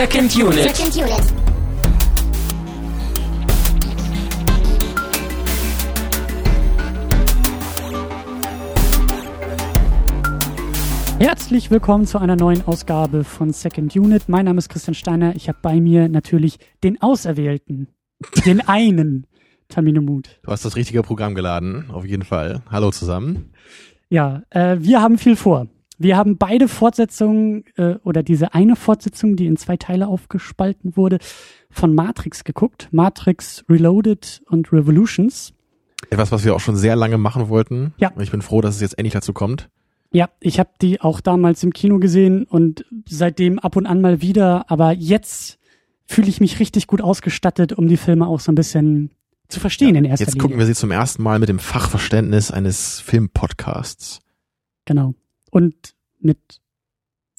Second Unit. Second Unit. Herzlich willkommen zu einer neuen Ausgabe von Second Unit. Mein Name ist Christian Steiner. Ich habe bei mir natürlich den Auserwählten, den einen Tamino Mut. Du hast das richtige Programm geladen, auf jeden Fall. Hallo zusammen. Ja, äh, wir haben viel vor. Wir haben beide Fortsetzungen äh, oder diese eine Fortsetzung, die in zwei Teile aufgespalten wurde, von Matrix geguckt. Matrix Reloaded und Revolutions. Etwas, was wir auch schon sehr lange machen wollten. Ja. Und ich bin froh, dass es jetzt endlich dazu kommt. Ja, ich habe die auch damals im Kino gesehen und seitdem ab und an mal wieder, aber jetzt fühle ich mich richtig gut ausgestattet, um die Filme auch so ein bisschen zu verstehen in erster Jetzt Linie. gucken wir sie zum ersten Mal mit dem Fachverständnis eines Filmpodcasts. Genau. Und mit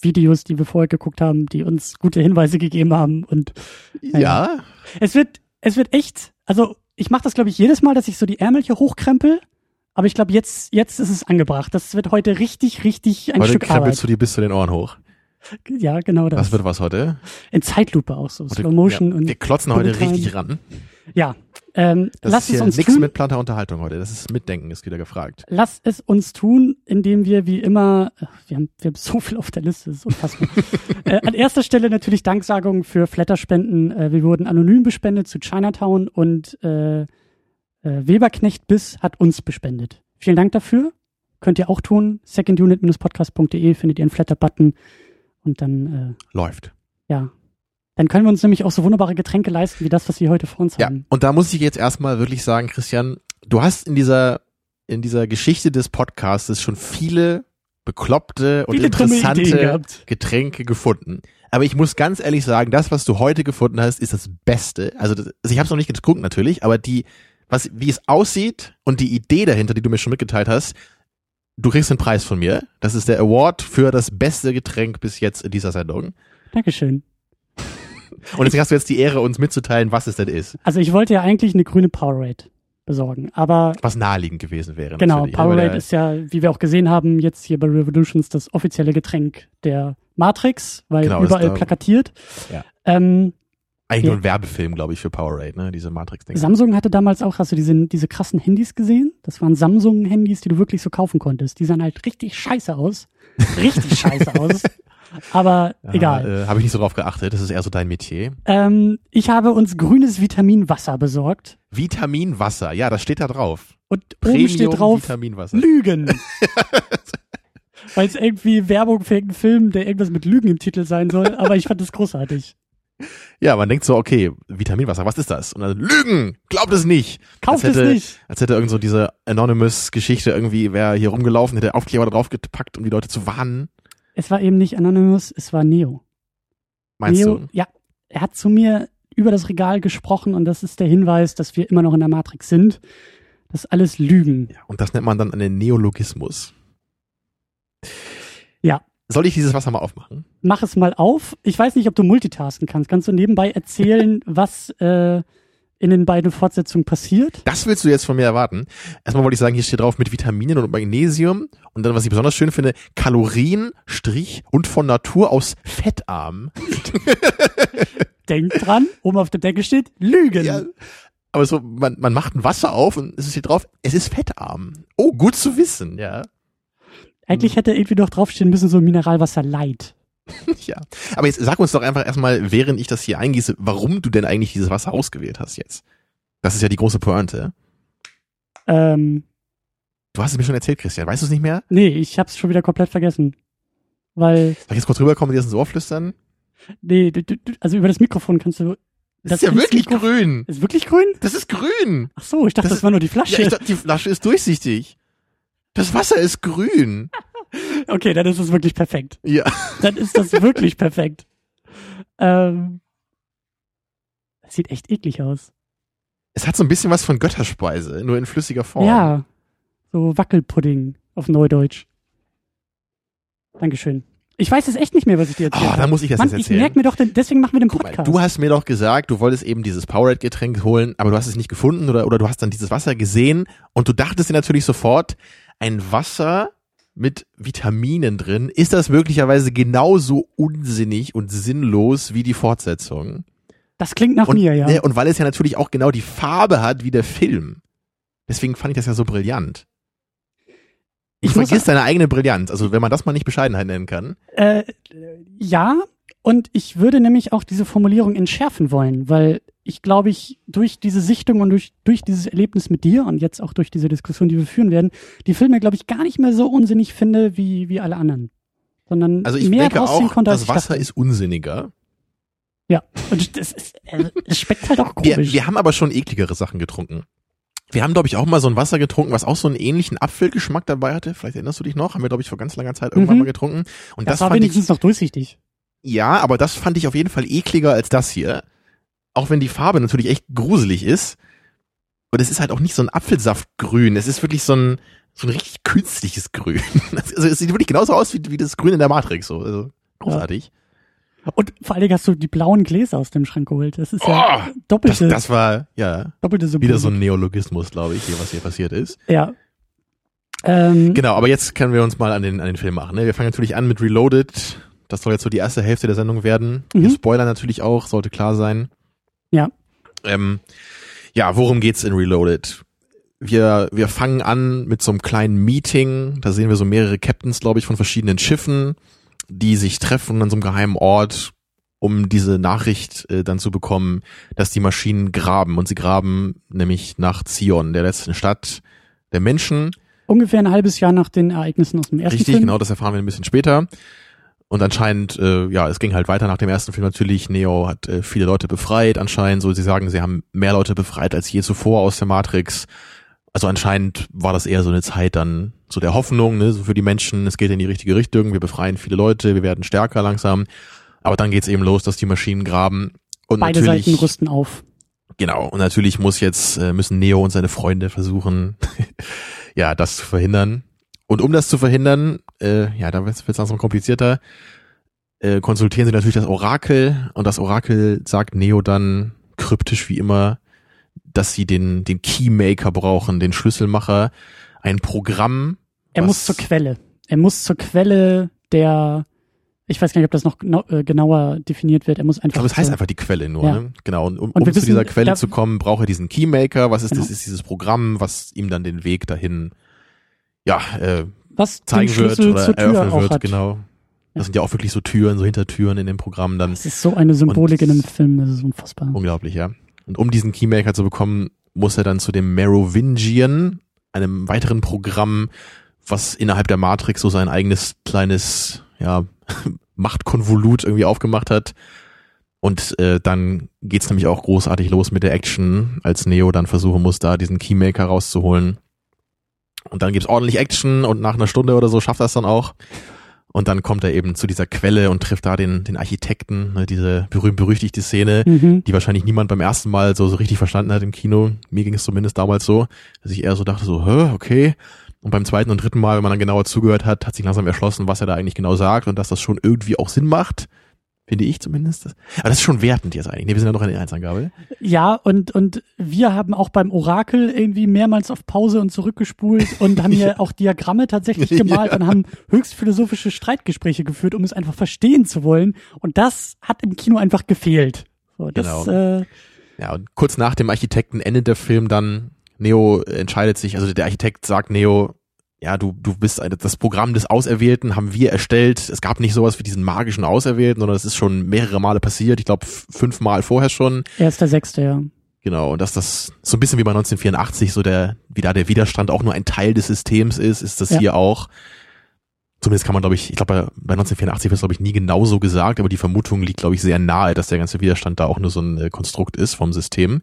Videos, die wir vorher geguckt haben, die uns gute Hinweise gegeben haben. Und Ja. es wird, es wird echt, also ich mache das, glaube ich, jedes Mal, dass ich so die Ärmel hier hochkrempel. Aber ich glaube, jetzt, jetzt ist es angebracht. Das wird heute richtig, richtig ein Heute Stück krempelst Arbeit. du dir bis zu den Ohren hoch. Ja, genau das. Was wird was heute? In Zeitlupe auch so, Heute- Slow Motion ja, und Wir klotzen heute richtig ran. ja. Ähm, Das lass ist es hier uns nichts tun. mit planter Unterhaltung heute. Das ist Mitdenken, ist wieder gefragt. Lass es uns tun, indem wir wie immer, ach, wir haben, wir haben so viel auf der Liste, das ist unfassbar. äh, an erster Stelle natürlich Danksagung für Flatterspenden. Äh, wir wurden anonym bespendet zu Chinatown und äh, äh, Weberknecht Biss hat uns bespendet. Vielen Dank dafür. Könnt ihr auch tun. secondunit-podcast.de findet ihr einen Flatter-Button und dann, Läuft. äh, ja. Dann können wir uns nämlich auch so wunderbare Getränke leisten, wie das, was wir heute vor uns Ja. haben. Und da muss ich jetzt erstmal wirklich sagen, Christian, du hast in dieser, in dieser Geschichte des Podcasts schon viele bekloppte und Viele interessante. Getränke gefunden. Aber ich muss ganz ehrlich sagen, das, was du heute gefunden hast, ist das Beste. Also, das, also ich habe es noch nicht getrunken natürlich, aber die, was, wie es aussieht und die Idee dahinter, die du mir schon mitgeteilt hast, du kriegst einen Preis von mir. Das ist der Award für das beste Getränk bis jetzt in dieser Sendung. Dankeschön. Und deswegen hast du jetzt die Ehre, uns mitzuteilen, was es denn ist. Also ich wollte ja eigentlich eine grüne Powerade besorgen, aber Was naheliegend gewesen wäre. Genau, Powerade ist ja, wie wir auch gesehen haben, jetzt hier bei Revolutions das offizielle Getränk der Matrix, weil Genau, überall da- plakatiert. Ja. Ähm, Eigentlich nur ein Werbefilm, glaube ich, für Powerade, ne? Diese Matrix-Dinger. Samsung hatte damals auch, hast du diese, diese krassen Handys gesehen? Das waren Samsung-Handys, die du wirklich so kaufen konntest. Die sahen halt richtig scheiße aus. Richtig scheiße aus. Aber egal. Äh, Habe ich nicht so drauf geachtet. Das ist eher so dein Metier. Ähm, ich habe uns grünes Vitaminwasser besorgt. Vitaminwasser. Ja, das steht da drauf. Und oben steht drauf, Vitaminwasser. Lügen. Weil es irgendwie Werbung für irgendeinen Film, der irgendwas mit Lügen im Titel sein soll, aber ich fand das großartig. Ja, man denkt so, okay, Vitaminwasser, was ist das? Und dann Lügen! Glaubt es nicht! Kauft als es hätte, nicht. Als hätte irgend so diese Anonymous-Geschichte irgendwie, wer hier rumgelaufen, hätte Aufkleber da drauf gepackt, um die Leute zu warnen. Es war eben nicht Anonymous, es war Neo. Meinst Neo, du? ja, er hat zu mir über das Regal gesprochen und das ist der Hinweis, dass wir immer noch in der Matrix sind. Das ist alles Lügen. Ja, und das nennt man dann einen Neologismus. Ja. Soll ich dieses Wasser mal aufmachen? Mach es mal auf. Ich weiß nicht, ob du multitasken kannst. Kannst du nebenbei erzählen, was äh, in den beiden Fortsetzungen passiert? Das willst du jetzt von mir erwarten. Erstmal wollte ich sagen, hier steht drauf mit Vitaminen und Magnesium. Und dann, was ich besonders schön finde, Kalorien, Strich und von Natur aus fettarm. Denk dran, oben auf der Decke steht Lügen. Ja, aber so, man, man macht ein Wasser auf und es steht drauf, es ist fettarm. Oh, gut zu wissen, ja. Eigentlich hätte irgendwie doch draufstehen müssen, so Mineralwasser light. ja. Aber jetzt sag uns doch einfach erstmal, während ich das hier eingieße, warum du denn eigentlich dieses Wasser ausgewählt hast jetzt. Das ist ja die große Pointe. Ähm, Du hast es mir schon erzählt, Christian. Weißt du es nicht mehr? nee, ich hab's schon wieder komplett vergessen. Weil, Soll ich jetzt kurz rüberkommen und dir das ins Ohr flüstern? nee, du, du, also über das Mikrofon kannst du. Das, ist ja wirklich Mikro- grün. Ist wirklich grün? Das ist grün. Ach so, ich dachte, Das das, ist- war nur die Ja, Flasche. ich dachte, die Flasche ist durchsichtig. Das Wasser ist grün. Okay, dann ist es wirklich perfekt. Ja. Dann ist das wirklich perfekt. Ähm, das sieht echt eklig aus. Es hat so ein bisschen was von Götterspeise, nur in flüssiger Form. Ja, so Wackelpudding auf Neudeutsch. Dankeschön. Ich weiß es echt nicht mehr, was ich dir erzählt Oh, habe. da muss ich das Mann, jetzt ich erzählen. merke mir doch, deswegen machen wir den Guck mal, Podcast. du hast mir doch gesagt, du wolltest eben dieses Powerade-Getränk holen, aber du hast es nicht gefunden oder, oder du hast dann dieses Wasser gesehen und du dachtest dir natürlich sofort, ein Wasser mit Vitaminen drin, ist das möglicherweise genauso unsinnig und sinnlos wie die Fortsetzung. Das klingt nach und, mir, ja. ne, Und weil es ja natürlich auch genau die Farbe hat wie der Film. Deswegen fand ich das ja so brillant. Ich vergisst deine eigene Brillanz. Also wenn man das mal nicht Bescheidenheit nennen kann. Äh, ja, und ich würde nämlich auch diese Formulierung entschärfen wollen, weil ich glaube, ich durch diese Sichtung und durch, durch dieses Erlebnis mit dir und jetzt auch durch diese Diskussion, die wir führen werden, die Filme, glaube ich, gar nicht mehr so unsinnig finde wie, wie alle anderen. Sondern Also ich mehr denke auch, konnte, das ich Wasser ist unsinniger. Ja, und das ist, äh, es schmeckt halt auch Wir, komisch. wir haben aber schon ekligere Sachen getrunken. Wir haben, glaube ich, auch mal so ein Wasser getrunken, was auch so einen ähnlichen Apfelgeschmack dabei hatte. Vielleicht erinnerst du dich noch? Haben wir, glaube ich, vor ganz langer Zeit irgendwann Mhm. mal getrunken. Und das, das, war fand ich, wenigstens noch durchsichtig. ja, aber das fand ich auf jeden Fall ekliger als das hier. Auch wenn die Farbe natürlich echt gruselig ist. Und es ist halt auch nicht so ein Apfelsaftgrün. Es ist wirklich so ein, so ein richtig künstliches Grün. Also es sieht wirklich genauso aus wie, wie das Grün in der Matrix. So. Also, großartig. Und vor allen Dingen hast du die blauen Gläser aus dem Schrank geholt. Das ist ja Oh, Das, doppelte, das war, ja, doppelte Symbolik. wieder so ein Neologismus, glaube ich, hier, was hier passiert ist. Ja. Ähm, Genau, aber jetzt können wir uns mal an den, an den Film machen. Ne? Wir fangen natürlich an mit Reloaded. Das soll jetzt so die erste Hälfte der Sendung werden. Wir Mhm. spoilern natürlich auch, sollte klar sein. Ja. Ähm, ja, worum geht's in Reloaded? Wir, wir fangen an mit so einem kleinen Meeting. Da sehen wir so mehrere Captains, glaube ich, von verschiedenen Schiffen, die sich treffen an so einem geheimen Ort, um diese Nachricht äh, dann zu bekommen, dass die Maschinen graben. Und sie graben nämlich nach Zion, der letzten Stadt der Menschen. ungefähr ein halbes Jahr nach den Ereignissen aus dem ersten Richtig, Film. genau, das erfahren wir ein bisschen später. Und anscheinend, äh, ja, es ging halt weiter nach dem ersten Film natürlich. Neo hat äh, viele Leute befreit, anscheinend. So, sie sagen, sie haben mehr Leute befreit als je zuvor aus der Matrix. Also anscheinend war das eher so eine Zeit dann so der Hoffnung, ne, so für die Menschen, es geht in die richtige Richtung, wir befreien viele Leute, wir werden stärker langsam. Aber dann geht's eben los, dass die Maschinen graben. Und Beide natürlich, Seiten rüsten auf. Genau, und natürlich muss jetzt, äh, müssen Neo und seine Freunde versuchen, ja, das zu verhindern. Und um das zu verhindern, äh, ja, da wird es langsam komplizierter, äh, konsultieren sie natürlich das Orakel und das Orakel sagt Neo dann kryptisch wie immer, dass sie den, den Keymaker brauchen, den Schlüsselmacher, ein Programm. Er muss zur Quelle. Er muss zur Quelle der, ich weiß gar nicht, ob das noch äh, genauer definiert wird. Er muss einfach. glaube, es heißt einfach die Quelle nur, Ja. ne? Genau. Und um, Und um wir zu wissen, dieser Quelle zu kommen, braucht er diesen Keymaker. Was ist Genau. das? Ist dieses Programm, was ihm dann den Weg dahin, ja, äh, was zeigen wird oder zur Tür eröffnen wird, hat. genau. Das sind ja auch wirklich so Türen, so Hintertüren in dem Programm dann. Das ist so eine Symbolik in einem Film, das ist unfassbar. Unglaublich, ja. Und um diesen Keymaker zu bekommen, muss er dann zu dem Merovingian, einem weiteren Programm, was innerhalb der Matrix so sein eigenes kleines, ja, Machtkonvolut irgendwie aufgemacht hat. Und äh, dann geht's nämlich auch großartig los mit der Action, als Neo dann versuchen muss, da diesen Keymaker rauszuholen. Und dann gibt's ordentlich Action und nach einer Stunde oder so schafft er es dann auch. Und dann kommt er eben zu dieser Quelle und trifft da den, den Architekten, ne, diese berühmt-berüchtigte Szene, Mhm. die wahrscheinlich niemand beim ersten Mal so, so richtig verstanden hat im Kino. Mir ging es zumindest damals so, dass ich eher so dachte, so, hä, okay. Und beim zweiten und dritten Mal, wenn man dann genauer zugehört hat, hat sich langsam erschlossen, was er da eigentlich genau sagt und dass das schon irgendwie auch Sinn macht. Finde ich zumindest. Aber das ist schon wertend jetzt eigentlich. Nee, wir sind ja noch in der Inhaltsangabe. Ja, und, und wir haben auch beim Orakel irgendwie mehrmals auf Pause und zurückgespult und haben hier auch Diagramme tatsächlich gemalt Ja. und haben höchst philosophische Streitgespräche geführt, um es einfach verstehen zu wollen. Und das hat im Kino einfach gefehlt. So, das, Genau. äh, Ja, und kurz nach dem Architekten endet der Film dann. Neo entscheidet sich, also der Architekt sagt Neo, ja, du, du bist eine, das Programm des Auserwählten haben wir erstellt. Es gab nicht sowas wie diesen magischen Auserwählten, sondern es ist schon mehrere Male passiert. Ich glaube, fünfmal vorher schon. er ist der Sechste, ja. Genau, und dass das so ein bisschen wie bei 1984 so der, wie da der Widerstand auch nur ein Teil des Systems ist, ist das Ja. hier auch. Zumindest kann man, glaube ich, ich glaube, bei, bei 1984 wird es, glaube ich, nie genau so gesagt, aber die Vermutung liegt, glaube ich, sehr nahe, dass der ganze Widerstand da auch nur so ein äh, Konstrukt ist vom System.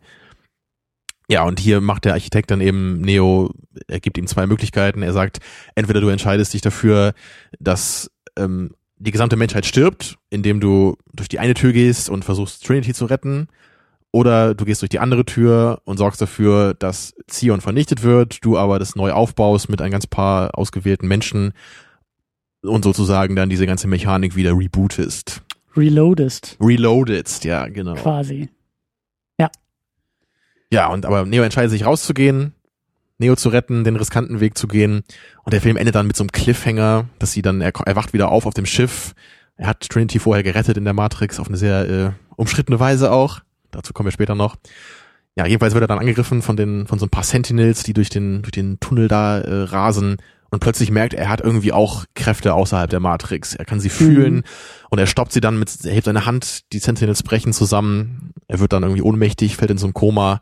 Ja, und hier macht der Architekt dann eben Neo, er gibt ihm zwei Möglichkeiten. Er sagt, entweder du entscheidest dich dafür, dass ähm, die gesamte Menschheit stirbt, indem du durch die eine Tür gehst und versuchst, Trinity zu retten, oder du gehst durch die andere Tür und sorgst dafür, dass Zion vernichtet wird, du aber das neu aufbaust mit ein ganz paar ausgewählten Menschen und sozusagen dann diese ganze Mechanik wieder rebootest. Reloadest, Reloaded, ja, genau. quasi. Ja, und aber Neo entscheidet sich rauszugehen. Neo zu retten, den riskanten Weg zu gehen. Und der Film endet dann mit so einem Cliffhanger, dass sie dann, er, er wacht wieder auf auf dem Schiff. Er hat Trinity vorher gerettet in der Matrix auf eine sehr äh, umschrittene Weise auch. Dazu kommen wir später noch. Ja, jedenfalls wird er dann angegriffen von den, von so ein paar Sentinels, die durch den, durch den Tunnel da äh, rasen und plötzlich merkt, er hat irgendwie auch Kräfte außerhalb der Matrix. Er kann sie fühlen mhm. und er stoppt sie dann mit, er hebt seine Hand, die Sentinels brechen zusammen. Er wird dann irgendwie ohnmächtig, fällt in so ein Koma.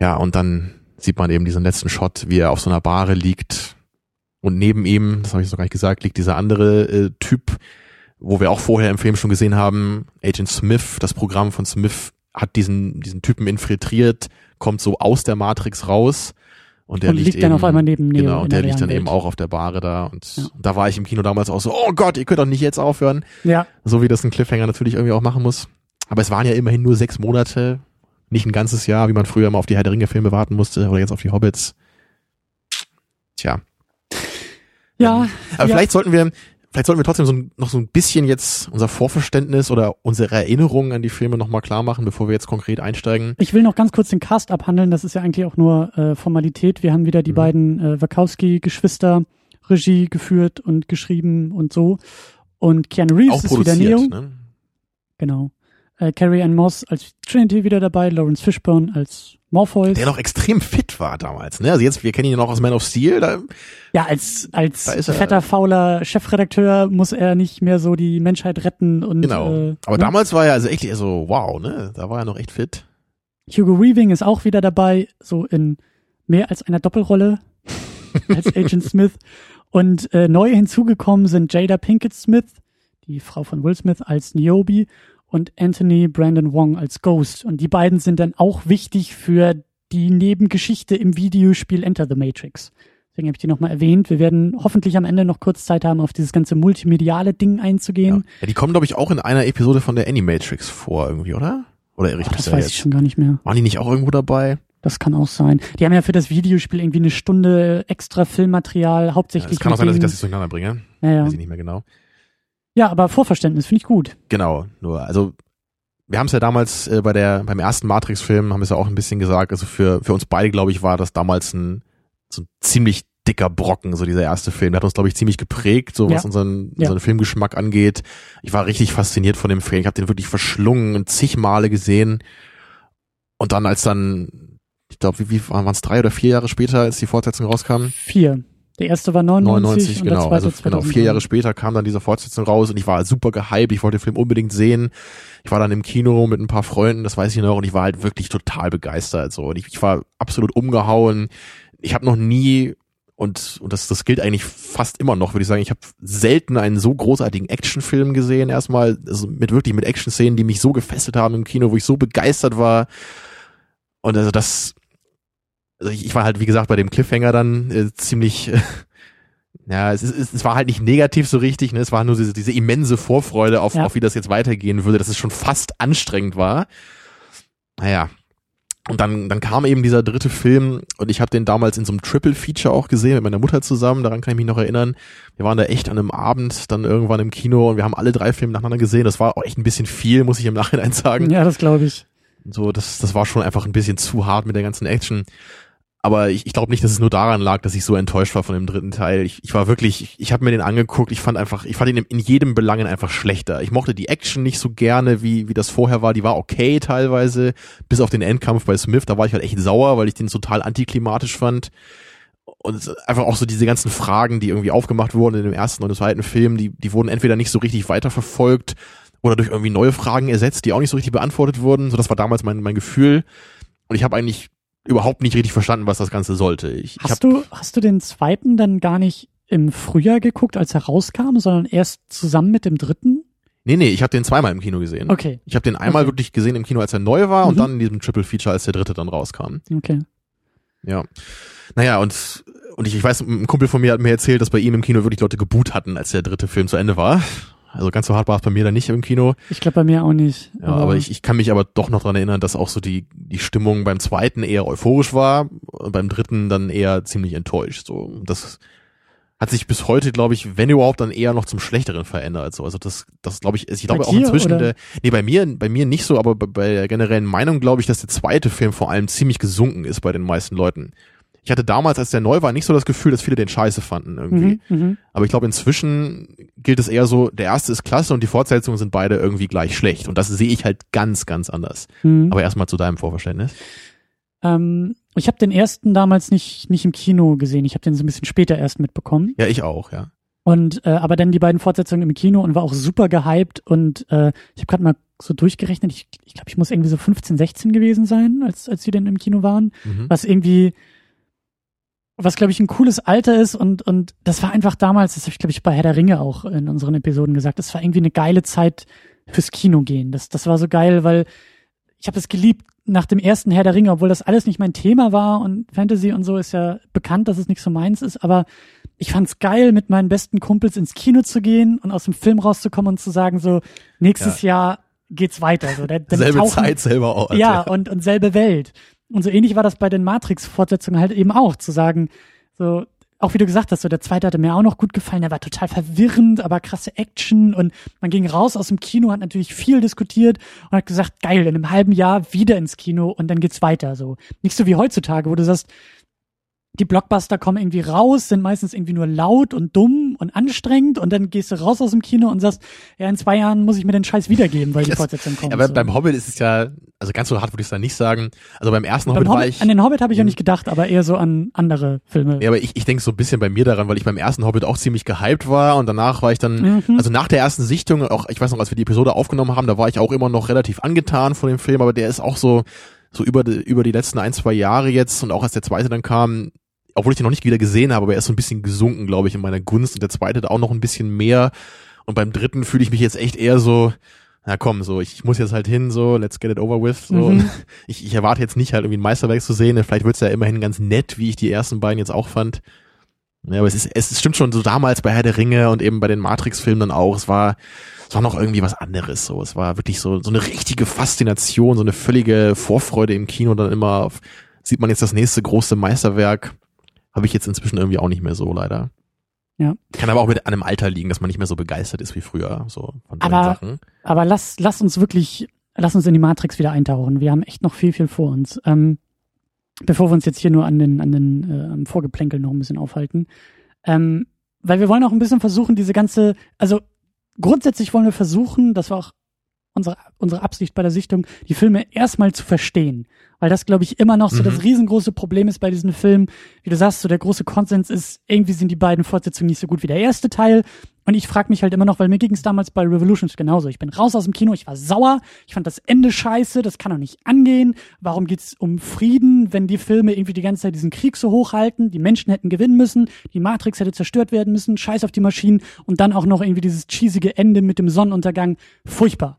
Ja, und dann sieht man eben diesen letzten Shot, wie er auf so einer Bahre liegt. Und neben ihm, das habe ich noch gar nicht gesagt, liegt dieser andere äh, Typ, wo wir auch vorher im Film schon gesehen haben, Agent Smith, das Programm von Smith hat diesen, diesen Typen infiltriert, kommt so aus der Matrix raus und der und liegt, liegt eben, dann auf einmal neben Neo. Genau, der liegt dann Welt. eben auch auf der Bahre da. Und ja. da war ich im Kino damals auch so, oh Gott, ihr könnt doch nicht jetzt aufhören. Ja. So wie das ein Cliffhanger natürlich irgendwie auch machen muss. Aber es waren ja immerhin nur sechs Monate, nicht ein ganzes Jahr, wie man früher immer auf die Herr der Ringe-Filme warten musste oder jetzt auf die Hobbits. Tja. Ja. Aber ja. vielleicht sollten wir, vielleicht sollten wir trotzdem so, noch so ein bisschen jetzt unser Vorverständnis oder unsere Erinnerungen an die Filme nochmal klar machen, bevor wir jetzt konkret einsteigen. Ich will noch ganz kurz den Cast abhandeln. Das ist ja eigentlich auch nur äh, Formalität. Wir haben wieder die mhm. beiden äh, Wachowski-Geschwister Regie geführt und geschrieben und so. Und Keanu Reeves ist wieder Neo. Ne? Genau. Äh, Carrie Ann Moss als Trinity wieder dabei, Lawrence Fishburne als Morpheus. Der noch extrem fit war damals, ne? Also jetzt, wir kennen ihn ja noch aus Man of Steel. Da, ja, als, als fetter, fauler Chefredakteur muss er nicht mehr so die Menschheit retten und. Genau. Äh, Aber ne? damals war er also echt so, wow, ne? Da war er noch echt fit. Hugo Weaving ist auch wieder dabei, so in mehr als einer Doppelrolle als Agent Smith. Und äh, neu hinzugekommen sind Jada Pinkett Smith, die Frau von Will Smith, als Niobe und Anthony Brandon Wong als Ghost. Und die beiden sind dann auch wichtig für die Nebengeschichte im Videospiel Enter the Matrix. Deswegen habe ich die nochmal erwähnt. Wir werden hoffentlich am Ende noch kurz Zeit haben, auf dieses ganze multimediale Ding einzugehen. Ja, ja die kommen, glaube ich, auch in einer Episode von der Animatrix vor, irgendwie, oder? Oder irre ich oh, Das weiß jetzt? ich schon gar nicht mehr. Waren die nicht auch irgendwo dabei? Das kann auch sein. Die haben ja für das Videospiel irgendwie eine Stunde extra Filmmaterial, hauptsächlich. Es ja, kann auch sein, dass ich das jetzt durcheinander bringe. Ja, ja. Weiß ich nicht mehr genau. Ja, aber Vorverständnis finde ich gut. Genau, nur, also wir haben es ja damals äh, bei der beim ersten Matrix-Film haben es ja auch ein bisschen gesagt. Also für für uns beide glaube ich war das damals ein so ein ziemlich dicker Brocken, so dieser erste Film. Der hat uns glaube ich ziemlich geprägt, so was ja. unseren unseren ja. Filmgeschmack angeht. Ich war richtig fasziniert von dem Film. Ich habe den wirklich verschlungen und zig Male gesehen. Und dann als dann ich glaube, wie, wie waren es drei oder vier Jahre später, als die Fortsetzung rauskam? Vier. Der erste war 99, 99 und genau. also, genau, vier Jahre später kam dann diese Fortsetzung raus und ich war super gehypt. Ich wollte den Film unbedingt sehen. Ich war dann im Kino mit ein paar Freunden, das weiß ich noch, und ich war halt wirklich total begeistert. So, und ich, ich war absolut umgehauen. Ich habe noch nie und, und das, das gilt eigentlich fast immer noch, würde ich sagen. Ich habe selten einen so großartigen Actionfilm gesehen. Erstmal also mit wirklich mit Action-Szenen, die mich so gefesselt haben im Kino, wo ich so begeistert war. Und also das, also ich, ich war halt, wie gesagt, bei dem Cliffhanger dann äh, ziemlich, äh, ja, es, ist, es war halt nicht negativ so richtig, ne? es war nur diese, diese immense Vorfreude auf, ja. auf wie das jetzt weitergehen würde, dass es schon fast anstrengend war. Naja, und dann, dann kam eben dieser dritte Film und ich habe den damals in so einem Triple Feature auch gesehen mit meiner Mutter zusammen, daran kann ich mich noch erinnern. Wir waren da echt an einem Abend dann irgendwann im Kino und wir haben alle drei Filme nacheinander gesehen. Das war auch echt ein bisschen viel, muss ich im Nachhinein sagen. Ja, das glaube ich. So, das, das war schon einfach ein bisschen zu hart mit der ganzen Action. Aber ich, ich glaube nicht, dass es nur daran lag, dass ich so enttäuscht war von dem dritten Teil. Ich, ich war wirklich, ich, ich habe mir den angeguckt, ich fand einfach, ich fand ihn in jedem Belangen einfach schlechter. Ich mochte die Action nicht so gerne, wie, wie das vorher war. Die war okay teilweise, bis auf den Endkampf bei Smith, da war ich halt echt sauer, weil ich den total antiklimatisch fand. Und einfach auch so diese ganzen Fragen, die irgendwie aufgemacht wurden in dem ersten und zweiten Film, die, die wurden entweder nicht so richtig weiterverfolgt oder durch irgendwie neue Fragen ersetzt, die auch nicht so richtig beantwortet wurden. So, das war damals mein, mein Gefühl. Und ich habe eigentlich überhaupt nicht richtig verstanden, was das Ganze sollte. Ich, hast ich du hast du den zweiten dann gar nicht im Frühjahr geguckt, als er rauskam, sondern erst zusammen mit dem dritten? Nee, nee, ich habe den zweimal im Kino gesehen. Okay. Ich habe den einmal okay. wirklich gesehen im Kino, als er neu war mhm. und dann in diesem Triple Feature, als der dritte dann rauskam. Okay. Ja. Naja, und, und ich, ich weiß, ein Kumpel von mir hat mir erzählt, dass bei ihm im Kino wirklich Leute geboot hatten, als der dritte Film zu Ende war. Also ganz so hart war es bei mir dann nicht im Kino. Ich glaube bei mir auch nicht. Ja, aber, aber ich, ich kann mich aber doch noch dran erinnern, dass auch so die, die Stimmung beim zweiten eher euphorisch war und beim dritten dann eher ziemlich enttäuscht. So, das hat sich bis heute, glaube ich, wenn überhaupt, dann eher noch zum Schlechteren verändert. So, also das, das glaube ich, ich glaube auch inzwischen, der, nee, bei mir, bei mir nicht so, aber bei, bei der generellen Meinung glaube ich, dass der zweite Film vor allem ziemlich gesunken ist bei den meisten Leuten. Ich hatte damals, als der neu war, nicht so das Gefühl, dass viele den scheiße fanden irgendwie. Mhm, mhm. Aber ich glaube, inzwischen gilt es eher so, der erste ist klasse und die Fortsetzungen sind beide irgendwie gleich schlecht. Und das sehe ich halt ganz, ganz anders. Mhm. Aber erstmal zu deinem Vorverständnis. Ähm, ich habe den ersten damals nicht, nicht im Kino gesehen. Ich habe den so ein bisschen später erst mitbekommen. Ja, ich auch, ja. Und äh, aber dann die beiden Fortsetzungen im Kino und war auch super gehypt. Und äh, ich habe gerade mal so durchgerechnet. Ich, ich glaube, ich muss irgendwie so 15, 16 gewesen sein, als, als die denn im Kino waren. Mhm. Was irgendwie, was glaube ich ein cooles Alter ist. Und, und das war einfach damals, das habe ich glaube ich bei Herr der Ringe auch in unseren Episoden gesagt, das war irgendwie eine geile Zeit fürs Kino gehen. Das, das war so geil, weil ich habe es geliebt nach dem ersten Herr der Ringe, obwohl das alles nicht mein Thema war und Fantasy und so ist ja bekannt, dass es nicht so meins ist, aber ich fand's geil, mit meinen besten Kumpels ins Kino zu gehen und aus dem Film rauszukommen und zu sagen so, nächstes Jahr geht's weiter. So, da, dann Selbe tauchen- Zeit, selber Ort. ja, und, und selbe Welt. Und so ähnlich war das bei den Matrix-Fortsetzungen halt eben auch, zu sagen, so, auch wie du gesagt hast, so der zweite hatte mir auch noch gut gefallen, der war total verwirrend, aber krasse Action und man ging raus aus dem Kino, hat natürlich viel diskutiert und hat gesagt, geil, in einem halben Jahr wieder ins Kino und dann geht's weiter, so. Nicht so wie heutzutage, wo du sagst, die Blockbuster kommen irgendwie raus, sind meistens irgendwie nur laut und dumm und anstrengend und dann gehst du raus aus dem Kino und sagst, ja, in zwei Jahren muss ich mir den Scheiß wiedergeben, weil die Fortsetzung kommt. Aber so. beim Hobbit ist es ja, also ganz so hart würde ich es da nicht sagen. Also beim ersten Beim Hobbit war Hobbit, ich. an den Hobbit habe ich auch Mhm. nicht gedacht, aber eher so an andere Filme. Ja, aber ich, ich denke so ein bisschen bei mir daran, weil ich beim ersten Hobbit auch ziemlich gehypt war und danach war ich dann, Mhm. also nach der ersten Sichtung, auch ich weiß noch, als wir die Episode aufgenommen haben, da war ich auch immer noch relativ angetan von dem Film, aber der ist auch so, so über die, über die letzten ein, zwei Jahre jetzt und auch als der zweite dann kam, obwohl ich den noch nicht wieder gesehen habe, aber er ist so ein bisschen gesunken, glaube ich, in meiner Gunst und der zweite da auch noch ein bisschen mehr und beim dritten fühle ich mich jetzt echt eher so, na komm, so, ich, ich muss jetzt halt hin, so, let's get it over with, so. Mhm. Ich, ich erwarte jetzt nicht halt irgendwie ein Meisterwerk zu sehen, vielleicht wird's ja immerhin ganz nett, wie ich die ersten beiden jetzt auch fand. Ja, aber es ist, es stimmt schon so damals bei Herr der Ringe und eben bei den Matrix-Filmen dann auch, es war, es war noch irgendwie was anderes, so. Es war wirklich so, so eine richtige Faszination, so eine völlige Vorfreude im Kino dann immer auf, sieht man jetzt das nächste große Meisterwerk, habe ich jetzt inzwischen irgendwie auch nicht mehr so, leider. Ja. Kann aber auch mit einem Alter liegen, dass man nicht mehr so begeistert ist wie früher, so von solchen Aber- Sachen. Aber lass, lass uns wirklich, lass uns in die Matrix wieder eintauchen. Wir haben echt noch viel, viel vor uns. Ähm, bevor wir uns jetzt hier nur an den, an den äh, am Vorgeplänkel noch ein bisschen aufhalten. Ähm, weil wir wollen auch ein bisschen versuchen, diese ganze, also grundsätzlich wollen wir versuchen, das war auch unsere, unsere Absicht bei der Sichtung, die Filme erstmal zu verstehen. Weil das, glaube ich, immer noch so Mhm. das riesengroße Problem ist bei diesen Filmen. Wie du sagst, so der große Konsens ist, irgendwie sind die beiden Fortsetzungen nicht so gut wie der erste Teil. Und ich frage mich halt immer noch, weil mir ging es damals bei Revolutions genauso. Ich bin raus aus dem Kino, ich war sauer, ich fand das Ende scheiße, das kann doch nicht angehen. Warum geht's um Frieden, wenn die Filme irgendwie die ganze Zeit diesen Krieg so hochhalten? Die Menschen hätten gewinnen müssen, die Matrix hätte zerstört werden müssen, scheiß auf die Maschinen und dann auch noch irgendwie dieses cheesige Ende mit dem Sonnenuntergang. Furchtbar.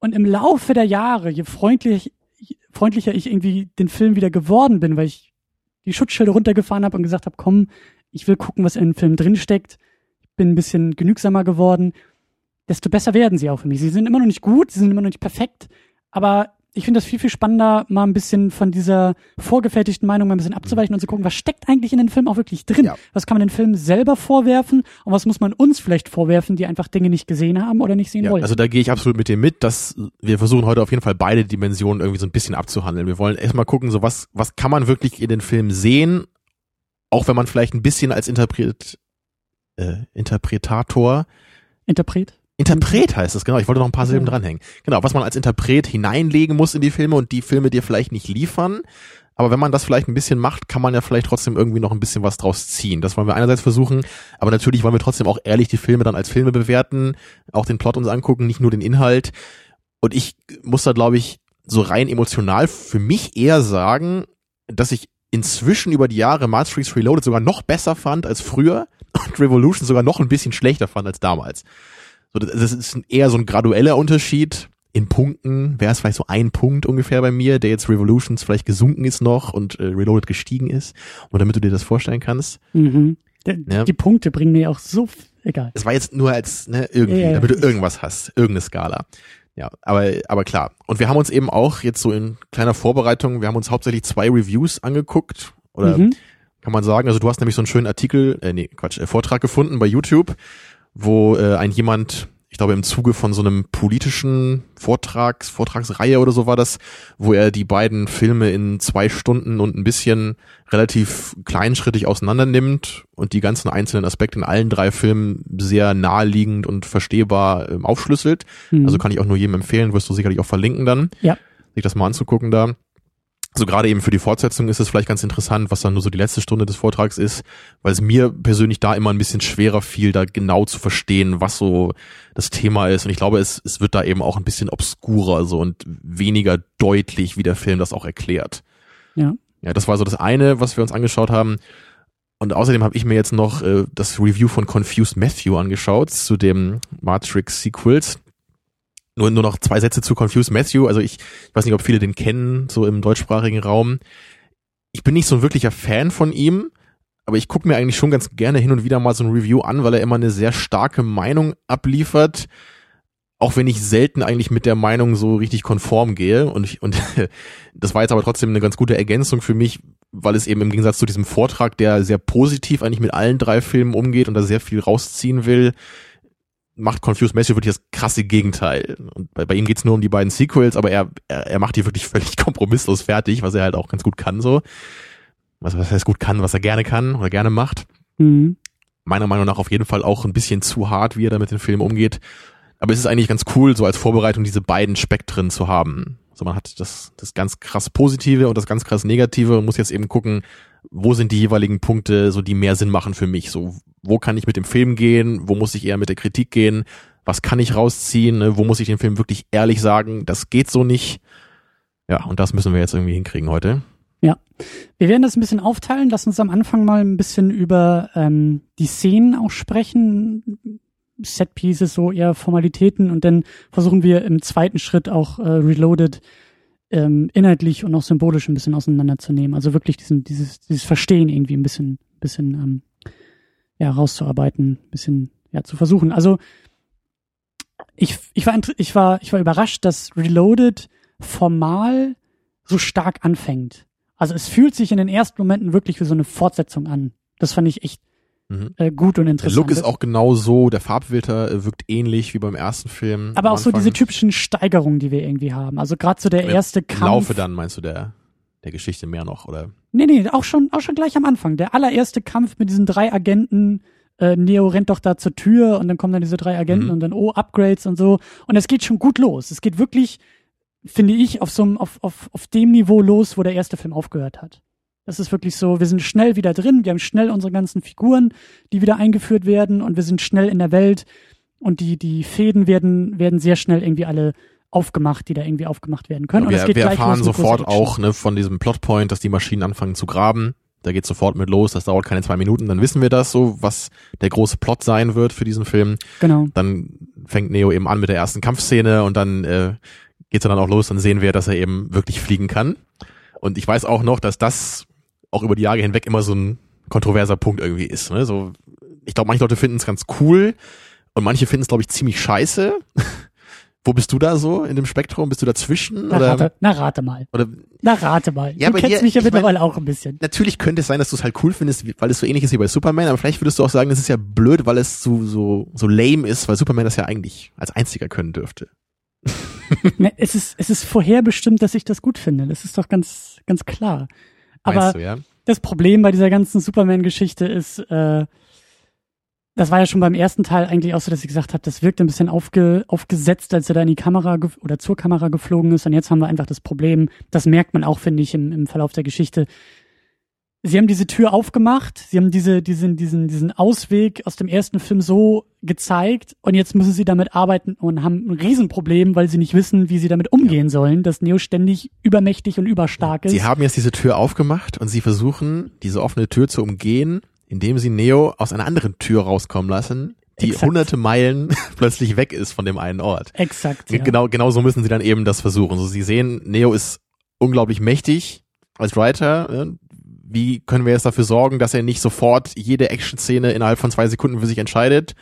Und im Laufe der Jahre, je freundlich, je freundlicher ich irgendwie den Film wieder geworden bin, weil ich die Schutzschilde runtergefahren habe und gesagt habe, komm, ich will gucken, was in dem Film drinsteckt. Bin ein bisschen genügsamer geworden, desto besser werden sie auch für mich. Sie sind immer noch nicht gut, sie sind immer noch nicht perfekt, aber ich finde das viel, viel spannender, mal ein bisschen von dieser vorgefertigten Meinung mal ein bisschen abzuweichen und zu gucken, was steckt eigentlich in den Film auch wirklich drin? Ja. Was kann man den Film selber vorwerfen und was muss man uns vielleicht vorwerfen, die einfach Dinge nicht gesehen haben oder nicht sehen Ja, wollen? also da gehe ich absolut mit dir mit, dass wir versuchen heute auf jeden Fall beide Dimensionen irgendwie so ein bisschen abzuhandeln. Wir wollen erstmal gucken, so was, was kann man wirklich in den Film sehen, auch wenn man vielleicht ein bisschen als Interpret, äh, Interpretator Interpret? Interpret heißt es, genau. Ich wollte noch ein paar Silben Ja. dranhängen. Genau, was man als Interpret hineinlegen muss in die Filme und die Filme dir vielleicht nicht liefern. Aber wenn man das vielleicht ein bisschen macht, kann man ja vielleicht trotzdem irgendwie noch ein bisschen was draus ziehen. Das wollen wir einerseits versuchen, aber natürlich wollen wir trotzdem auch ehrlich die Filme dann als Filme bewerten, auch den Plot uns angucken, nicht nur den Inhalt. Und ich muss da, glaube ich, so rein emotional für mich eher sagen, dass ich inzwischen über die Jahre Matrix Reloaded sogar noch besser fand als früher und Revolution sogar noch ein bisschen schlechter fand als damals. So, das, ist eher so ein gradueller Unterschied. In Punkten wäre es vielleicht so ein Punkt ungefähr bei mir, der jetzt Revolutions vielleicht gesunken ist noch und äh, Reloaded gestiegen ist. Und damit du dir das vorstellen kannst. Mhm. D- Ja. Die Punkte bringen mir auch so, egal. Es war jetzt nur als, ne, irgendwie, ja, damit du irgendwas hast, irgendeine Skala. Ja, aber, aber klar. Und wir haben uns eben auch jetzt so in kleiner Vorbereitung, wir haben uns hauptsächlich zwei Reviews angeguckt. Oder Mhm. kann man sagen, also du hast nämlich so einen schönen Artikel, äh, nee, Quatsch, äh, Vortrag gefunden bei YouTube, wo äh, ein jemand ich glaube im Zuge von so einem politischen Vortrags, Vortragsreihe oder so war das, wo er die beiden Filme in zwei Stunden und ein bisschen relativ kleinschrittig auseinander nimmt und die ganzen einzelnen Aspekte in allen drei Filmen sehr naheliegend und verstehbar ähm, aufschlüsselt. Mhm. Also kann ich auch nur jedem empfehlen, wirst du sicherlich auch verlinken dann, ja. sich das mal anzugucken da. Also gerade eben für die Fortsetzung ist es vielleicht ganz interessant, was dann nur so die letzte Stunde des Vortrags ist, weil es mir persönlich da immer ein bisschen schwerer fiel, da genau zu verstehen, was so das Thema ist. Und ich glaube, es, es wird da eben auch ein bisschen obskurer so und weniger deutlich, wie der Film das auch erklärt. Ja. Ja, das war so das eine, was wir uns angeschaut haben. Und außerdem habe ich mir jetzt noch äh, das Review von Confused Matthew angeschaut zu dem Matrix Sequels. Nur, nur noch zwei Sätze zu Confused Matthew. Also ich, ich weiß nicht, ob viele den kennen, so im deutschsprachigen Raum. Ich bin nicht so ein wirklicher Fan von ihm, aber ich gucke mir eigentlich schon ganz gerne hin und wieder mal so ein Review an, weil er immer eine sehr starke Meinung abliefert. Auch wenn ich selten eigentlich mit der Meinung so richtig konform gehe. Und, ich, und das war jetzt aber trotzdem eine ganz gute Ergänzung für mich, weil es eben im Gegensatz zu diesem Vortrag, der sehr positiv eigentlich mit allen drei Filmen umgeht und da sehr viel rausziehen will, macht Confused Matthew wirklich das krasse Gegenteil. Und bei, bei ihm geht's nur um die beiden Sequels, aber er, er, er macht die wirklich völlig kompromisslos fertig, was er halt auch ganz gut kann so. Was, was er gut kann, was er gerne kann oder gerne macht. Mhm. Meiner Meinung nach auf jeden Fall auch ein bisschen zu hart, wie er da mit dem Film umgeht. Aber es ist eigentlich ganz cool, so als Vorbereitung diese beiden Spektren zu haben. So man hat das, das ganz krass Positive und das ganz krass Negative und muss jetzt eben gucken, wo sind die jeweiligen Punkte, so die mehr Sinn machen für mich. So, wo kann ich mit dem Film gehen? Wo muss ich eher mit der Kritik gehen? Was kann ich rausziehen? Ne? Wo muss ich den Film wirklich ehrlich sagen? Das geht so nicht. Ja, und das müssen wir jetzt irgendwie hinkriegen heute. Ja. Wir werden das ein bisschen aufteilen. Lass uns am Anfang mal ein bisschen über ähm, die Szenen auch sprechen. Setpieces, so eher Formalitäten und dann versuchen wir im zweiten Schritt auch äh, Reloaded ähm, inhaltlich und auch symbolisch ein bisschen auseinanderzunehmen. Also wirklich diesen, dieses, dieses Verstehen irgendwie ein bisschen, bisschen ähm, ja, rauszuarbeiten, ein bisschen ja, zu versuchen. Also ich, ich, war, ich, war, ich war überrascht, dass Reloaded formal so stark anfängt. Also es fühlt sich in den ersten Momenten wirklich wie so eine Fortsetzung an. Das fand ich echt mhm. äh, gut und interessant. Der Look ist auch genau so, der Farbfilter äh, wirkt ähnlich wie beim ersten Film. Aber auch Anfang. so diese typischen Steigerungen, die wir irgendwie haben. Also gerade so der erste Kampf. Laufe dann, meinst du, der, der Geschichte mehr noch, oder? Nee, nee, auch schon, auch schon gleich am Anfang. Der allererste Kampf mit diesen drei Agenten, äh, Neo rennt doch da zur Tür und dann kommen dann diese drei Agenten mhm. und dann, oh, Upgrades und so. Und es geht schon gut los. Es geht wirklich, finde ich, auf so einem, auf, auf, auf dem Niveau los, wo der erste Film aufgehört hat. Das ist wirklich so, wir sind schnell wieder drin, wir haben schnell unsere ganzen Figuren, die wieder eingeführt werden und wir sind schnell in der Welt und die, die Fäden werden, werden sehr schnell irgendwie alle aufgemacht, die da irgendwie aufgemacht werden können. Ja, wir, und wir erfahren sofort auch ne, von diesem Plotpoint, dass die Maschinen anfangen zu graben. Da geht sofort mit los, das dauert keine zwei Minuten, dann wissen wir das so, was der große Plot sein wird für diesen Film. Genau. Dann fängt Neo eben an mit der ersten Kampfszene und dann äh, geht's dann auch los, dann sehen wir, dass er eben wirklich fliegen kann. Und ich weiß auch noch, dass das auch über die Jahre hinweg immer so ein kontroverser Punkt irgendwie ist. Ne? So, ich glaube, manche Leute finden es ganz cool und manche finden es, glaube ich, ziemlich scheiße. Wo bist du da so in dem Spektrum? Bist du dazwischen? Na, oder? Rate, na rate mal. Oder? Na rate mal. Ja, du kennst dir, mich ja mittlerweile mein, auch ein bisschen. Natürlich könnte es sein, dass du es halt cool findest, weil es so ähnlich ist wie bei Superman, aber vielleicht würdest du auch sagen, das ist ja blöd, weil es so, so, so lame ist, weil Superman das ja eigentlich als einziger können dürfte. ne, es ist, es ist vorherbestimmt, dass ich das gut finde. Das ist doch ganz, ganz klar. Aber du, ja? das Problem bei dieser ganzen Superman-Geschichte ist, äh, das war ja schon beim ersten Teil eigentlich auch so, dass ich gesagt habe, das wirkt ein bisschen aufge, aufgesetzt, als er da in die Kamera oder zur Kamera geflogen ist. Und jetzt haben wir einfach das Problem, das merkt man auch, finde ich, im, im Verlauf der Geschichte, Sie haben diese Tür aufgemacht, sie haben diese, diesen, diesen, diesen Ausweg aus dem ersten Film so gezeigt und jetzt müssen sie damit arbeiten und haben ein Riesenproblem, weil sie nicht wissen, wie sie damit umgehen ja. sollen, dass Neo ständig übermächtig und überstark ist. Sie haben jetzt diese Tür aufgemacht und sie versuchen, diese offene Tür zu umgehen, indem sie Neo aus einer anderen Tür rauskommen lassen, die Exakt. hunderte Meilen plötzlich weg ist von dem einen Ort. Exakt. Ja. Genau, genau so müssen sie dann eben das versuchen. So, sie sehen, Neo ist unglaublich mächtig als Writer, wie können wir jetzt dafür sorgen, dass er nicht sofort jede Action-Szene innerhalb von zwei Sekunden für sich entscheidet?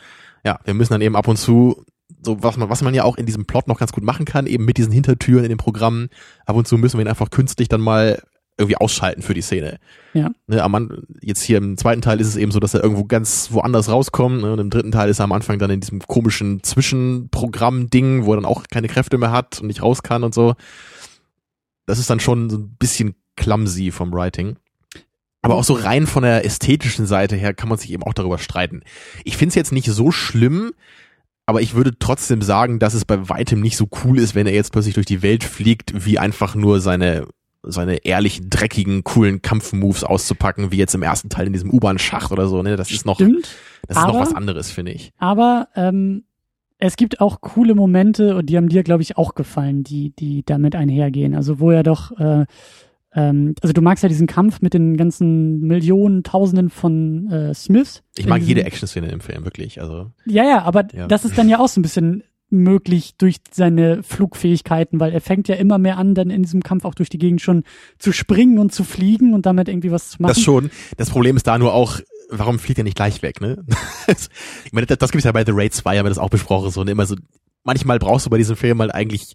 Ja, wir müssen dann eben ab und zu so was man, was man ja auch in diesem Plot noch ganz gut machen kann, eben mit diesen Hintertüren in den Programmen. Ab und zu müssen wir ihn einfach künstlich dann mal irgendwie ausschalten für die Szene. Ja. Ne, am An jetzt hier im zweiten Teil ist es eben so, dass er irgendwo ganz woanders rauskommt. Ne, und im dritten Teil ist er am Anfang dann in diesem komischen Zwischenprogramm-Ding, wo er dann auch keine Kräfte mehr hat und nicht raus kann und so. Das ist dann schon so ein bisschen clumsy vom Writing. Aber auch so rein von der ästhetischen Seite her kann man sich eben auch darüber streiten. Ich finde es jetzt nicht so schlimm, aber ich würde trotzdem sagen, dass es bei weitem nicht so cool ist, wenn er jetzt plötzlich durch die Welt fliegt, wie einfach nur seine seine ehrlichen, dreckigen, coolen Kampfmoves auszupacken, wie jetzt im ersten Teil in diesem U-Bahn-Schacht oder so. Ne? Das ist noch, das ist aber- noch was anderes, finde ich. aber ähm, es gibt auch coole Momente und die haben dir, glaube ich, auch gefallen, die, die damit einhergehen. Also wo er doch, äh, ähm, also du magst ja diesen Kampf mit den ganzen Millionen, Tausenden von äh, Smiths. Ich mag jede Action-Szene im Film, wirklich. Also Ja, ja, aber Ja. das ist dann ja auch so ein bisschen möglich durch seine Flugfähigkeiten, weil er fängt ja immer mehr an, dann in diesem Kampf auch durch die Gegend schon zu springen und zu fliegen und damit irgendwie was zu machen. das schon. Das Problem ist da nur auch, warum fliegt er nicht gleich weg, ne? ich meine, das, das gibt es ja bei The Raid 2, haben wir das auch besprochen, so, ne? Immer so, manchmal brauchst du bei diesem Film halt eigentlich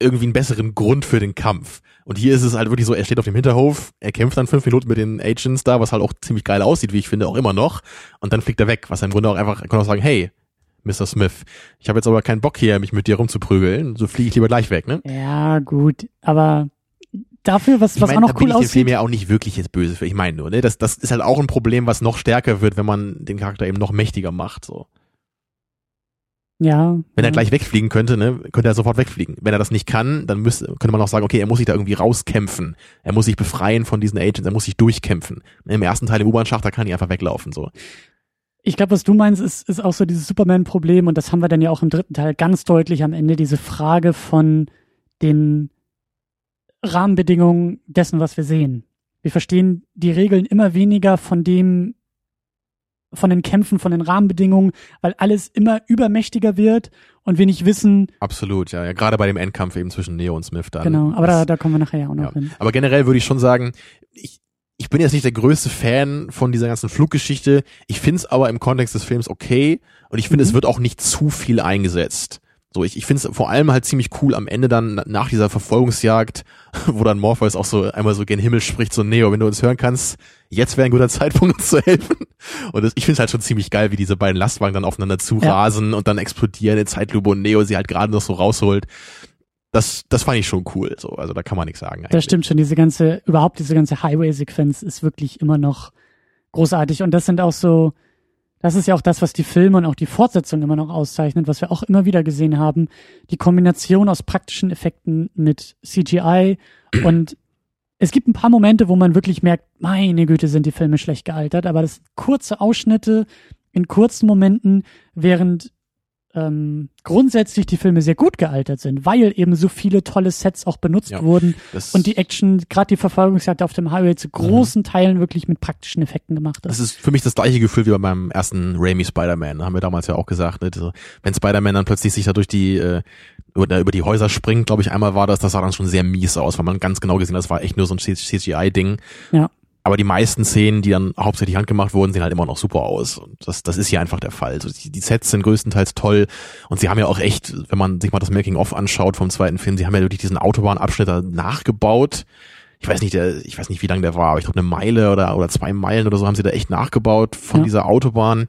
irgendwie einen besseren Grund für den Kampf. Und hier ist es halt wirklich so, er steht auf dem Hinterhof, er kämpft dann fünf Minuten mit den Agents da, was halt auch ziemlich geil aussieht, wie ich finde, auch immer noch. Und dann fliegt er weg, was er im Grunde auch einfach, er kann auch sagen, hey, Mr. Smith, ich habe jetzt aber keinen Bock hier, mich mit dir rumzuprügeln, so fliege ich lieber gleich weg, ne? Ja, gut, aber dafür, was, Ich was meine, auch da noch bin cool ich den Film aussieht. ja auch nicht wirklich jetzt böse für. Ich meine nur, ne, das, das ist halt auch ein Problem, was noch stärker wird, wenn man den Charakter eben noch mächtiger macht. So, Ja. wenn er gleich wegfliegen könnte, ne, könnte er sofort wegfliegen. Wenn er das nicht kann, dann müsste, könnte man auch sagen, okay, er muss sich da irgendwie rauskämpfen. Er muss sich befreien von diesen Agents. Er muss sich durchkämpfen. Im ersten Teil im U-Bahn-Schacht, da kann er einfach weglaufen. So, Ich glaube, was du meinst, ist, ist auch so dieses Superman-Problem und das haben wir dann ja auch im dritten Teil ganz deutlich am Ende, diese Frage von den Rahmenbedingungen dessen, was wir sehen. Wir verstehen die Regeln immer weniger von dem, von den Kämpfen, von den Rahmenbedingungen, weil alles immer übermächtiger wird und wir nicht wissen, absolut, ja, ja. Gerade bei dem Endkampf eben zwischen Neo und Smith dann. genau, aber Das- da, da kommen wir nachher ja auch noch Ja. hin. Aber generell würde ich schon sagen, ich, ich bin jetzt nicht der größte Fan von dieser ganzen Fluggeschichte. Ich finde es aber im Kontext des Films okay und ich finde, Mhm. es wird auch nicht zu viel eingesetzt. So, ich, ich finde es vor allem halt ziemlich cool am Ende dann nach dieser Verfolgungsjagd, wo dann Morpheus auch so einmal so gen Himmel spricht, so Neo, wenn du uns hören kannst, jetzt wäre ein guter Zeitpunkt, uns zu helfen. Und das, ich finde es halt schon ziemlich geil, wie diese beiden Lastwagen dann aufeinander zurasen und dann explodieren in Zeitlupe und Neo sie halt gerade noch so rausholt. Das, das fand ich schon cool. So, also da kann man nichts sagen. Das eigentlich. stimmt schon, diese ganze, überhaupt diese ganze Highway-Sequenz ist wirklich immer noch großartig. Und das sind auch so, das ist ja auch das, was die Filme und auch die Fortsetzung immer noch auszeichnet, was wir auch immer wieder gesehen haben. Die Kombination aus praktischen Effekten mit CGI und es gibt ein paar Momente, wo man wirklich merkt, meine Güte, sind die Filme schlecht gealtert, aber das sind kurze Ausschnitte in kurzen Momenten, während ähm, grundsätzlich die Filme sehr gut gealtert sind, weil eben so viele tolle Sets auch benutzt Ja. wurden und die Action, gerade die Verfolgungsjagd auf dem Highway zu großen Teilen wirklich mit praktischen Effekten gemacht das ist. ist für mich das gleiche Gefühl wie bei meinem ersten Raimi Spider-Man. Haben wir damals ja auch gesagt. Ne? Wenn Spider-Man dann plötzlich sich da durch die äh, über, über die Häuser springt, glaube ich, einmal war das, das sah dann schon sehr mies aus, weil man ganz genau gesehen hat, das war echt nur so ein CGI-Ding. Ja. Aber die meisten Szenen, die dann hauptsächlich handgemacht wurden, sehen halt immer noch super aus. Und das, das ist hier einfach der Fall. Also die, die Sets sind größtenteils toll. Und sie haben ja auch echt, wenn man sich mal das Making-of anschaut vom zweiten Film, sie haben ja wirklich diesen Autobahnabschnitt da nachgebaut. Ich weiß nicht, der, ich weiß nicht, wie lang der war, aber ich glaube eine Meile oder, oder zwei Meilen oder so haben sie da echt nachgebaut von Ja. dieser Autobahn.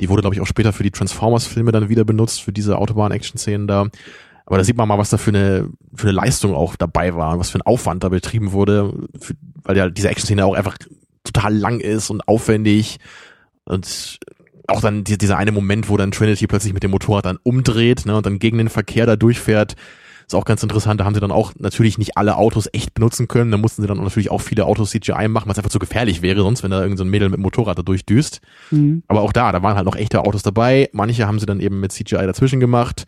Die wurde, glaube ich, auch später für die Transformers-Filme dann wieder benutzt, für diese Autobahn-Action-Szenen da. Aber da sieht man mal, was da für eine, für eine Leistung auch dabei war und was für ein Aufwand da betrieben wurde, für, weil ja diese Action-Szene auch einfach total lang ist und aufwendig und auch dann die, dieser eine Moment, wo dann Trinity plötzlich mit dem Motorrad dann umdreht ne, und dann gegen den Verkehr da durchfährt, ist auch ganz interessant. Da haben sie dann auch natürlich nicht alle Autos echt benutzen können. Da mussten sie dann natürlich auch viele Autos CGI machen, was einfach zu gefährlich wäre, sonst wenn da irgendein so ein Mädel mit dem Motorrad da durchdüst. Mhm. Aber auch da, da waren halt noch echte Autos dabei. Manche haben sie dann eben mit CGI dazwischen gemacht.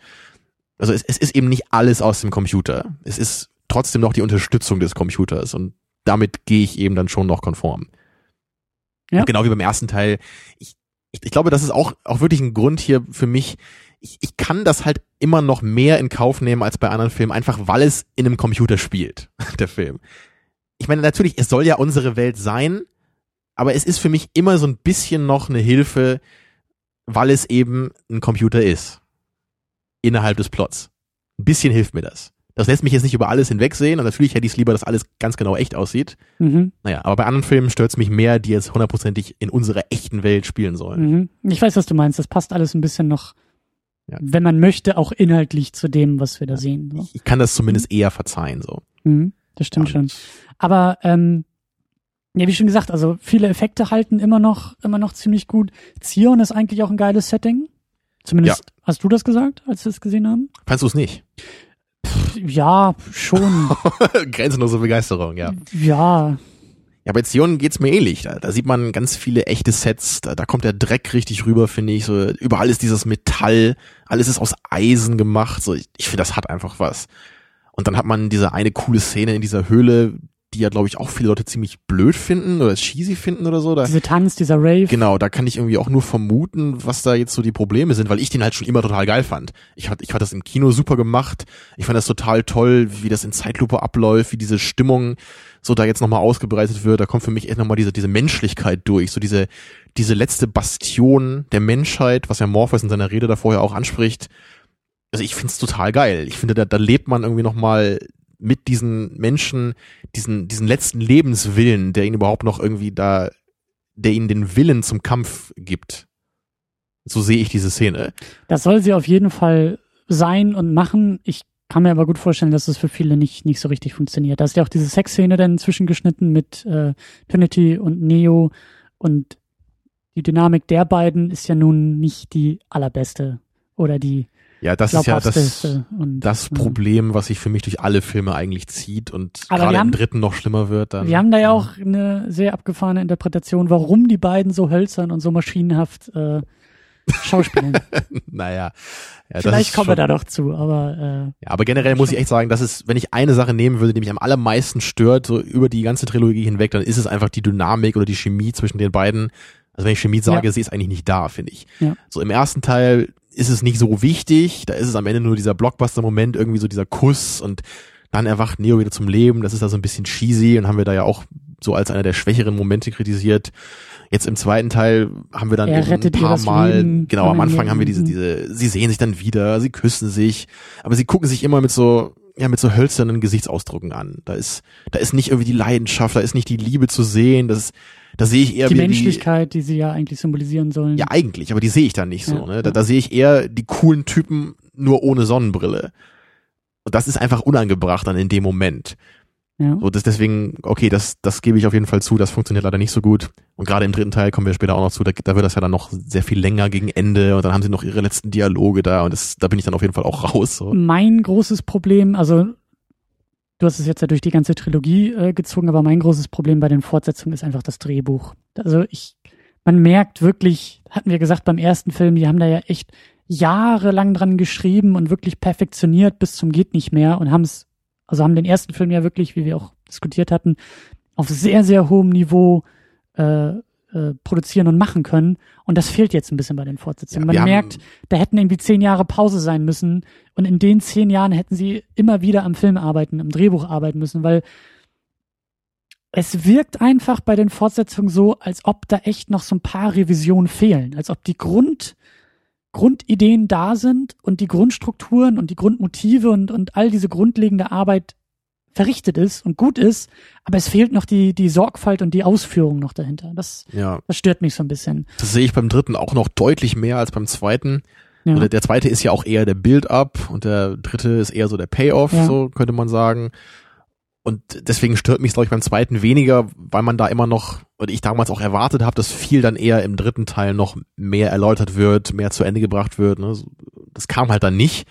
Also es, es ist eben nicht alles aus dem Computer. Es ist trotzdem noch die Unterstützung des Computers und damit gehe ich eben dann schon noch konform. Ja. Und genau wie beim ersten Teil. Ich, ich, ich glaube, das ist auch, auch wirklich ein Grund hier für mich. Ich, ich kann das halt immer noch mehr in Kauf nehmen als bei anderen Filmen, einfach weil es in einem Computer spielt, der Film. Ich meine, natürlich, es soll ja unsere Welt sein, aber es ist für mich immer so ein bisschen noch eine Hilfe, weil es eben ein Computer ist. Innerhalb des Plots. Ein bisschen hilft mir das. Das lässt mich jetzt nicht über alles hinwegsehen und natürlich hätte ich es lieber, dass alles ganz genau echt aussieht. Mhm. Naja, aber bei anderen Filmen stört es mich mehr, die jetzt hundertprozentig in unserer echten Welt spielen sollen. Mhm. Ich weiß, was du meinst. Das passt alles ein bisschen noch, Ja. wenn man möchte, auch inhaltlich zu dem, was wir da sehen. So. Ich, kann das zumindest eher verzeihen, so. Mhm. Das stimmt Ja, schon. Aber ähm, ja, wie schon gesagt, also viele Effekte halten immer noch, immer noch ziemlich gut. Zion ist eigentlich auch ein geiles Setting. Zumindest hast du das gesagt, als wir es gesehen haben? Fandst du es nicht? Ja, schon. Grenzenlose Begeisterung, ja. ja. Ja, bei Zion geht's mir ähnlich. Da, da sieht man ganz viele echte Sets. Da, da kommt der Dreck richtig rüber, finde ich. So, überall ist dieses Metall. Alles ist aus Eisen gemacht. So, ich, ich finde, das hat einfach was. Und dann hat man diese eine coole Szene in dieser Höhle, die ja, glaube ich, auch viele Leute ziemlich blöd finden oder cheesy finden oder so. Da, Diese Tanz, dieser Rave. Genau, da kann ich irgendwie auch nur vermuten, was da jetzt so die Probleme sind, weil ich den halt schon immer total geil fand. Ich fand, ich fand das im Kino super gemacht. Ich fand das total toll, wie das in Zeitlupe abläuft, wie diese Stimmung so da jetzt nochmal ausgebreitet wird. Da kommt für mich echt nochmal diese, diese Menschlichkeit durch, so diese, diese letzte Bastion der Menschheit, was ja Morpheus in seiner Rede da vorher auch anspricht. Also ich find's total geil. Ich finde, da, da lebt man irgendwie nochmal mit diesen Menschen, diesen, diesen letzten Lebenswillen, der ihn überhaupt noch irgendwie da der ihnen den Willen zum Kampf gibt. So sehe ich diese Szene. Das soll sie auf jeden Fall sein und machen. Ich kann mir aber gut vorstellen, dass es für viele nicht, nicht so richtig funktioniert. Da ist ja auch diese Sexszene dann zwischengeschnitten mit äh, Trinity und Neo und die Dynamik der beiden ist ja nun nicht die allerbeste oder die Ja, das ist ja das, und, das. Problem, was sich für mich durch alle Filme eigentlich zieht und gerade im dritten noch schlimmer wird. Dann, Wir haben da ja auch eine sehr abgefahrene Interpretation, warum die beiden so hölzern und so maschinenhaft äh, schauspielen. naja. Ja, Vielleicht kommen wir da doch zu, aber Ja, aber generell muss ich echt sagen, dass es, wenn ich eine Sache nehmen würde, die mich am allermeisten stört, so über die ganze Trilogie hinweg, dann ist es einfach die Dynamik oder die Chemie zwischen den beiden. Also wenn ich Chemie sage, Ja. sie ist eigentlich nicht da, finde ich. Ja. So im ersten Teil ist es nicht so wichtig, da ist es am Ende nur dieser Blockbuster-Moment, irgendwie so dieser Kuss und dann erwacht Neo wieder zum Leben, das ist da so ein bisschen cheesy und haben wir da ja auch so als einer der schwächeren Momente kritisiert. Jetzt im zweiten Teil haben wir dann Er ein paar Mal, Leben genau, am von Anfang haben wir diese, diese, sie sehen sich dann wieder, sie küssen sich, aber sie gucken sich immer mit so, ja, mit so hölzernen Gesichtsausdrucken an. Da ist, da ist nicht irgendwie die Leidenschaft, da ist nicht die Liebe zu sehen, das, da sehe ich eher die Menschlichkeit, die sie ja eigentlich symbolisieren sollen. ja, eigentlich, aber die sehe ich da nicht so. Ja, ne? Da, ja. da sehe ich eher die coolen Typen nur ohne Sonnenbrille. Und das ist einfach unangebracht dann in dem Moment. ja. So, das deswegen, okay, das, das gebe ich auf jeden Fall zu, das funktioniert leider nicht so gut. Und gerade im dritten Teil kommen wir später auch noch zu, da, da wird das ja dann noch sehr viel länger gegen Ende und dann haben sie noch ihre letzten Dialoge da und das, da bin ich dann auf jeden Fall auch raus. So. Mein großes Problem, also du hast es jetzt ja durch die ganze Trilogie äh, gezogen, aber mein großes Problem bei den Fortsetzungen ist einfach das Drehbuch. Also ich, man merkt wirklich, hatten wir gesagt beim ersten Film, die haben da ja echt jahrelang dran geschrieben und wirklich perfektioniert bis zum geht nicht mehr und haben es, also haben den ersten Film ja wirklich, wie wir auch diskutiert hatten, auf sehr, sehr hohem Niveau äh, äh, produzieren und machen können. Und das fehlt jetzt ein bisschen bei den Fortsetzungen. Ja, Man merkt, da hätten irgendwie zehn Jahre Pause sein müssen. Und in den zehn Jahren hätten sie immer wieder am Film arbeiten, am Drehbuch arbeiten müssen, weil es wirkt einfach bei den Fortsetzungen so, als ob da echt noch so ein paar Revisionen fehlen. Als ob die Grund, Grundideen da sind und die Grundstrukturen und die Grundmotive und, und all diese grundlegende Arbeit verrichtet ist und gut ist, aber es fehlt noch die, die Sorgfalt und die Ausführung noch dahinter. Das, Ja, das stört mich so ein bisschen. das sehe ich beim dritten auch noch deutlich mehr als beim zweiten. Ja. Oder der zweite ist ja auch eher der Build-up und der dritte ist eher so der Payoff, Ja. so könnte man sagen. Und deswegen stört mich, glaube ich, beim zweiten weniger, weil man da immer noch, und ich damals auch erwartet habe, dass viel dann eher im dritten Teil noch mehr erläutert wird, mehr zu Ende gebracht wird. Ne? Das kam halt dann nicht.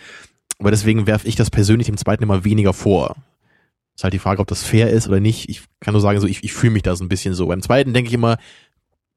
Aber deswegen werfe ich das persönlich im zweiten immer weniger vor. Ist halt die Frage, ob das fair ist oder nicht. Ich kann nur sagen, so ich, ich fühle mich da so ein bisschen so. Beim zweiten denke ich immer,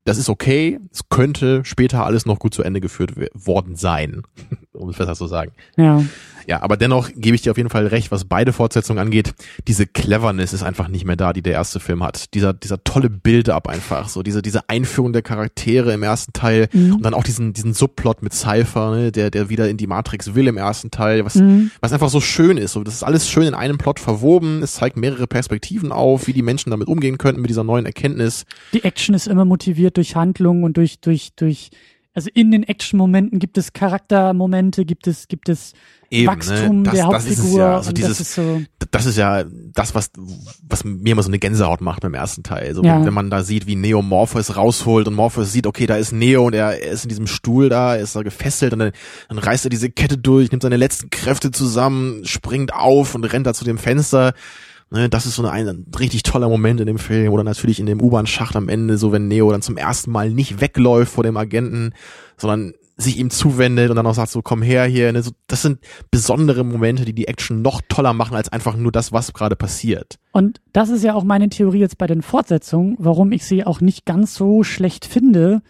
das ist okay. Es könnte später alles noch gut zu Ende geführt worden sein, um es besser zu sagen. Ja. Ja, aber dennoch gebe ich dir auf jeden Fall recht, was beide Fortsetzungen angeht. Diese Cleverness ist einfach nicht mehr da, die der erste Film hat. Dieser, dieser tolle Build-up einfach, so diese, diese Einführung der Charaktere im ersten Teil Mhm. und dann auch diesen, diesen Subplot mit Cypher, ne, der, der wieder in die Matrix will im ersten Teil, was, Mhm. was einfach so schön ist. So, das ist alles schön in einem Plot verwoben. Es zeigt mehrere Perspektiven auf, wie die Menschen damit umgehen könnten mit dieser neuen Erkenntnis. Die Action ist immer motiviert durch Handlung und durch, durch, durch Also in den Action-Momenten gibt es Charaktermomente, gibt es, gibt es Eben, ne? Wachstum das, der das ist Hauptfigur. ja. Also dieses, das ist so, das ist ja das, was, was mir immer so eine Gänsehaut macht beim ersten Teil. So, Ja. wenn, wenn man da sieht, wie Neo Morpheus rausholt und Morpheus sieht, okay, da ist Neo und er, er ist in diesem Stuhl da, er ist da gefesselt und dann, dann reißt er diese Kette durch, nimmt seine letzten Kräfte zusammen, springt auf und rennt da zu dem Fenster. Ne, das ist so ein, ein richtig toller Moment in dem Film. Oder natürlich in dem U-Bahn-Schacht am Ende, so wenn Neo dann zum ersten Mal nicht wegläuft vor dem Agenten, sondern sich ihm zuwendet und dann auch sagt so, komm her hier. Ne, so, das sind besondere Momente, die die Action noch toller machen als einfach nur das, was gerade passiert. Und das ist ja auch meine Theorie jetzt bei den Fortsetzungen, warum ich sie auch nicht ganz so schlecht finde.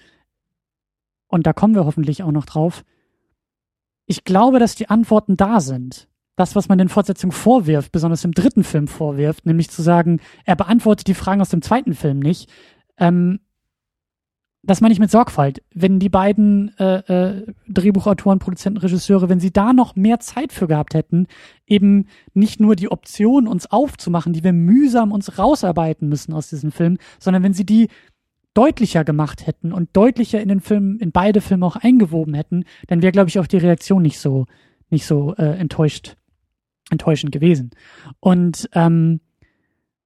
Und da kommen wir hoffentlich auch noch drauf. Ich glaube, dass die Antworten da sind. Das, was man den Fortsetzungen vorwirft, besonders im dritten Film vorwirft, nämlich zu sagen, er beantwortet die Fragen aus dem zweiten Film nicht. Ähm, das meine ich mit Sorgfalt. Wenn die beiden äh, äh, Drehbuchautoren, Produzenten, Regisseure, wenn sie da noch mehr Zeit für gehabt hätten, eben nicht nur die Option uns aufzumachen, die wir mühsam uns rausarbeiten müssen aus diesem Film, sondern wenn sie die deutlicher gemacht hätten und deutlicher in den Film, in beide Filme auch eingewoben hätten, dann wäre, glaube ich, auch die Reaktion nicht so, nicht so äh, enttäuscht, enttäuschend gewesen. Und ähm,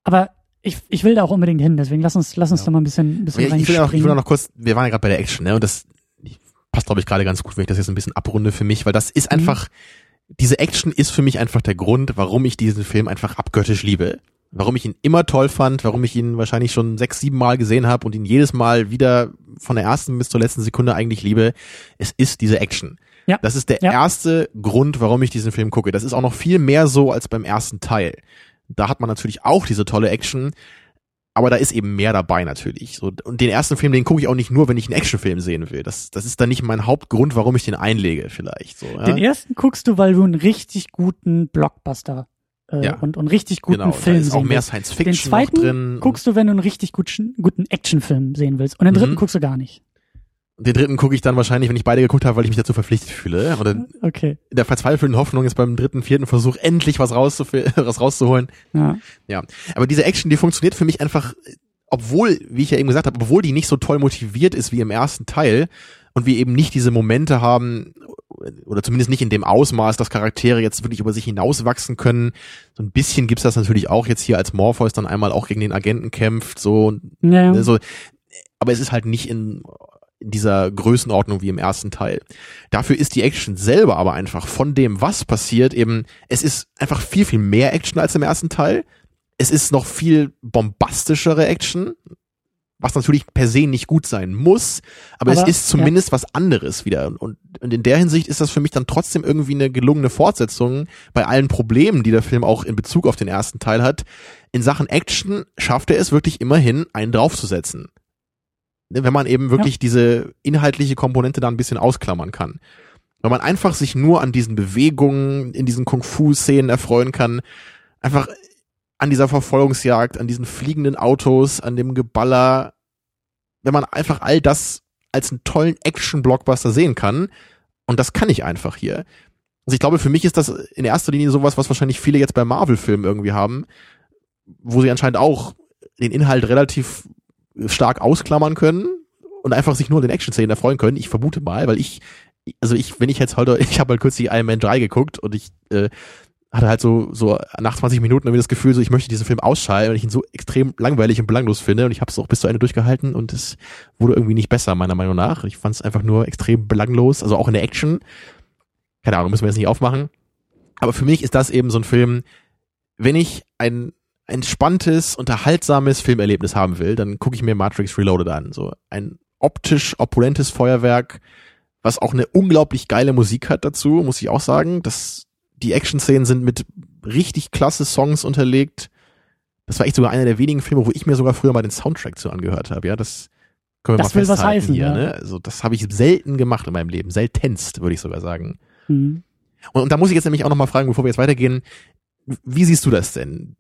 aber ich, ich will da auch unbedingt hin, deswegen lass uns, lass uns Ja. da mal ein bisschen, ein bisschen Ich, ich, will auch, ich will auch noch kurz, wir waren ja gerade bei der Action, ne? Und das passt, glaube ich, gerade ganz gut, wenn ich das jetzt ein bisschen abrunde für mich, weil das ist Mhm. einfach, diese Action ist für mich einfach der Grund, warum ich diesen Film einfach abgöttisch liebe. Warum ich ihn immer toll fand, warum ich ihn wahrscheinlich schon sechs, sieben Mal gesehen habe und ihn jedes Mal wieder von der ersten bis zur letzten Sekunde eigentlich liebe. Es ist diese Action. Ja. Das ist der Ja. erste Grund, warum ich diesen Film gucke. Das ist auch noch viel mehr so als beim ersten Teil. Da hat man natürlich auch diese tolle Action, aber da ist eben mehr dabei natürlich. So, und den ersten Film, den gucke ich auch nicht nur, wenn ich einen Actionfilm sehen will. Das, das ist dann nicht mein Hauptgrund, warum ich den einlege, vielleicht. So, ja? Den ersten guckst du, weil du einen richtig guten Blockbuster äh, Ja. und, und richtig guten genau, Film da ist auch mehr. Science Den Fiction noch zweiten drin. guckst du, wenn du einen richtig guten, guten Actionfilm sehen willst. Und den dritten Mhm. guckst du gar nicht. Den dritten gucke ich dann wahrscheinlich, wenn ich beide geguckt habe, weil ich mich dazu verpflichtet fühle. Oder Okay. in der verzweifelten Hoffnung ist beim dritten, vierten Versuch endlich was, was rauszuholen. Ja. Ja, aber diese Action, die funktioniert für mich einfach, obwohl, wie ich ja eben gesagt habe, obwohl die nicht so toll motiviert ist wie im ersten Teil und wir eben nicht diese Momente haben, oder zumindest nicht in dem Ausmaß, dass Charaktere jetzt wirklich über sich hinauswachsen können. So ein bisschen gibt's das natürlich auch jetzt hier, als Morpheus dann einmal auch gegen den Agenten kämpft, so, Ja, ja. so. Aber es ist halt nicht in, in dieser Größenordnung wie im ersten Teil. Dafür ist die Action selber aber einfach von dem, was passiert, eben, es ist einfach viel, viel mehr Action als im ersten Teil. Es ist noch viel bombastischere Action, was natürlich per se nicht gut sein muss, aber, Aber, es ist zumindest was anderes wieder. Und, und in der Hinsicht ist das für mich dann trotzdem irgendwie eine gelungene Fortsetzung bei allen Problemen, die der Film auch in Bezug auf den ersten Teil hat. In Sachen Action schafft er es wirklich immerhin, einen draufzusetzen. Ne, Wenn man eben wirklich diese inhaltliche Komponente da ein bisschen ausklammern kann. Wenn man einfach sich nur an diesen Bewegungen, in diesen Kung-Fu-Szenen erfreuen kann, einfach an dieser Verfolgungsjagd, an diesen fliegenden Autos, an dem Geballer, wenn man einfach all das als einen tollen Action-Blockbuster sehen kann, und das kann ich einfach hier. Also ich glaube, für mich ist das in erster Linie sowas, was wahrscheinlich viele jetzt bei Marvel-Filmen irgendwie haben, wo sie anscheinend auch den Inhalt relativ stark ausklammern können und einfach sich nur an den Action-Szenen erfreuen können. Ich vermute mal, weil ich, also ich, wenn ich jetzt heute, ich habe halt kürzlich Iron Man 3 geguckt und ich äh, hatte halt so, so nach 20 Minuten irgendwie das Gefühl, so ich möchte diesen Film ausschalten, weil ich ihn so extrem langweilig und belanglos finde und ich habe es auch bis zu Ende durchgehalten und es wurde irgendwie nicht besser, meiner Meinung nach. Ich fand es einfach nur extrem belanglos, also auch in der Action. Keine Ahnung, müssen wir jetzt nicht aufmachen. Aber für mich ist das eben so ein Film, wenn ich ein entspanntes, unterhaltsames Filmerlebnis haben will, dann gucke ich mir Matrix Reloaded an. So ein optisch opulentes Feuerwerk, was auch eine unglaublich geile Musik hat dazu, muss ich auch sagen. Das, die Action-Szenen sind mit richtig klasse Songs unterlegt. Das war echt sogar einer der wenigen Filme, wo ich mir sogar früher mal den Soundtrack zu angehört habe. Ja, das können wir Das mal will was festhalten heißen, hier. ja. Ne? Also das habe ich selten gemacht in meinem Leben, seltenst, würde ich sogar sagen. Mhm. Und, und da muss ich jetzt nämlich auch nochmal fragen, bevor wir jetzt weitergehen, wie siehst du das denn?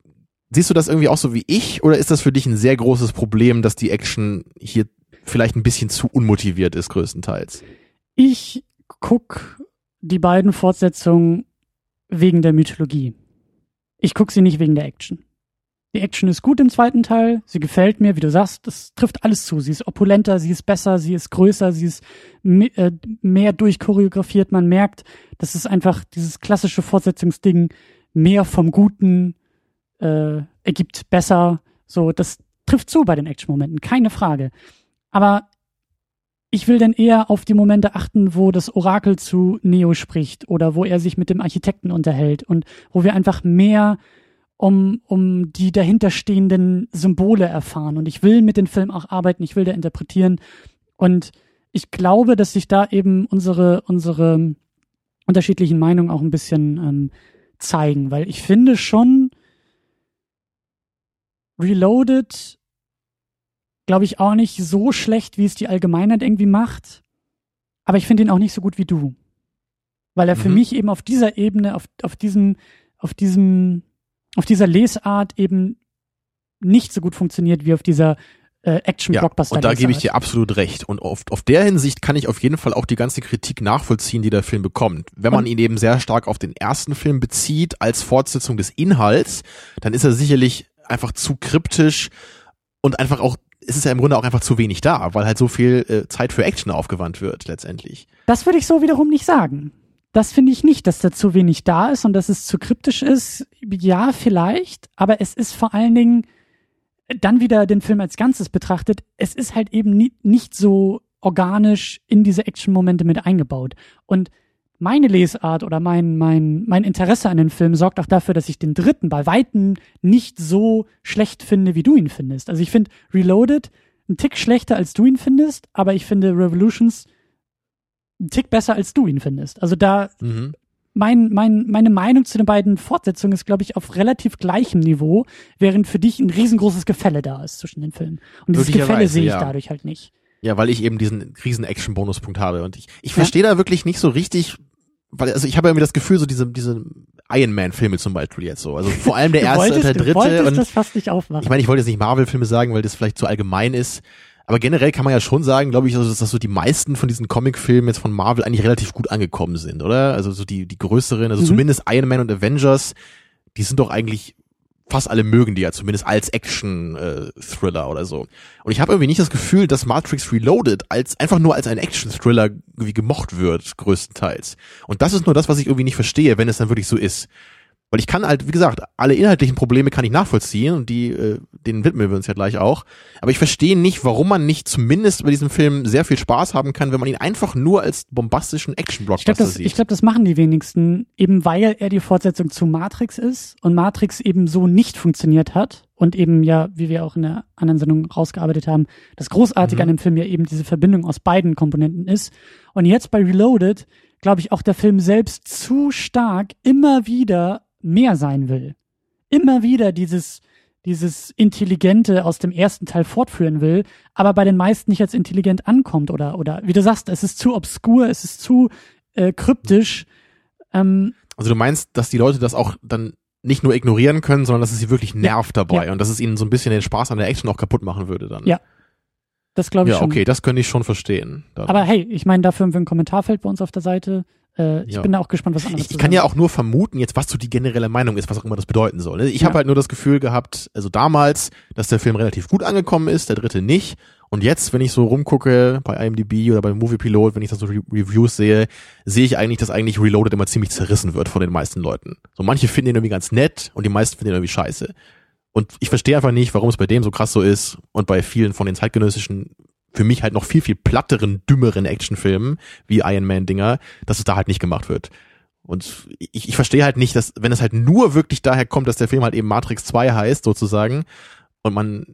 Siehst du das irgendwie auch so wie ich oder ist das für dich ein sehr großes Problem, dass die Action hier vielleicht ein bisschen zu unmotiviert ist, größtenteils? Ich guck die beiden Fortsetzungen wegen der Mythologie. Ich guck sie nicht wegen der Action. Die Action ist gut im zweiten Teil. Sie gefällt mir, wie du sagst. Das trifft alles zu. Sie ist opulenter, sie ist besser, sie ist größer, sie ist äh, mehr durchchoreografiert. Man merkt, das ist einfach dieses klassische Fortsetzungsding. Mehr vom Guten äh, ergibt besser. So, das trifft zu bei den Action-Momenten, keine Frage. Aber ich will dann eher auf die Momente achten, wo das Orakel zu Neo spricht oder wo er sich mit dem Architekten unterhält und wo wir einfach mehr um, um die dahinterstehenden Symbole erfahren. Und ich will mit dem Film auch arbeiten, ich will da interpretieren. Und ich glaube, dass sich da eben unsere, unsere unterschiedlichen Meinungen auch ein bisschen ähm, zeigen, weil ich finde schon, Reloaded, glaube ich, auch nicht so schlecht, wie es die Allgemeinheit irgendwie macht. Aber ich finde ihn auch nicht so gut wie du. Weil er mhm. für mich eben auf dieser Ebene, auf, auf diesem, auf diesem auf dieser Lesart eben nicht so gut funktioniert wie auf dieser äh, Action-Blockbuster. Ja, und da gebe ich dir absolut recht. Und auf, auf der Hinsicht kann ich auf jeden Fall auch die ganze Kritik nachvollziehen, die der Film bekommt. Wenn man und, ihn eben sehr stark auf den ersten Film bezieht, als Fortsetzung des Inhalts, dann ist er sicherlich einfach zu kryptisch und einfach auch es ist ja im Grunde auch einfach zu wenig da, weil halt so viel äh, Zeit für Action aufgewandt wird letztendlich. Das würde ich so wiederum nicht sagen das finde ich nicht, dass da zu wenig da ist und dass es zu kryptisch ist. Ja, vielleicht, aber es ist vor allen Dingen dann wieder den Film als Ganzes betrachtet. Es ist halt eben nie, nicht so organisch in diese Action-Momente mit eingebaut. Und meine Lesart oder mein, mein, mein Interesse an dem Film sorgt auch dafür, dass ich den dritten bei Weitem nicht so schlecht finde, wie du ihn findest. Also ich finde Reloaded ein Tick schlechter, als du ihn findest, aber ich finde Revolutions einen Tick besser, als du ihn findest. Also da, mhm. mein, mein, meine Meinung zu den beiden Fortsetzungen ist, glaube ich, auf relativ gleichem Niveau, während für dich ein riesengroßes Gefälle da ist zwischen den Filmen. Und dieses Gefälle sehe ich ja. dadurch halt nicht. Ja, weil ich eben diesen riesen Action-Bonuspunkt habe. Und ich, ich verstehe ja? da wirklich nicht so richtig, weil, also ich habe irgendwie das Gefühl, so diese, diese Iron Man-Filme zum Beispiel jetzt so. Also vor allem der erste wolltest, und der dritte. Du und das fast nicht aufmachen. Ich meine, ich wollte jetzt nicht Marvel-Filme sagen, weil das vielleicht zu allgemein ist. Aber generell kann man ja schon sagen, glaube ich, also, dass so die meisten von diesen Comicfilmen jetzt von Marvel eigentlich relativ gut angekommen sind, oder? Also so die, die größeren, also mhm. zumindest Iron Man und Avengers, die sind doch eigentlich fast alle mögen die ja zumindest als Action-Thriller äh, oder so. Und ich habe irgendwie nicht das Gefühl, dass Matrix Reloaded als einfach nur als ein Action-Thriller wie gemocht wird, größtenteils. Und das ist nur das, was ich irgendwie nicht verstehe, wenn es dann wirklich so ist. Weil ich kann halt, wie gesagt, alle inhaltlichen Probleme kann ich nachvollziehen und die, äh, denen widmen wir uns ja gleich auch. Aber ich verstehe nicht, warum man nicht zumindest bei diesem Film sehr viel Spaß haben kann, wenn man ihn einfach nur als bombastischen Action-Blockbuster sieht. Ich glaube, das machen die wenigsten, eben weil er die Fortsetzung zu Matrix ist und Matrix eben so nicht funktioniert hat und eben ja, wie wir auch in der anderen Sendung rausgearbeitet haben, das Großartige mhm. an dem Film ja eben diese Verbindung aus beiden Komponenten ist. Und jetzt bei Reloaded glaube ich auch der Film selbst zu stark immer wieder mehr sein will. Immer wieder dieses, dieses Intelligente aus dem ersten Teil fortführen will, aber bei den meisten nicht als intelligent ankommt oder, oder wie du sagst, es ist zu obskur, es ist zu äh, kryptisch. Ähm, also du meinst, dass die Leute das auch dann nicht nur ignorieren können, sondern dass es sie wirklich nervt ja, dabei ja. und dass es ihnen so ein bisschen den Spaß an der Action auch kaputt machen würde dann. Ja. Das glaube ich ja, schon. Ja, okay, das könnte ich schon verstehen. Dann. Aber hey, ich meine, dafür haben wir ein Kommentarfeld bei uns auf der Seite. Äh, ich ja. bin da auch gespannt, was anderes Ich, ich kann ja auch nur vermuten, jetzt was so die generelle Meinung ist, was auch immer das bedeuten soll. Ne? Ich ja. habe halt nur das Gefühl gehabt, also damals, dass der Film relativ gut angekommen ist, der dritte nicht. Und jetzt, wenn ich so rumgucke bei IMDb oder bei Movie Pilot, wenn ich da so Re Reviews sehe, sehe ich eigentlich, dass eigentlich Reloaded immer ziemlich zerrissen wird von den meisten Leuten. So manche finden ihn irgendwie ganz nett und die meisten finden ihn irgendwie scheiße. Und ich verstehe einfach nicht, warum es bei dem so krass so ist und bei vielen von den zeitgenössischen für mich halt noch viel, viel platteren, dümmeren Actionfilmen wie Iron Man-Dinger, dass es da halt nicht gemacht wird. Und ich, ich verstehe halt nicht, dass, wenn es halt nur wirklich daher kommt, dass der Film halt eben Matrix 2 heißt, sozusagen, und man,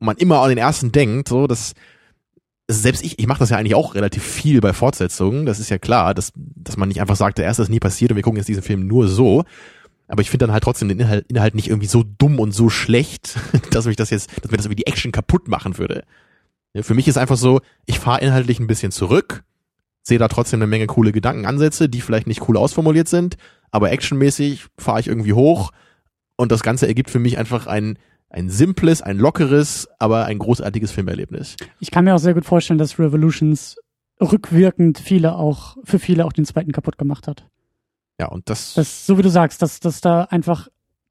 man immer an den ersten denkt, so, dass, selbst ich, ich mache das ja eigentlich auch relativ viel bei Fortsetzungen, das ist ja klar, dass, dass man nicht einfach sagt, der erste ist nie passiert und wir gucken jetzt diesen Film nur so. Aber ich finde dann halt trotzdem den Inhalt, Inhalt nicht irgendwie so dumm und so schlecht, dass mich das jetzt, dass mir das irgendwie die Action kaputt machen würde. Ja, für mich ist einfach so, ich fahre inhaltlich ein bisschen zurück, sehe da trotzdem eine Menge coole Gedankenansätze, die vielleicht nicht cool ausformuliert sind, aber actionmäßig fahre ich irgendwie hoch und das Ganze ergibt für mich einfach ein, ein simples, ein lockeres, aber ein großartiges Filmerlebnis. Ich kann mir auch sehr gut vorstellen, dass Revolutions rückwirkend viele auch, für viele auch den zweiten kaputt gemacht hat. Ja, und das. Das, so wie du sagst, dass, dass da einfach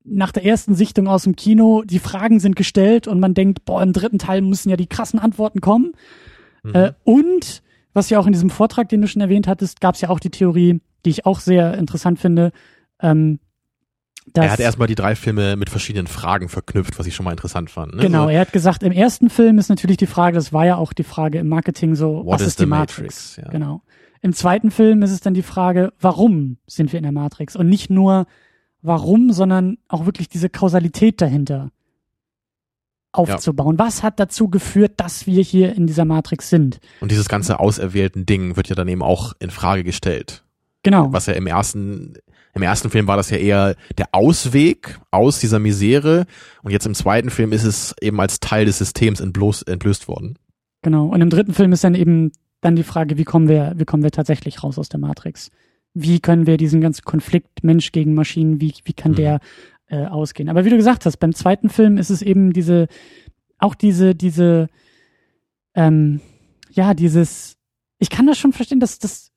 nach der ersten Sichtung aus dem Kino, die Fragen sind gestellt und man denkt, boah, im dritten Teil müssen ja die krassen Antworten kommen. Mhm. Äh, und was ja auch in diesem Vortrag, den du schon erwähnt hattest, gab es ja auch die Theorie, die ich auch sehr interessant finde. Ähm, er hat erstmal die drei Filme mit verschiedenen Fragen verknüpft, was ich schon mal interessant fand. Ne? Genau, er hat gesagt, im ersten Film ist natürlich die Frage, das war ja auch die Frage im Marketing so, What was ist die Matrix? Matrix? Ja. Genau. Im zweiten Film ist es dann die Frage, warum sind wir in der Matrix? Und nicht nur warum, sondern auch wirklich diese Kausalität dahinter aufzubauen. Ja. Was hat dazu geführt, dass wir hier in dieser Matrix sind? Und dieses ganze auserwählten Ding wird ja dann eben auch in Frage gestellt. Genau. Was ja im ersten, im ersten Film war das ja eher der Ausweg aus dieser Misere. Und jetzt im zweiten Film ist es eben als Teil des Systems entblößt, entblößt worden. Genau. Und im dritten Film ist dann eben dann die Frage, wie kommen wir, wie kommen wir tatsächlich raus aus der Matrix? Wie können wir diesen ganzen Konflikt Mensch gegen Maschinen, wie, wie kann mhm. der äh, ausgehen. Aber wie du gesagt hast, beim zweiten Film ist es eben diese, auch diese, diese, ähm, ja, dieses, ich kann das schon verstehen, dass das,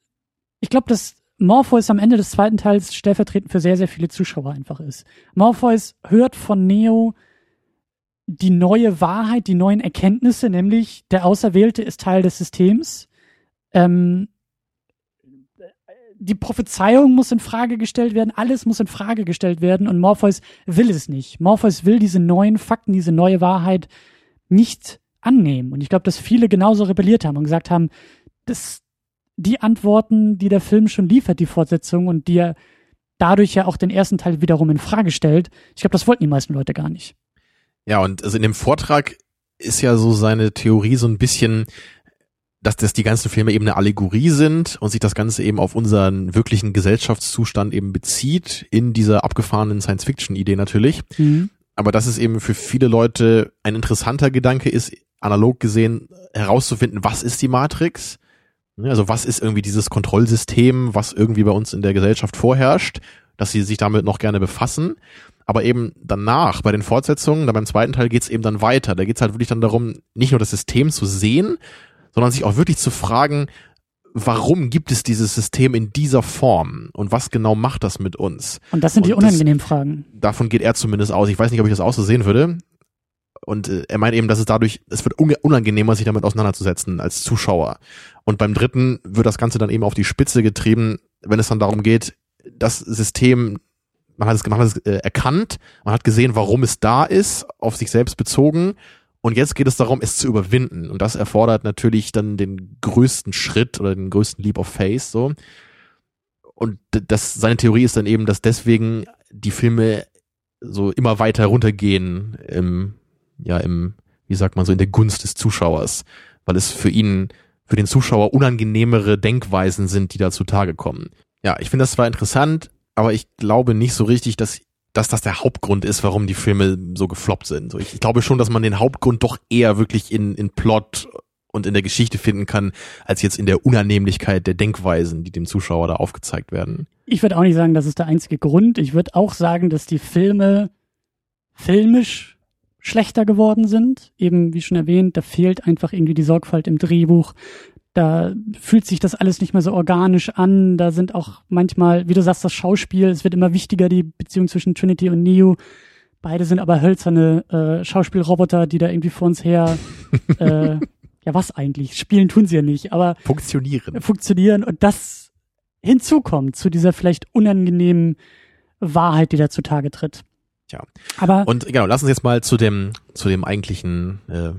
ich glaube, dass Morpheus am Ende des zweiten Teils stellvertretend für sehr, sehr viele Zuschauer einfach ist. Morpheus hört von Neo die neue Wahrheit, die neuen Erkenntnisse, nämlich der Auserwählte ist Teil des Systems. Ähm, die Prophezeiung muss in Frage gestellt werden, alles muss in Frage gestellt werden und Morpheus will es nicht. Morpheus will diese neuen Fakten, diese neue Wahrheit nicht annehmen. Und ich glaube, dass viele genauso rebelliert haben und gesagt haben, dass die Antworten, die der Film schon liefert, die Fortsetzung und die er dadurch ja auch den ersten Teil wiederum in Frage stellt, ich glaube, das wollten die meisten Leute gar nicht. Ja, und also in dem Vortrag ist ja so seine Theorie so ein bisschen, dass das die ganzen Filme eben eine Allegorie sind und sich das Ganze eben auf unseren wirklichen Gesellschaftszustand eben bezieht, in dieser abgefahrenen Science-Fiction-Idee natürlich. Mhm. Aber dass es eben für viele Leute ein interessanter Gedanke ist, analog gesehen herauszufinden, was ist die Matrix? Also was ist irgendwie dieses Kontrollsystem, was irgendwie bei uns in der Gesellschaft vorherrscht, dass sie sich damit noch gerne befassen. Aber eben danach, bei den Fortsetzungen, da beim zweiten Teil geht's eben dann weiter. Da geht's halt wirklich dann darum, nicht nur das System zu sehen, sondern sich auch wirklich zu fragen, warum gibt es dieses System in dieser Form und was genau macht das mit uns? Und das sind die unangenehmen das, Fragen. Davon geht er zumindest aus. Ich weiß nicht, ob ich das auch so sehen würde. Und äh, er meint eben, dass es dadurch, es wird unangenehmer, sich damit auseinanderzusetzen als Zuschauer. Und beim dritten wird das Ganze dann eben auf die Spitze getrieben, wenn es dann darum geht, das System, man hat es, man hat es äh, erkannt, man hat gesehen, warum es da ist, auf sich selbst bezogen und jetzt geht es darum, es zu überwinden. Und das erfordert natürlich dann den größten Schritt oder den größten Leap of Faith, so. Und das, seine Theorie ist dann eben, dass deswegen die Filme so immer weiter runtergehen im, ja, im, wie sagt man so, in der Gunst des Zuschauers. Weil es für ihn, für den Zuschauer unangenehmere Denkweisen sind, die da zutage kommen. Ja, ich finde das zwar interessant, aber ich glaube nicht so richtig, dass dass das der Hauptgrund ist, warum die Filme so gefloppt sind. Ich, ich glaube schon, dass man den Hauptgrund doch eher wirklich in, in Plot und in der Geschichte finden kann, als jetzt in der Unannehmlichkeit der Denkweisen, die dem Zuschauer da aufgezeigt werden. Ich würde auch nicht sagen, das ist der einzige Grund. Ich würde auch sagen, dass die Filme filmisch schlechter geworden sind. Eben, wie schon erwähnt, da fehlt einfach irgendwie die Sorgfalt im Drehbuch da fühlt sich das alles nicht mehr so organisch an. Da sind auch manchmal, wie du sagst, das Schauspiel, es wird immer wichtiger, die Beziehung zwischen Trinity und Neo. Beide sind aber hölzerne äh, Schauspielroboter, die da irgendwie vor uns her, äh, ja was eigentlich, spielen tun sie ja nicht, aber funktionieren. Funktionieren und das hinzukommt zu dieser vielleicht unangenehmen Wahrheit, die da zutage tritt. Tja. Aber und genau, lass uns jetzt mal zu dem zu dem eigentlichen äh,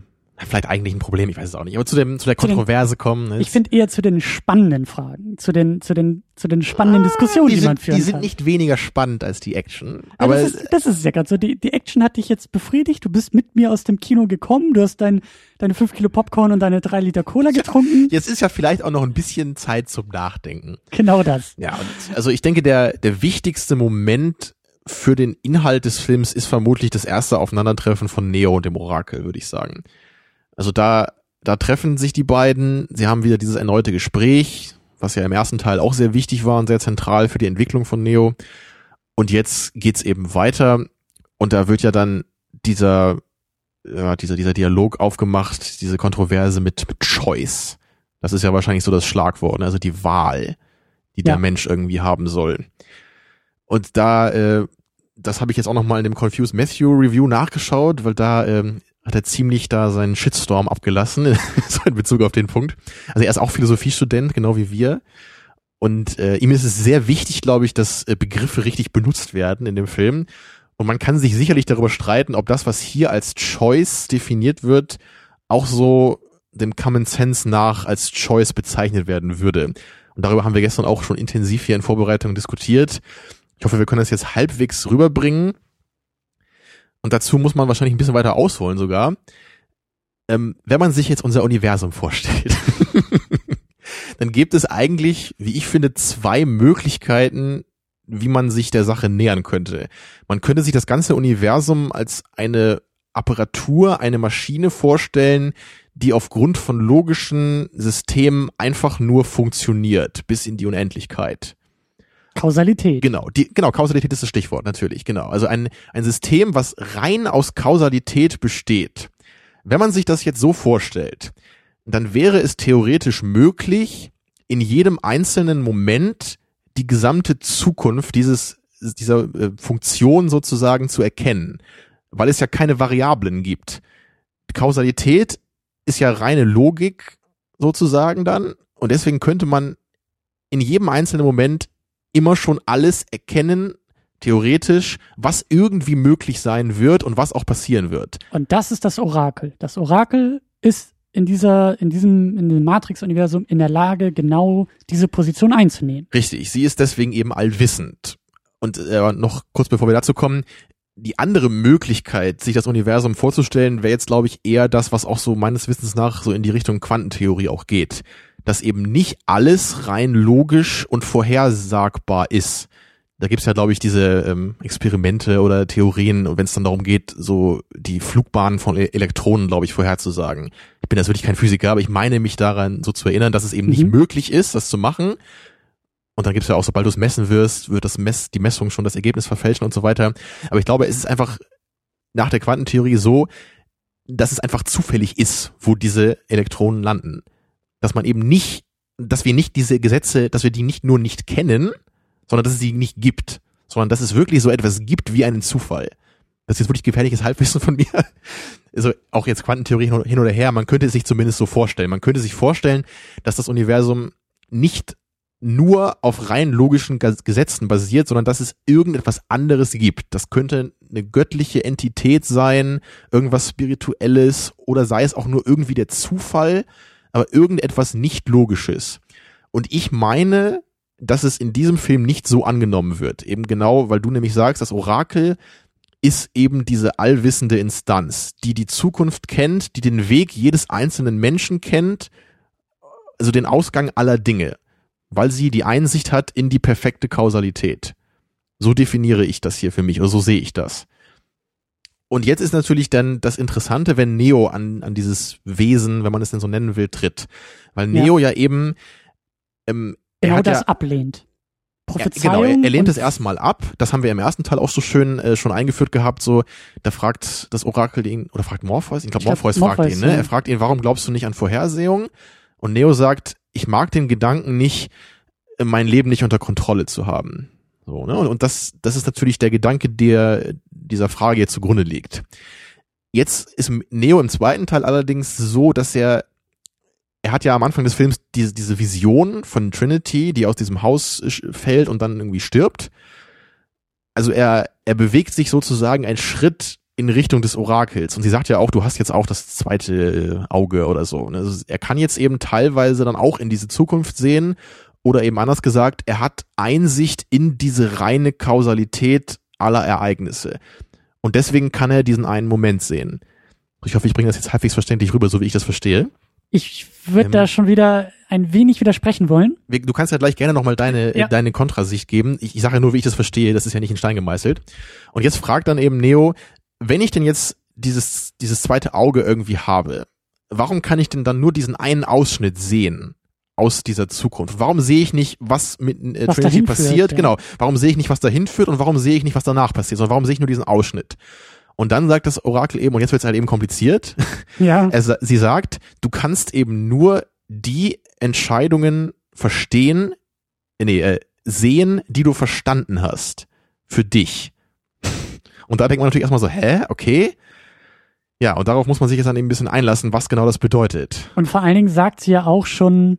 vielleicht eigentlich ein Problem, ich weiß es auch nicht, aber zu dem zu der Kontroverse den, kommen. Ist, ich finde eher zu den spannenden Fragen, zu den zu den zu den spannenden ah, Diskussionen, die, die man führen Die sind kann. nicht weniger spannend als die Action. Ja, aber das ist, das ist ja gerade so. Die, die Action hat dich jetzt befriedigt. Du bist mit mir aus dem Kino gekommen. Du hast dein, deine fünf Kilo Popcorn und deine drei Liter Cola getrunken. Jetzt ist ja vielleicht auch noch ein bisschen Zeit zum Nachdenken. Genau das. Ja, also ich denke, der der wichtigste Moment für den Inhalt des Films ist vermutlich das erste Aufeinandertreffen von Neo und dem Orakel, würde ich sagen. Also da, da treffen sich die beiden, sie haben wieder dieses erneute Gespräch, was ja im ersten Teil auch sehr wichtig war und sehr zentral für die Entwicklung von Neo. Und jetzt geht's eben weiter und da wird ja dann dieser, ja, dieser, dieser Dialog aufgemacht, diese Kontroverse mit, mit Choice. Das ist ja wahrscheinlich so das Schlagwort, ne? also die Wahl, die ja. der Mensch irgendwie haben soll. Und da äh, das habe ich jetzt auch nochmal in dem Confused Matthew Review nachgeschaut, weil da ähm, hat er ziemlich da seinen Shitstorm abgelassen, so in Bezug auf den Punkt. Also er ist auch Philosophiestudent, genau wie wir. Und äh, ihm ist es sehr wichtig, glaube ich, dass äh, Begriffe richtig benutzt werden in dem Film. Und man kann sich sicherlich darüber streiten, ob das, was hier als Choice definiert wird, auch so dem Common Sense nach als Choice bezeichnet werden würde. Und darüber haben wir gestern auch schon intensiv hier in Vorbereitung diskutiert. Ich hoffe, wir können das jetzt halbwegs rüberbringen. Und dazu muss man wahrscheinlich ein bisschen weiter ausholen sogar. Ähm, wenn man sich jetzt unser Universum vorstellt, dann gibt es eigentlich, wie ich finde, zwei Möglichkeiten, wie man sich der Sache nähern könnte. Man könnte sich das ganze Universum als eine Apparatur, eine Maschine vorstellen, die aufgrund von logischen Systemen einfach nur funktioniert bis in die Unendlichkeit. Kausalität. Genau, die, genau, Kausalität ist das Stichwort, natürlich, genau. Also ein, ein System, was rein aus Kausalität besteht. Wenn man sich das jetzt so vorstellt, dann wäre es theoretisch möglich, in jedem einzelnen Moment die gesamte Zukunft dieses, dieser äh, Funktion sozusagen zu erkennen, weil es ja keine Variablen gibt. Kausalität ist ja reine Logik sozusagen dann und deswegen könnte man in jedem einzelnen Moment immer schon alles erkennen, theoretisch, was irgendwie möglich sein wird und was auch passieren wird. Und das ist das Orakel. Das Orakel ist in dieser, in diesem, in dem Matrix-Universum in der Lage, genau diese Position einzunehmen. Richtig, sie ist deswegen eben allwissend. Und äh, noch kurz bevor wir dazu kommen, die andere Möglichkeit, sich das Universum vorzustellen, wäre jetzt, glaube ich, eher das, was auch so meines Wissens nach so in die Richtung Quantentheorie auch geht. Dass eben nicht alles rein logisch und vorhersagbar ist. Da gibt's ja, glaube ich, diese ähm, Experimente oder Theorien, wenn es dann darum geht, so die Flugbahnen von e Elektronen, glaube ich, vorherzusagen. Ich bin jetzt wirklich kein Physiker, aber ich meine mich daran so zu erinnern, dass es eben mhm. nicht möglich ist, das zu machen, und dann gibt's ja auch, sobald du es messen wirst, wird das Mess, die Messung schon das Ergebnis verfälschen und so weiter. Aber ich glaube, es ist einfach nach der Quantentheorie so, dass es einfach zufällig ist, wo diese Elektronen landen. Dass man eben nicht, dass wir nicht diese Gesetze, dass wir die nicht nur nicht kennen, sondern dass es sie nicht gibt, sondern dass es wirklich so etwas gibt wie einen Zufall. Das ist jetzt wirklich gefährliches Halbwissen von mir. Also auch jetzt Quantentheorie hin oder her, man könnte es sich zumindest so vorstellen. Man könnte sich vorstellen, dass das Universum nicht nur auf rein logischen Gesetzen basiert, sondern dass es irgendetwas anderes gibt. Das könnte eine göttliche Entität sein, irgendwas Spirituelles oder sei es auch nur irgendwie der Zufall, aber irgendetwas nicht Logisches. Und ich meine, dass es in diesem Film nicht so angenommen wird. Eben genau, weil du nämlich sagst, das Orakel ist eben diese allwissende Instanz, die die Zukunft kennt, die den Weg jedes einzelnen Menschen kennt, also den Ausgang aller Dinge weil sie die Einsicht hat in die perfekte Kausalität. So definiere ich das hier für mich oder so sehe ich das. Und jetzt ist natürlich dann das Interessante, wenn Neo an, an dieses Wesen, wenn man es denn so nennen will, tritt. Weil Neo ja, ja eben ähm, genau das ja, ablehnt. Prophezeiung. Ja, genau, er, er lehnt es erstmal ab. Das haben wir im ersten Teil auch so schön äh, schon eingeführt gehabt. So, da fragt das Orakel ihn, oder fragt Morpheus, ich glaube Morpheus, Morpheus fragt ihn, ne? Er fragt ihn, warum glaubst du nicht an Vorhersehung? Und Neo sagt, ich mag den Gedanken nicht, äh, mein Leben nicht unter Kontrolle zu haben. So, ne? Und, und das, das ist natürlich der Gedanke, der dieser Frage jetzt zugrunde liegt. Jetzt ist Neo im zweiten Teil allerdings so, dass er er hat ja am Anfang des Films diese, diese Vision von Trinity, die aus diesem Haus fällt und dann irgendwie stirbt. Also er, er bewegt sich sozusagen einen Schritt in Richtung des Orakels. Und sie sagt ja auch, du hast jetzt auch das zweite Auge oder so. Also er kann jetzt eben teilweise dann auch in diese Zukunft sehen oder eben anders gesagt, er hat Einsicht in diese reine Kausalität aller Ereignisse. Und deswegen kann er diesen einen Moment sehen. Ich hoffe, ich bringe das jetzt halbwegs verständlich rüber, so wie ich das verstehe. Ich würde ähm, da schon wieder ein wenig widersprechen wollen. Du kannst ja gleich gerne nochmal deine, ja. deine Kontrasicht geben. Ich, ich sage ja nur, wie ich das verstehe. Das ist ja nicht in Stein gemeißelt. Und jetzt fragt dann eben Neo, wenn ich denn jetzt dieses, dieses zweite Auge irgendwie habe, warum kann ich denn dann nur diesen einen Ausschnitt sehen? Aus dieser Zukunft? Warum sehe ich nicht, was mit äh, was Trinity passiert? Führt, ja. Genau. Warum sehe ich nicht, was dahin führt und warum sehe ich nicht, was danach passiert? Sondern warum sehe ich nur diesen Ausschnitt? Und dann sagt das Orakel eben, und jetzt wird es halt eben kompliziert. Ja. Er, sie sagt, du kannst eben nur die Entscheidungen verstehen, nee, äh, sehen, die du verstanden hast. Für dich. Und da denkt man natürlich erstmal so, hä, okay. Ja, und darauf muss man sich jetzt dann eben ein bisschen einlassen, was genau das bedeutet. Und vor allen Dingen sagt sie ja auch schon,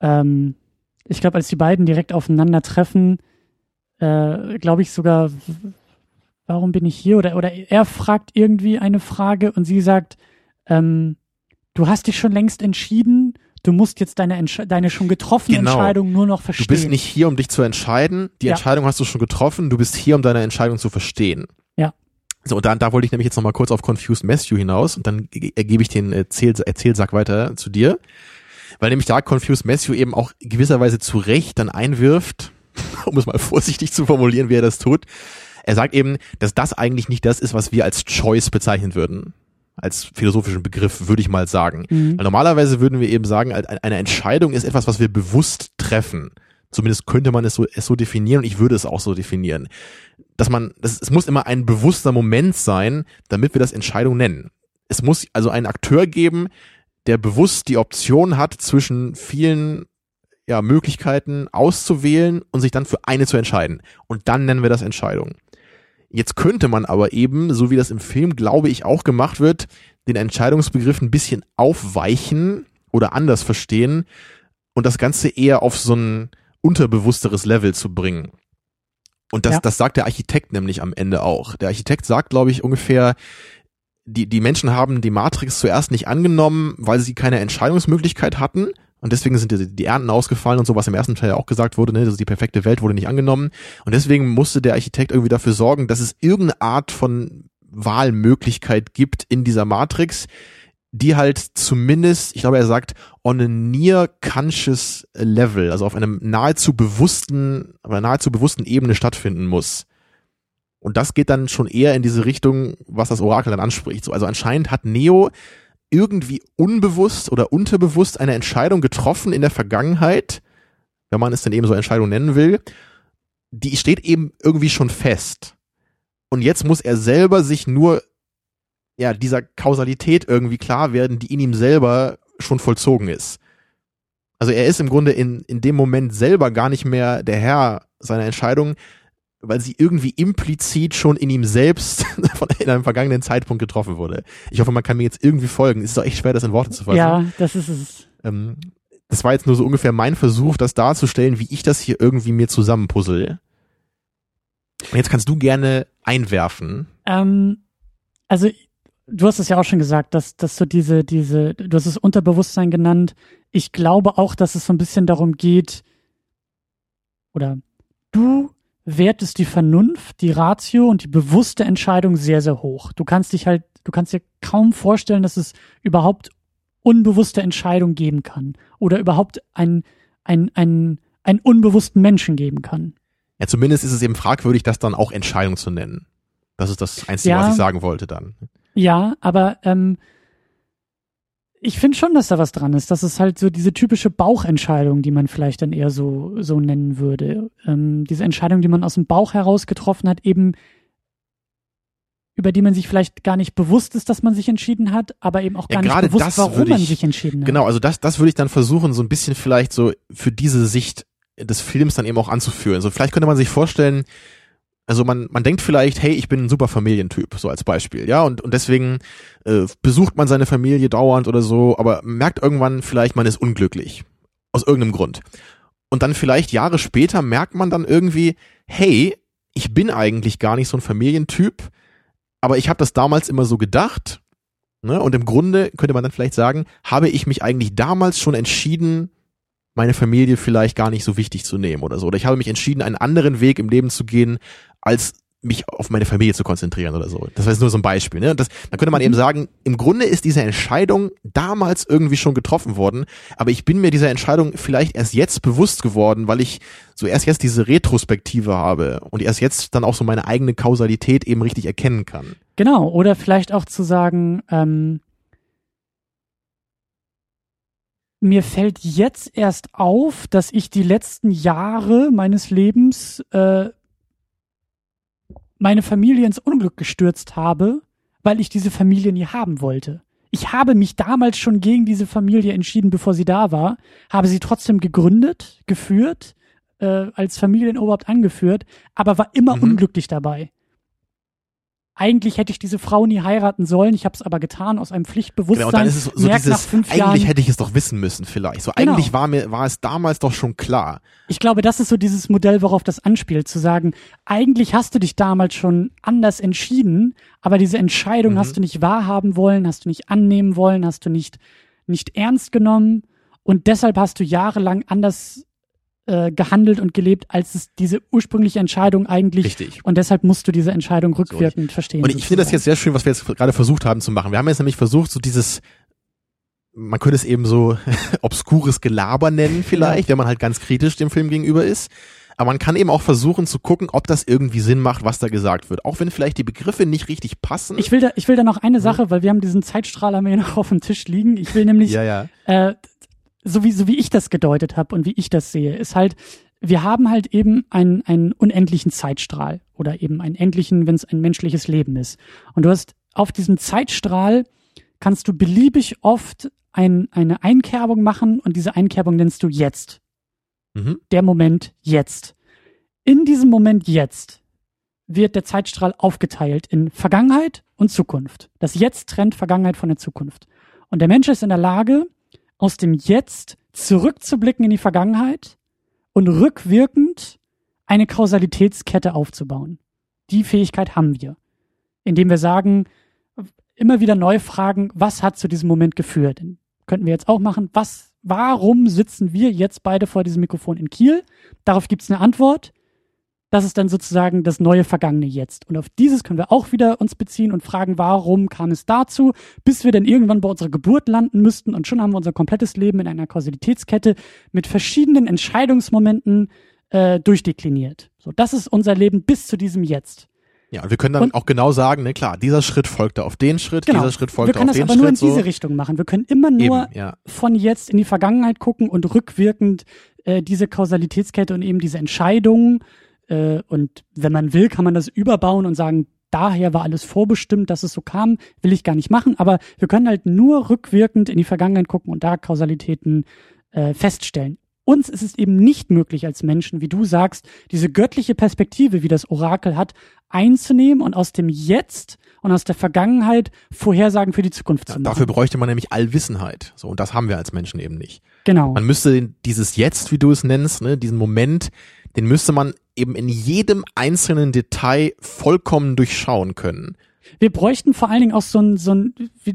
ähm, ich glaube, als die beiden direkt aufeinandertreffen, äh, glaube ich sogar, warum bin ich hier? Oder, oder er fragt irgendwie eine Frage und sie sagt, ähm, du hast dich schon längst entschieden, du musst jetzt deine, Entsch deine schon getroffene Genau. Entscheidung nur noch verstehen. Du bist nicht hier, um dich zu entscheiden. Die Ja. Entscheidung hast du schon getroffen. Du bist hier, um deine Entscheidung zu verstehen. Ja. So, und da, da wollte ich nämlich jetzt nochmal kurz auf Confused Matthew hinaus und dann ge- ergebe ich den Erzähl, Erzählsack weiter zu dir. Weil nämlich da Confused Matthew eben auch gewisserweise zu Recht dann einwirft, um es mal vorsichtig zu formulieren, wie er das tut. Er sagt eben, dass das eigentlich nicht das ist, was wir als Choice bezeichnen würden. Als philosophischen Begriff, würde ich mal sagen. Mhm. Weil normalerweise würden wir eben sagen, ein- eine Entscheidung ist etwas, was wir bewusst treffen. Zumindest könnte man es so, es so definieren und ich würde es auch so definieren. Dass man, das, es muss immer ein bewusster Moment sein, damit wir das Entscheidung nennen. Es muss also einen Akteur geben, der bewusst die Option hat, zwischen vielen ja, Möglichkeiten auszuwählen und sich dann für eine zu entscheiden. Und dann nennen wir das Entscheidung. Jetzt könnte man aber eben, so wie das im Film, glaube ich, auch gemacht wird, den Entscheidungsbegriff ein bisschen aufweichen oder anders verstehen und das Ganze eher auf so ein unterbewussteres Level zu bringen. Und das, Ja. das sagt der Architekt nämlich am Ende auch. Der Architekt sagt, glaube ich, ungefähr, die, die Menschen haben die Matrix zuerst nicht angenommen, weil sie keine Entscheidungsmöglichkeit hatten. Und deswegen sind die, die Ernten ausgefallen und so, was im ersten Teil ja auch gesagt wurde, ne, also die perfekte Welt wurde nicht angenommen. Und deswegen musste der Architekt irgendwie dafür sorgen, dass es irgendeine Art von Wahlmöglichkeit gibt in dieser Matrix, die halt zumindest, ich glaube, er sagt, on a near conscious level, also auf einem nahezu bewussten, auf einer nahezu bewussten Ebene stattfinden muss. Und das geht dann schon eher in diese Richtung, was das Orakel dann anspricht. So, also anscheinend hat Neo irgendwie unbewusst oder unterbewusst eine Entscheidung getroffen in der Vergangenheit, wenn man es denn eben so Entscheidung nennen will, die steht eben irgendwie schon fest. Und jetzt muss er selber sich nur ja dieser Kausalität irgendwie klar werden, die in ihm selber schon vollzogen ist. Also er ist im Grunde in, in dem Moment selber gar nicht mehr der Herr seiner Entscheidung, weil sie irgendwie implizit schon in ihm selbst von in einem vergangenen Zeitpunkt getroffen wurde. Ich hoffe, man kann mir jetzt irgendwie folgen. Es ist doch echt schwer, das in Worte zu fassen. Ja, das ist es. Ähm, das war jetzt nur so ungefähr mein Versuch, das darzustellen, wie ich das hier irgendwie mir zusammenpuzzle. Und jetzt kannst du gerne einwerfen. Ähm, also du hast es ja auch schon gesagt, dass, dass so diese, diese, du hast es Unterbewusstsein genannt. Ich glaube auch, dass es so ein bisschen darum geht, oder du wertest die Vernunft, die Ratio und die bewusste Entscheidung sehr, sehr hoch. Du kannst dich halt, du kannst dir kaum vorstellen, dass es überhaupt unbewusste Entscheidungen geben kann oder überhaupt ein, ein, ein, einen unbewussten Menschen geben kann. Ja, zumindest ist es eben fragwürdig, das dann auch Entscheidung zu nennen. Das ist das Einzige, Ja. was ich sagen wollte dann. Ja, aber ähm, ich finde schon, dass da was dran ist. Das ist halt so diese typische Bauchentscheidung, die man vielleicht dann eher so, so nennen würde. Ähm, diese Entscheidung, die man aus dem Bauch heraus getroffen hat, eben über die man sich vielleicht gar nicht bewusst ist, dass man sich entschieden hat, aber eben auch Ja, gar nicht gerade bewusst, warum würde man ich- sich entschieden hat. Genau, also das, das würde ich dann versuchen, so ein bisschen vielleicht so für diese Sicht des Films dann eben auch anzuführen. So vielleicht könnte man sich vorstellen, also man, man denkt vielleicht, hey, ich bin ein super Familientyp, so als Beispiel, ja, und, und deswegen äh, besucht man seine Familie dauernd oder so, aber merkt irgendwann vielleicht, man ist unglücklich. Aus irgendeinem Grund. Und dann vielleicht Jahre später merkt man dann irgendwie, hey, ich bin eigentlich gar nicht so ein Familientyp, aber ich habe das damals immer so gedacht. Ne? Und im Grunde könnte man dann vielleicht sagen, habe ich mich eigentlich damals schon entschieden, meine Familie vielleicht gar nicht so wichtig zu nehmen oder so. Oder ich habe mich entschieden, einen anderen Weg im Leben zu gehen, als mich auf meine Familie zu konzentrieren oder so. Das war jetzt nur so ein Beispiel. Ne? Das, da könnte man eben sagen, im Grunde ist diese Entscheidung damals irgendwie schon getroffen worden, aber ich bin mir dieser Entscheidung vielleicht erst jetzt bewusst geworden, weil ich so erst jetzt diese Retrospektive habe und erst jetzt dann auch so meine eigene Kausalität eben richtig erkennen kann. Genau, oder vielleicht auch zu sagen, ähm, mir fällt jetzt erst auf, dass ich die letzten Jahre meines Lebens äh, meine Familie ins Unglück gestürzt habe, weil ich diese Familie nie haben wollte. Ich habe mich damals schon gegen diese Familie entschieden, bevor sie da war, habe sie trotzdem gegründet, geführt, äh, als Familienoberhaupt angeführt, aber war immer Mhm. unglücklich dabei. Eigentlich hätte ich diese Frau nie heiraten sollen, ich habe es aber getan aus einem Pflichtbewusstsein. Genau, und dann ist es so Merk dieses, eigentlich Jahren, hätte ich es doch wissen müssen vielleicht. So Genau. eigentlich war mir, war es damals doch schon klar. Ich glaube, das ist so dieses Modell, worauf das anspielt, zu sagen, eigentlich hast du dich damals schon anders entschieden, aber diese Entscheidung Mhm. hast du nicht wahrhaben wollen, hast du nicht annehmen wollen, hast du nicht, nicht ernst genommen und deshalb hast du jahrelang anders äh, gehandelt und gelebt, als es diese ursprüngliche Entscheidung eigentlich Richtig. und deshalb musst du diese Entscheidung rückwirkend verstehen. Und ich finde das sozusagen. jetzt sehr schön, was wir jetzt gerade versucht haben zu machen. Wir haben jetzt nämlich versucht, so dieses, man könnte es eben so obskures Gelaber nennen vielleicht, wenn man halt ganz kritisch dem Film gegenüber ist. Aber man kann eben auch versuchen zu gucken, ob das irgendwie Sinn macht, was da gesagt wird. Auch wenn vielleicht die Begriffe nicht richtig passen. Ich will da, ich will da noch eine Sache, weil wir haben diesen Zeitstrahl haben wir hier noch auf dem Tisch liegen. Ich will nämlich ja, ja. äh, so wie so wie ich das gedeutet habe und wie ich das sehe, ist halt, wir haben halt eben einen, einen unendlichen Zeitstrahl oder eben einen endlichen, wenn es ein menschliches Leben ist. Und du hast auf diesem Zeitstrahl kannst du beliebig oft ein, eine Einkerbung machen und diese Einkerbung nennst du jetzt. Mhm. Der Moment jetzt. In diesem Moment jetzt wird der Zeitstrahl aufgeteilt in Vergangenheit und Zukunft. Das Jetzt trennt Vergangenheit von der Zukunft. Und der Mensch ist in der Lage, aus dem Jetzt zurückzublicken in die Vergangenheit und rückwirkend eine Kausalitätskette aufzubauen. Die Fähigkeit haben wir, indem wir sagen, immer wieder neu fragen, was hat zu diesem Moment geführt? Könnten wir jetzt auch machen. Was, warum sitzen wir jetzt beide vor diesem Mikrofon in Kiel? Darauf gibt es eine Antwort. Das ist dann sozusagen das neue Vergangene jetzt. Und auf dieses können wir auch wieder uns beziehen und fragen, warum kam es dazu, bis wir dann irgendwann bei unserer Geburt landen müssten und schon haben wir unser komplettes Leben in einer Kausalitätskette mit verschiedenen Entscheidungsmomenten äh, durchdekliniert. So, das ist unser Leben bis zu diesem Jetzt. Ja, und wir können dann Und- auch genau sagen, ne, klar, dieser Schritt folgte auf den Schritt, Genau. dieser Schritt wir folgte können auf das den aber nur in Schritt. diese so. Richtung machen. Wir können immer nur Eben, ja. von jetzt in die Vergangenheit gucken und rückwirkend äh, diese Kausalitätskette und eben diese Entscheidungen äh, und wenn man will, kann man das überbauen und sagen, daher war alles vorbestimmt, dass es so kam, will ich gar nicht machen, aber wir können halt nur rückwirkend in die Vergangenheit gucken und da Kausalitäten äh, feststellen. Uns ist es eben nicht möglich als Menschen, wie du sagst, diese göttliche Perspektive, wie das Orakel hat, einzunehmen und aus dem Jetzt und aus der Vergangenheit Vorhersagen für die Zukunft Ja, zu machen. dafür bräuchte man nämlich Allwissenheit. So, und das haben wir als Menschen eben nicht. genau. Man müsste dieses Jetzt, wie du es nennst, ne, diesen Moment, den müsste man eben in jedem einzelnen Detail vollkommen durchschauen können. Wir bräuchten vor allen Dingen auch so ein, so ein wie,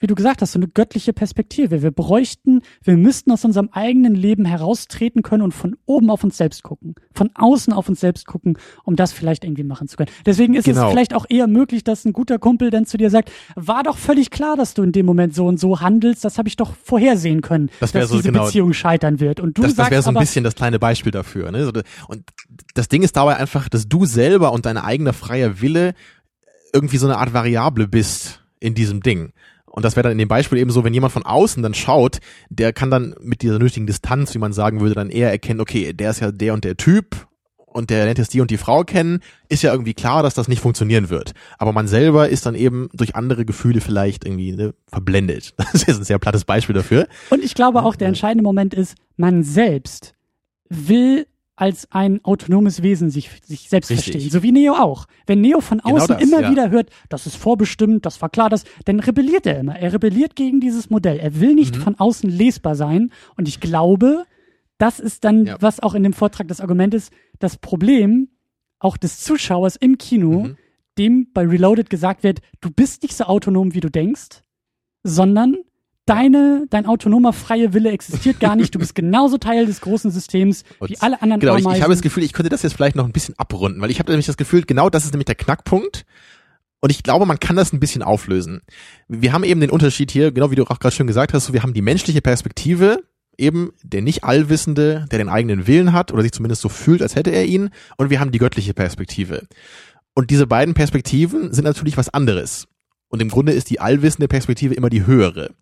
wie du gesagt hast, so eine göttliche Perspektive. Wir bräuchten, wir müssten aus unserem eigenen Leben heraustreten können und von oben auf uns selbst gucken, von außen auf uns selbst gucken, um das vielleicht irgendwie machen zu können. Deswegen ist Genau. es vielleicht auch eher möglich, dass ein guter Kumpel dann zu dir sagt, war doch völlig klar, dass du in dem Moment so und so handelst, das habe ich doch vorhersehen können, Das dass so diese genau- Beziehung scheitern wird. Und du das das wäre so ein aber, bisschen das kleine Beispiel dafür. Ne? Und das Ding ist dabei einfach, dass du selber und dein eigener freier Wille irgendwie so eine Art Variable bist in diesem Ding. Und das wäre dann in dem Beispiel eben so, wenn jemand von außen dann schaut, der kann dann mit dieser nötigen Distanz, wie man sagen würde, dann eher erkennen, okay, der ist ja der und der Typ und der lernt jetzt die und die Frau kennen, ist ja irgendwie klar, dass das nicht funktionieren wird. Aber man selber ist dann eben durch andere Gefühle vielleicht irgendwie ne, verblendet. Das ist jetzt ein sehr plattes Beispiel dafür. Und ich glaube auch, der entscheidende Moment ist, man selbst will als ein autonomes Wesen sich, sich selbst Richtig. verstehen. So wie Neo auch. Wenn Neo von Genau außen das, immer ja. wieder hört, das ist vorbestimmt, das war klar, das, dann rebelliert er immer. Er rebelliert gegen dieses Modell. Er will nicht Mhm. von außen lesbar sein. Und ich glaube, das ist dann, Ja. was auch in dem Vortrag das Argument ist, das Problem auch des Zuschauers im Kino, Mhm. dem bei Reloaded gesagt wird, du bist nicht so autonom, wie du denkst, sondern deine, dein autonomer freie Wille existiert gar nicht. Du bist genauso Teil des großen Systems wie alle anderen Genau, ich, ich Ameisen. habe das Gefühl, ich könnte das jetzt vielleicht noch ein bisschen abrunden, weil ich habe nämlich das Gefühl, genau das ist nämlich der Knackpunkt. Und ich glaube, man kann das ein bisschen auflösen. Wir haben eben den Unterschied hier, genau wie du auch gerade schon gesagt hast, wir haben die menschliche Perspektive, eben der nicht Allwissende, der den eigenen Willen hat oder sich zumindest so fühlt, als hätte er ihn. Und wir haben die göttliche Perspektive. Und diese beiden Perspektiven sind natürlich was anderes. Und im Grunde ist die allwissende Perspektive immer die höhere.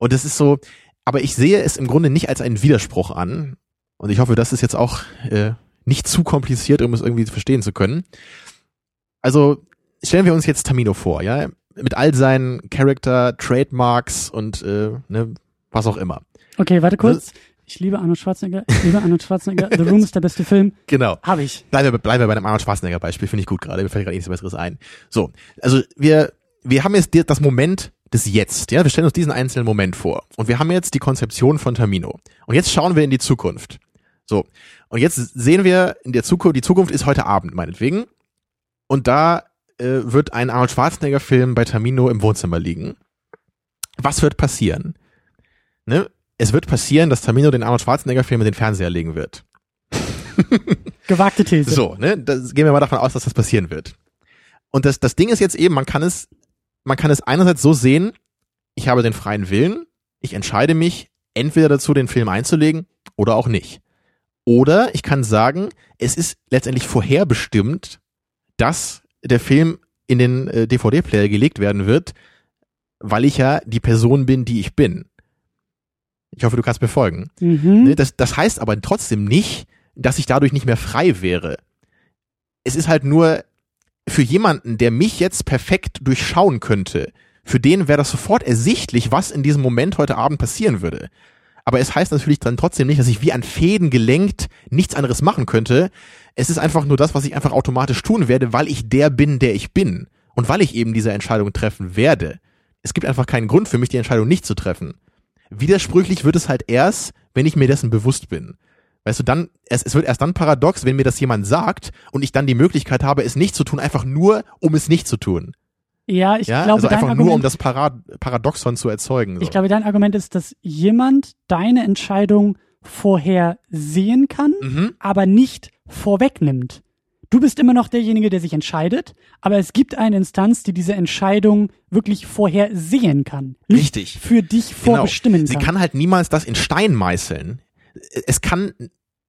Und es ist so, aber ich sehe es im Grunde nicht als einen Widerspruch an. Und ich hoffe, das ist jetzt auch äh, nicht zu kompliziert, um es irgendwie verstehen zu können. Also stellen wir uns jetzt Tamino vor, ja, mit all seinen Charakter, Trademarks und äh, ne, was auch immer. okay, warte kurz. ich liebe Arnold Schwarzenegger, ich liebe Arnold Schwarzenegger, The Room ist der beste Film. Genau. Habe ich. Bleiben wir, bleiben wir bei einem Arnold Schwarzenegger Beispiel, finde ich gut gerade. Mir fällt gerade nichts Besseres ein. So, also wir, wir haben jetzt das Moment des Jetzt, ja, wir stellen uns diesen einzelnen Moment vor. Und wir haben jetzt die Konzeption von Tamino. Und jetzt schauen wir in die Zukunft. So. Und jetzt sehen wir in der Zukunft, die Zukunft ist heute Abend, meinetwegen. Und da äh, wird ein Arnold Schwarzenegger Film bei Tamino im Wohnzimmer liegen. Was wird passieren? Ne? Es wird passieren, dass Tamino den Arnold Schwarzenegger Film in den Fernseher legen wird. Gewagte These. So, ne, das, gehen wir mal davon aus, dass das passieren wird. Und das, das Ding ist jetzt eben, man kann es, man kann es einerseits so sehen, ich habe den freien Willen, ich entscheide mich entweder dazu, den Film einzulegen oder auch nicht. Oder ich kann sagen, es ist letztendlich vorherbestimmt, dass der Film in den äh, DVD-Player gelegt werden wird, weil ich ja die Person bin, die ich bin. Ich hoffe, du kannst mir folgen. Mhm. Ne, Das, das heißt aber trotzdem nicht, dass ich dadurch nicht mehr frei wäre. Es ist halt nur für jemanden, der mich jetzt perfekt durchschauen könnte, für den wäre das sofort ersichtlich, was in diesem Moment heute Abend passieren würde. Aber es heißt natürlich dann trotzdem nicht, dass ich wie an Fäden gelenkt nichts anderes machen könnte. Es ist einfach nur das, was ich einfach automatisch tun werde, weil ich der bin, der ich bin. Und weil ich eben diese Entscheidung treffen werde. Es gibt einfach keinen Grund für mich, die Entscheidung nicht zu treffen. Widersprüchlich wird es halt erst, wenn ich mir dessen bewusst bin. Weißt du, dann, es, es wird erst dann paradox, wenn mir das jemand sagt und ich dann die Möglichkeit habe, es nicht zu tun, einfach nur, um es nicht zu tun. Ja, ich ja, glaube, also einfach Argument, nur, um das Parad Paradoxon zu erzeugen. So. ich glaube, dein Argument ist, dass jemand deine Entscheidung vorher sehen kann, mhm. aber nicht vorwegnimmt. Du bist immer noch derjenige, der sich entscheidet, aber es gibt eine Instanz, die diese Entscheidung wirklich vorhersehen kann. Nicht Richtig. für dich Genau. vorbestimmen Sie kann. kann halt niemals das in Stein meißeln. Es kann,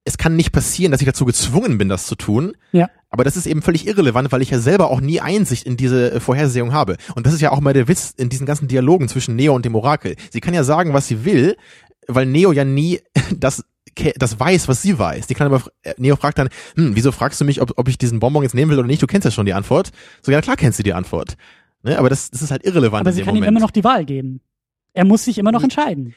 es kann nicht passieren, dass ich dazu gezwungen bin, das zu tun. Ja. Aber das ist eben völlig irrelevant, weil ich ja selber auch nie Einsicht in diese äh, Vorhersehung habe. Und das ist ja auch mal der Witz in diesen ganzen Dialogen zwischen Neo und dem Orakel. Sie kann ja sagen, was sie will, weil Neo ja nie das das weiß, was sie weiß. Die kann aber, äh, Neo fragt dann, hm, wieso fragst du mich, ob, ob ich diesen Bonbon jetzt nehmen will oder nicht? Du kennst ja schon die Antwort. So, ja klar kennst du die Antwort. Ne? Aber das, das ist halt irrelevant aber sie kann ihm Moment. immer noch die Wahl geben. Er muss sich immer noch entscheiden.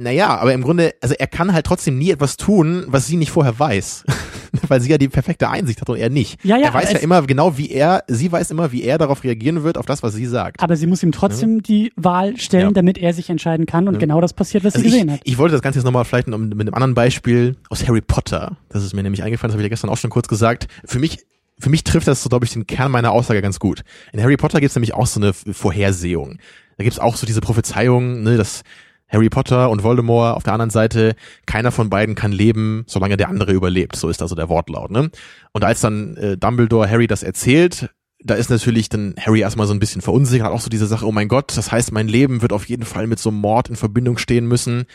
Naja, aber im Grunde, also er kann halt trotzdem nie etwas tun, was sie nicht vorher weiß. Weil sie ja die perfekte Einsicht hat und er nicht. Ja, ja, er weiß ja immer genau, wie er, sie weiß immer, wie er darauf reagieren wird, auf das, was sie sagt. Aber sie muss ihm trotzdem die Wahl stellen, Ja. damit er sich entscheiden kann und Ja. genau das passiert, was Also sie gesehen ich, hat. ich wollte das Ganze jetzt nochmal vielleicht mit einem anderen Beispiel aus Harry Potter. Das ist mir nämlich eingefallen, das habe ich ja gestern auch schon kurz gesagt. Für mich, für mich trifft das so, glaube ich, den Kern meiner Aussage ganz gut. In Harry Potter gibt es nämlich auch so eine Vorhersehung. Da gibt es auch so diese Prophezeiung, ne, dass Harry Potter und Voldemort auf der anderen Seite, keiner von beiden kann leben, solange der andere überlebt. So ist also der Wortlaut. Ne? Und als dann äh, Dumbledore Harry das erzählt, da ist natürlich dann Harry erstmal so ein bisschen verunsichert, hat auch so diese Sache, oh mein Gott, das heißt, mein Leben wird auf jeden Fall mit so einem Mord in Verbindung stehen müssen.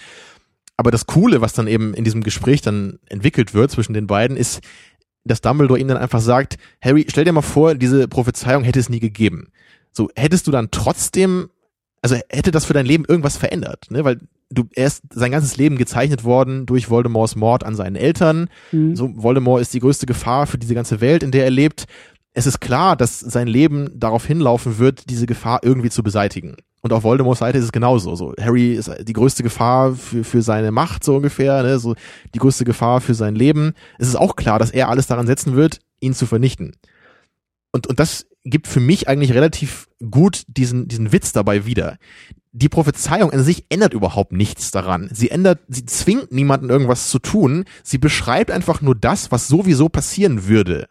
Aber das Coole, was dann eben in diesem Gespräch dann entwickelt wird zwischen den beiden, ist, dass Dumbledore ihm dann einfach sagt, Harry, stell dir mal vor, diese Prophezeiung hätte es nie gegeben. So, hättest du dann trotzdem, also hätte das für dein Leben irgendwas verändert, ne? Weil du, er ist sein ganzes Leben gezeichnet worden durch Voldemorts Mord an seinen Eltern. Mhm. So, Voldemort ist die größte Gefahr für diese ganze Welt, in der er lebt. Es ist klar, dass sein Leben darauf hinlaufen wird, diese Gefahr irgendwie zu beseitigen. Und auf Voldemorts Seite ist es genauso. So, Harry ist die größte Gefahr für, für seine Macht, so ungefähr, ne? so die größte Gefahr für sein Leben. Es ist auch klar, dass er alles daran setzen wird, ihn zu vernichten. Und, und das gibt für mich eigentlich relativ gut diesen, diesen Witz dabei wieder. Die Prophezeiung an sich ändert überhaupt nichts daran. Sie ändert, sie zwingt niemanden irgendwas zu tun. Sie beschreibt einfach nur das, was sowieso passieren würde.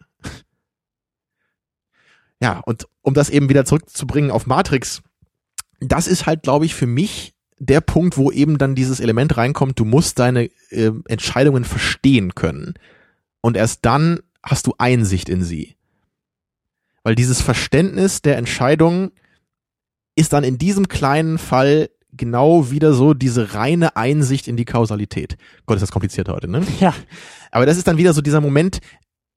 Ja, und um das eben wieder zurückzubringen auf Matrix, das ist halt, glaube ich, für mich der Punkt, wo eben dann dieses Element reinkommt, du musst deine äh, Entscheidungen verstehen können. Und erst dann hast du Einsicht in sie. Weil dieses Verständnis der Entscheidung ist dann in diesem kleinen Fall genau wieder so diese reine Einsicht in die Kausalität. Gott, ist das kompliziert heute, ne? Ja, Aber das ist dann wieder so dieser Moment,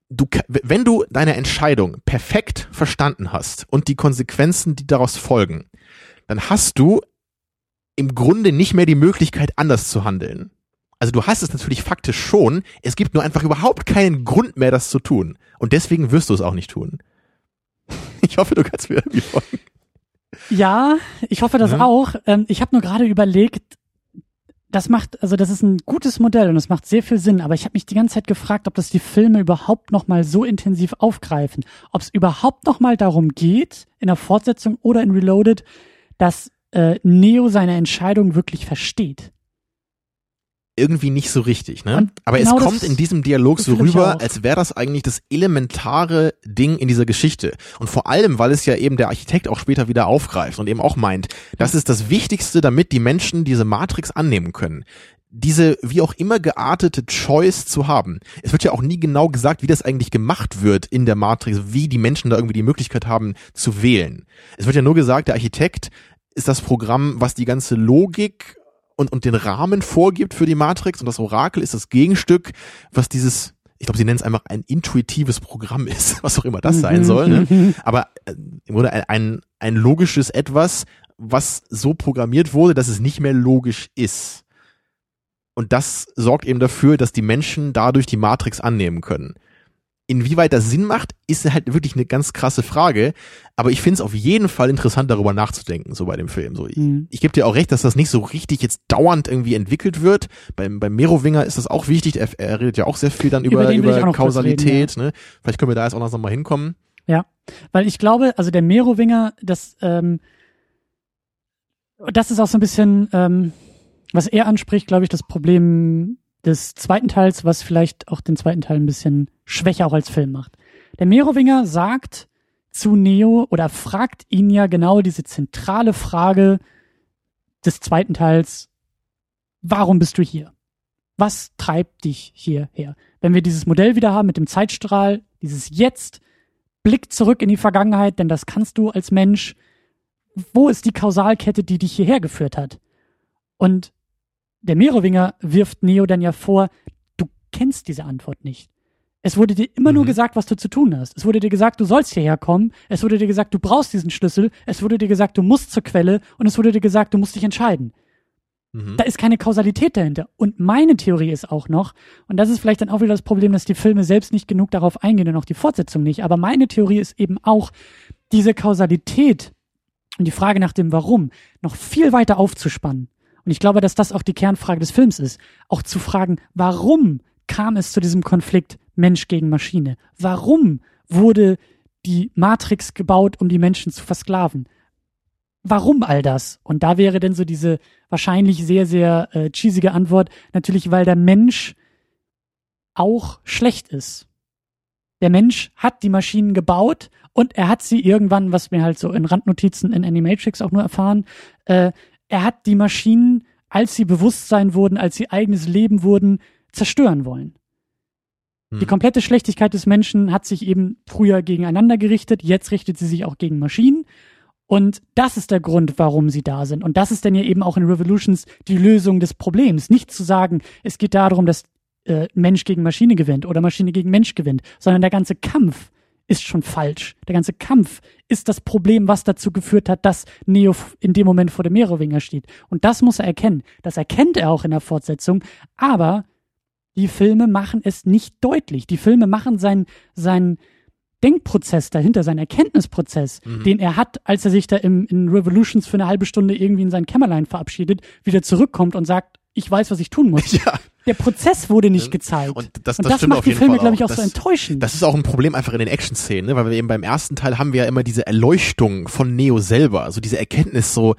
du, wenn du deine Entscheidung perfekt verstanden hast und die Konsequenzen, die daraus folgen, dann hast du im Grunde nicht mehr die Möglichkeit, anders zu handeln. Also du hast es natürlich faktisch schon, es gibt nur einfach überhaupt keinen Grund mehr, das zu tun. Und deswegen wirst du es auch nicht tun. Ich hoffe, du kannst mir irgendwie folgen. ja, ich hoffe das Ja. auch. Ähm, ich habe nur gerade überlegt, das macht, also das ist ein gutes Modell und es macht sehr viel Sinn, aber ich habe mich die ganze Zeit gefragt, ob das die Filme überhaupt noch mal so intensiv aufgreifen, ob es überhaupt noch mal darum geht, in der Fortsetzung oder in Reloaded, dass äh, Neo seine Entscheidung wirklich versteht irgendwie nicht so richtig, ne? Und Aber genau es kommt in diesem Dialog so rüber, als wäre das eigentlich das elementare Ding in dieser Geschichte. Und vor allem, weil es ja eben der Architekt auch später wieder aufgreift und eben auch meint, das ist das Wichtigste, damit die Menschen diese Matrix annehmen können diese wie auch immer geartete Choice zu haben. Es wird ja auch nie genau gesagt, wie das eigentlich gemacht wird in der Matrix, wie die Menschen da irgendwie die Möglichkeit haben zu wählen. Es wird ja nur gesagt, der Architekt ist das Programm, was die ganze Logik und, und den Rahmen vorgibt für die Matrix und das Orakel ist das Gegenstück, was dieses ich glaube, sie nennen es einfach ein intuitives Programm ist, was auch immer das sein soll. Ne? Aber äh, oder ein, ein, ein logisches Etwas, was so programmiert wurde, dass es nicht mehr logisch ist. Und das sorgt eben dafür, dass die Menschen dadurch die Matrix annehmen können. Inwieweit das Sinn macht, ist halt wirklich eine ganz krasse Frage. Aber ich finde es auf jeden Fall interessant, darüber nachzudenken, so bei dem Film. So, ich, mhm. ich gebe dir auch recht, dass das nicht so richtig jetzt dauernd irgendwie entwickelt wird. Beim, beim Merowinger ist das auch wichtig. Er, er redet ja auch sehr viel dann über, über, über Kausalität. Reden, ja. ne? Vielleicht können wir da jetzt auch noch mal hinkommen. Ja, weil ich glaube, also der Merowinger, das, ähm, das ist auch so ein bisschen, ähm, was er anspricht, glaube ich, das Problem des zweiten Teils, was vielleicht auch den zweiten Teil ein bisschen schwächer auch als Film macht. Der Merowinger sagt zu Neo oder fragt ihn ja genau diese zentrale Frage des zweiten Teils, warum bist du hier? Was treibt dich hierher? Wenn wir dieses Modell wieder haben mit dem Zeitstrahl, dieses Jetzt, Blick zurück in die Vergangenheit, denn das kannst du als Mensch. Wo ist die Kausalkette, die dich hierher geführt hat? Und der Merowinger wirft Neo dann ja vor, du kennst diese Antwort nicht. Es wurde dir immer mhm. nur gesagt, was du zu tun hast. Es wurde dir gesagt, du sollst hierher kommen. Es wurde dir gesagt, du brauchst diesen Schlüssel. Es wurde dir gesagt, du musst zur Quelle. Und es wurde dir gesagt, du musst dich entscheiden. Mhm. Da ist keine Kausalität dahinter. Und meine Theorie ist auch noch, und das ist vielleicht dann auch wieder das Problem, dass die Filme selbst nicht genug darauf eingehen und auch die Fortsetzung nicht. Aber meine Theorie ist eben auch, diese Kausalität und die Frage nach dem Warum noch viel weiter aufzuspannen und ich glaube, dass das auch die Kernfrage des Films ist. Auch zu fragen, warum kam es zu diesem Konflikt Mensch gegen Maschine? Warum wurde die Matrix gebaut, um die Menschen zu versklaven? Warum all das? Und da wäre denn so diese wahrscheinlich sehr, sehr äh, cheesige Antwort, natürlich, weil der Mensch auch schlecht ist. Der Mensch hat die Maschinen gebaut und er hat sie irgendwann, was wir halt so in Randnotizen in Animatrix auch nur erfahren, äh, er hat die Maschinen, als sie Bewusstsein wurden, als sie eigenes Leben wurden, zerstören wollen. Hm. Die komplette Schlechtigkeit des Menschen hat sich eben früher gegeneinander gerichtet, jetzt richtet sie sich auch gegen Maschinen. Und das ist der Grund, warum sie da sind. Und das ist dann ja eben auch in Revolutions die Lösung des Problems. Nicht zu sagen, es geht darum, dass äh, Mensch gegen Maschine gewinnt oder Maschine gegen Mensch gewinnt, sondern der ganze Kampf ist schon falsch. Der ganze Kampf ist das Problem, was dazu geführt hat, dass Neo in dem Moment vor dem Merowinger steht. Und das muss er erkennen. Das erkennt er auch in der Fortsetzung. Aber die Filme machen es nicht deutlich. Die Filme machen seinen, seinen Denkprozess dahinter, seinen Erkenntnisprozess, mhm. den er hat, als er sich da im, in Revolutions für eine halbe Stunde irgendwie in sein Kämmerlein verabschiedet, wieder zurückkommt und sagt, ich weiß, was ich tun muss. Ja. Der Prozess wurde nicht gezeigt. Und das, und das, das macht die Filme, glaube ich, auch das, so enttäuschend. Das ist auch ein Problem einfach in den Action-Szenen, ne? weil wir eben beim ersten Teil haben wir ja immer diese Erleuchtung von Neo selber, also diese Erkenntnis so,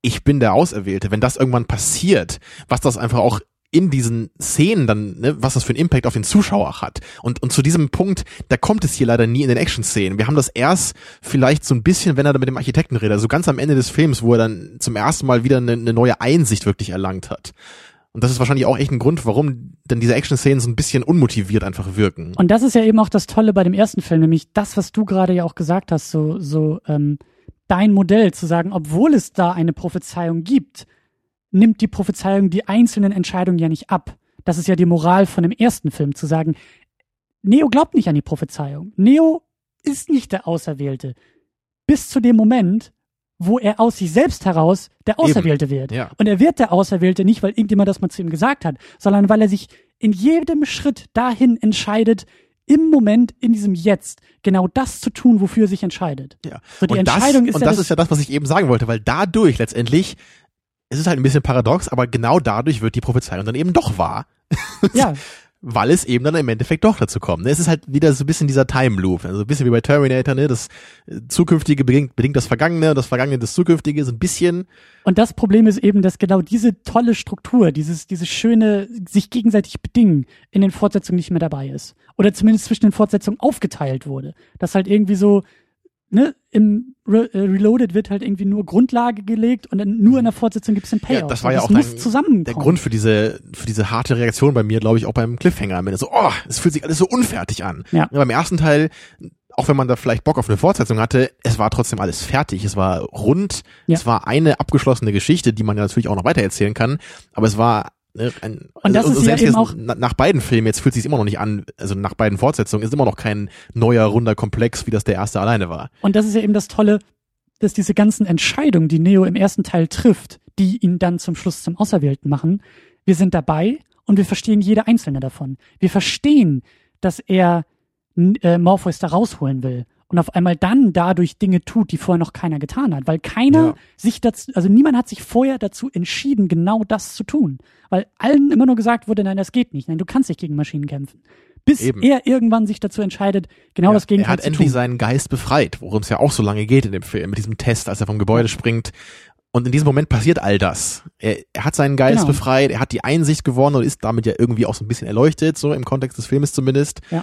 ich bin der Auserwählte. Wenn das irgendwann passiert, was das einfach auch in diesen Szenen dann, ne, was das für einen Impact auf den Zuschauer hat. Und, und zu diesem Punkt, da kommt es hier leider nie in den Action-Szenen. Wir haben das erst vielleicht so ein bisschen, wenn er da mit dem Architekten redet, also ganz am Ende des Films, wo er dann zum ersten Mal wieder eine, eine neue Einsicht wirklich erlangt hat. Und das ist wahrscheinlich auch echt ein Grund, warum dann diese Action-Szenen so ein bisschen unmotiviert einfach wirken. Und das ist ja eben auch das Tolle bei dem ersten Film, nämlich das, was du gerade ja auch gesagt hast, so, so ähm, dein Modell zu sagen, obwohl es da eine Prophezeiung gibt, nimmt die Prophezeiung die einzelnen Entscheidungen ja nicht ab. Das ist ja die Moral von dem ersten Film, zu sagen, Neo glaubt nicht an die Prophezeiung. Neo ist nicht der Auserwählte. Bis zu dem Moment, wo er aus sich selbst heraus der Auserwählte Eben. wird. Ja. Und er wird der Auserwählte nicht, weil irgendjemand das mal zu ihm gesagt hat, sondern weil er sich in jedem Schritt dahin entscheidet, im Moment, in diesem Jetzt, genau das zu tun, wofür er sich entscheidet. Ja. So die und Entscheidung das, ist und ja das, das ist ja das, was ich eben sagen wollte, weil dadurch letztendlich es ist halt ein bisschen paradox, aber genau dadurch wird die Prophezeiung dann eben doch wahr. Ja, weil es eben dann im Endeffekt doch dazu kommt. ne? Es ist halt wieder so ein bisschen dieser Time Loop, also ein bisschen wie bei Terminator, ne? Das äh, Zukünftige bedingt, bedingt das Vergangene, das Vergangene das Zukünftige, so ein bisschen. Und das Problem ist eben, dass genau diese tolle Struktur, dieses, dieses schöne sich gegenseitig bedingen in den Fortsetzungen nicht mehr dabei ist. Oder zumindest zwischen den Fortsetzungen aufgeteilt wurde. Dass halt irgendwie so, ne, im Re äh, Reloaded wird halt irgendwie nur Grundlage gelegt und dann nur in der Fortsetzung gibt es einen Payoff. Ja, das war ja Und auch muss dein-. Der Grund für diese, für diese harte Reaktion bei mir, glaube ich, auch beim Cliffhanger am Ende. So, oh, es fühlt sich alles so unfertig an. Ja. beim ersten Teil, auch wenn man da vielleicht Bock auf eine Fortsetzung hatte, es war trotzdem alles fertig. Es war rund. Ja. Es war eine abgeschlossene Geschichte, die man ja natürlich auch noch weitererzählen kann. Aber es war ne, ein, Und das ist ja eben auch- na- nach beiden Filmen, jetzt fühlt es sich immer noch nicht an, also nach beiden Fortsetzungen ist immer noch kein neuer, runder Komplex, wie das der erste alleine war. Und das ist ja eben das Tolle, dass diese ganzen Entscheidungen, die Neo im ersten Teil trifft, die ihn dann zum Schluss zum Auserwählten machen, wir sind dabei und wir verstehen jede einzelne davon. Wir verstehen, dass er äh, Morpheus da rausholen will und auf einmal dann dadurch Dinge tut, die vorher noch keiner getan hat, weil keiner Ja. sich dazu, also niemand hat sich vorher dazu entschieden, genau das zu tun, weil allen immer nur gesagt wurde, nein, das geht nicht, nein, du kannst nicht gegen Maschinen kämpfen. Bis Eben. er irgendwann sich dazu entscheidet, genau Ja, das Gegenteil er hat zu endlich tun. seinen Geist befreit, worum es ja auch so lange geht in dem Film, mit diesem Test, als er vom Gebäude springt. Und in diesem Moment passiert all das. Er, er hat seinen Geist Genau. befreit, er hat die Einsicht gewonnen und ist damit ja irgendwie auch so ein bisschen erleuchtet, so im Kontext des Filmes zumindest. Ja.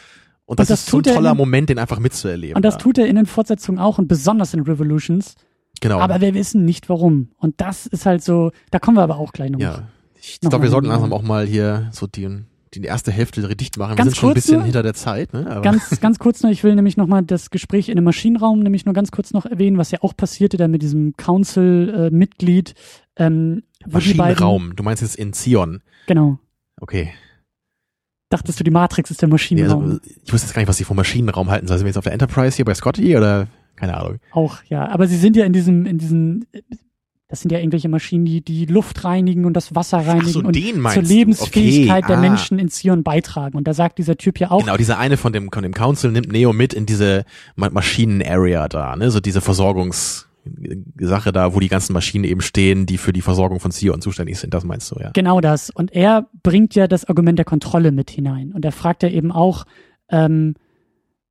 Und das, Und das ist so ein er toller in- Moment, den einfach mitzuerleben. Und das ja. tut er in den Fortsetzungen auch und besonders in Revolutions. genau. Aber wir wissen nicht warum. Und das ist halt so, da kommen wir aber auch gleich noch. ja. Ich glaube, wir sollten langsam auch mal hier so die, die erste Hälfte dicht machen. Ganz wir sind schon ein bisschen nur? hinter der Zeit, ne? Aber Ganz, ganz kurz noch, ich will nämlich nochmal das Gespräch in dem Maschinenraum nämlich nur ganz kurz noch erwähnen, was ja auch passierte da mit diesem Council-Mitglied. ähm, wo die beiden, Maschinenraum. Du meinst jetzt in Zion. genau. Okay. Dachtest du, die Matrix ist der Maschinenraum? also, ich wusste jetzt gar nicht, was sie vom Maschinenraum halten. sollen. Sind wir jetzt auf der Enterprise hier bei Scotty oder keine Ahnung? Auch, ja. Aber sie sind ja in diesem, in diesen, das sind ja irgendwelche Maschinen, die die Luft reinigen und das Wasser reinigen so, und zur. Lebensfähigkeit Okay, der ah. Menschen in Zion beitragen. Und da sagt dieser Typ ja auch, Genau, dieser eine von dem, von dem Council nimmt Neo mit in diese Ma Maschinen-Area da, ne? So diese Versorgungssache da, wo die ganzen Maschinen eben stehen, die für die Versorgung von Zion zuständig sind. Das meinst du, ja? Genau das. Und er bringt ja das Argument der Kontrolle mit hinein. Und er fragt ja eben auch, ähm,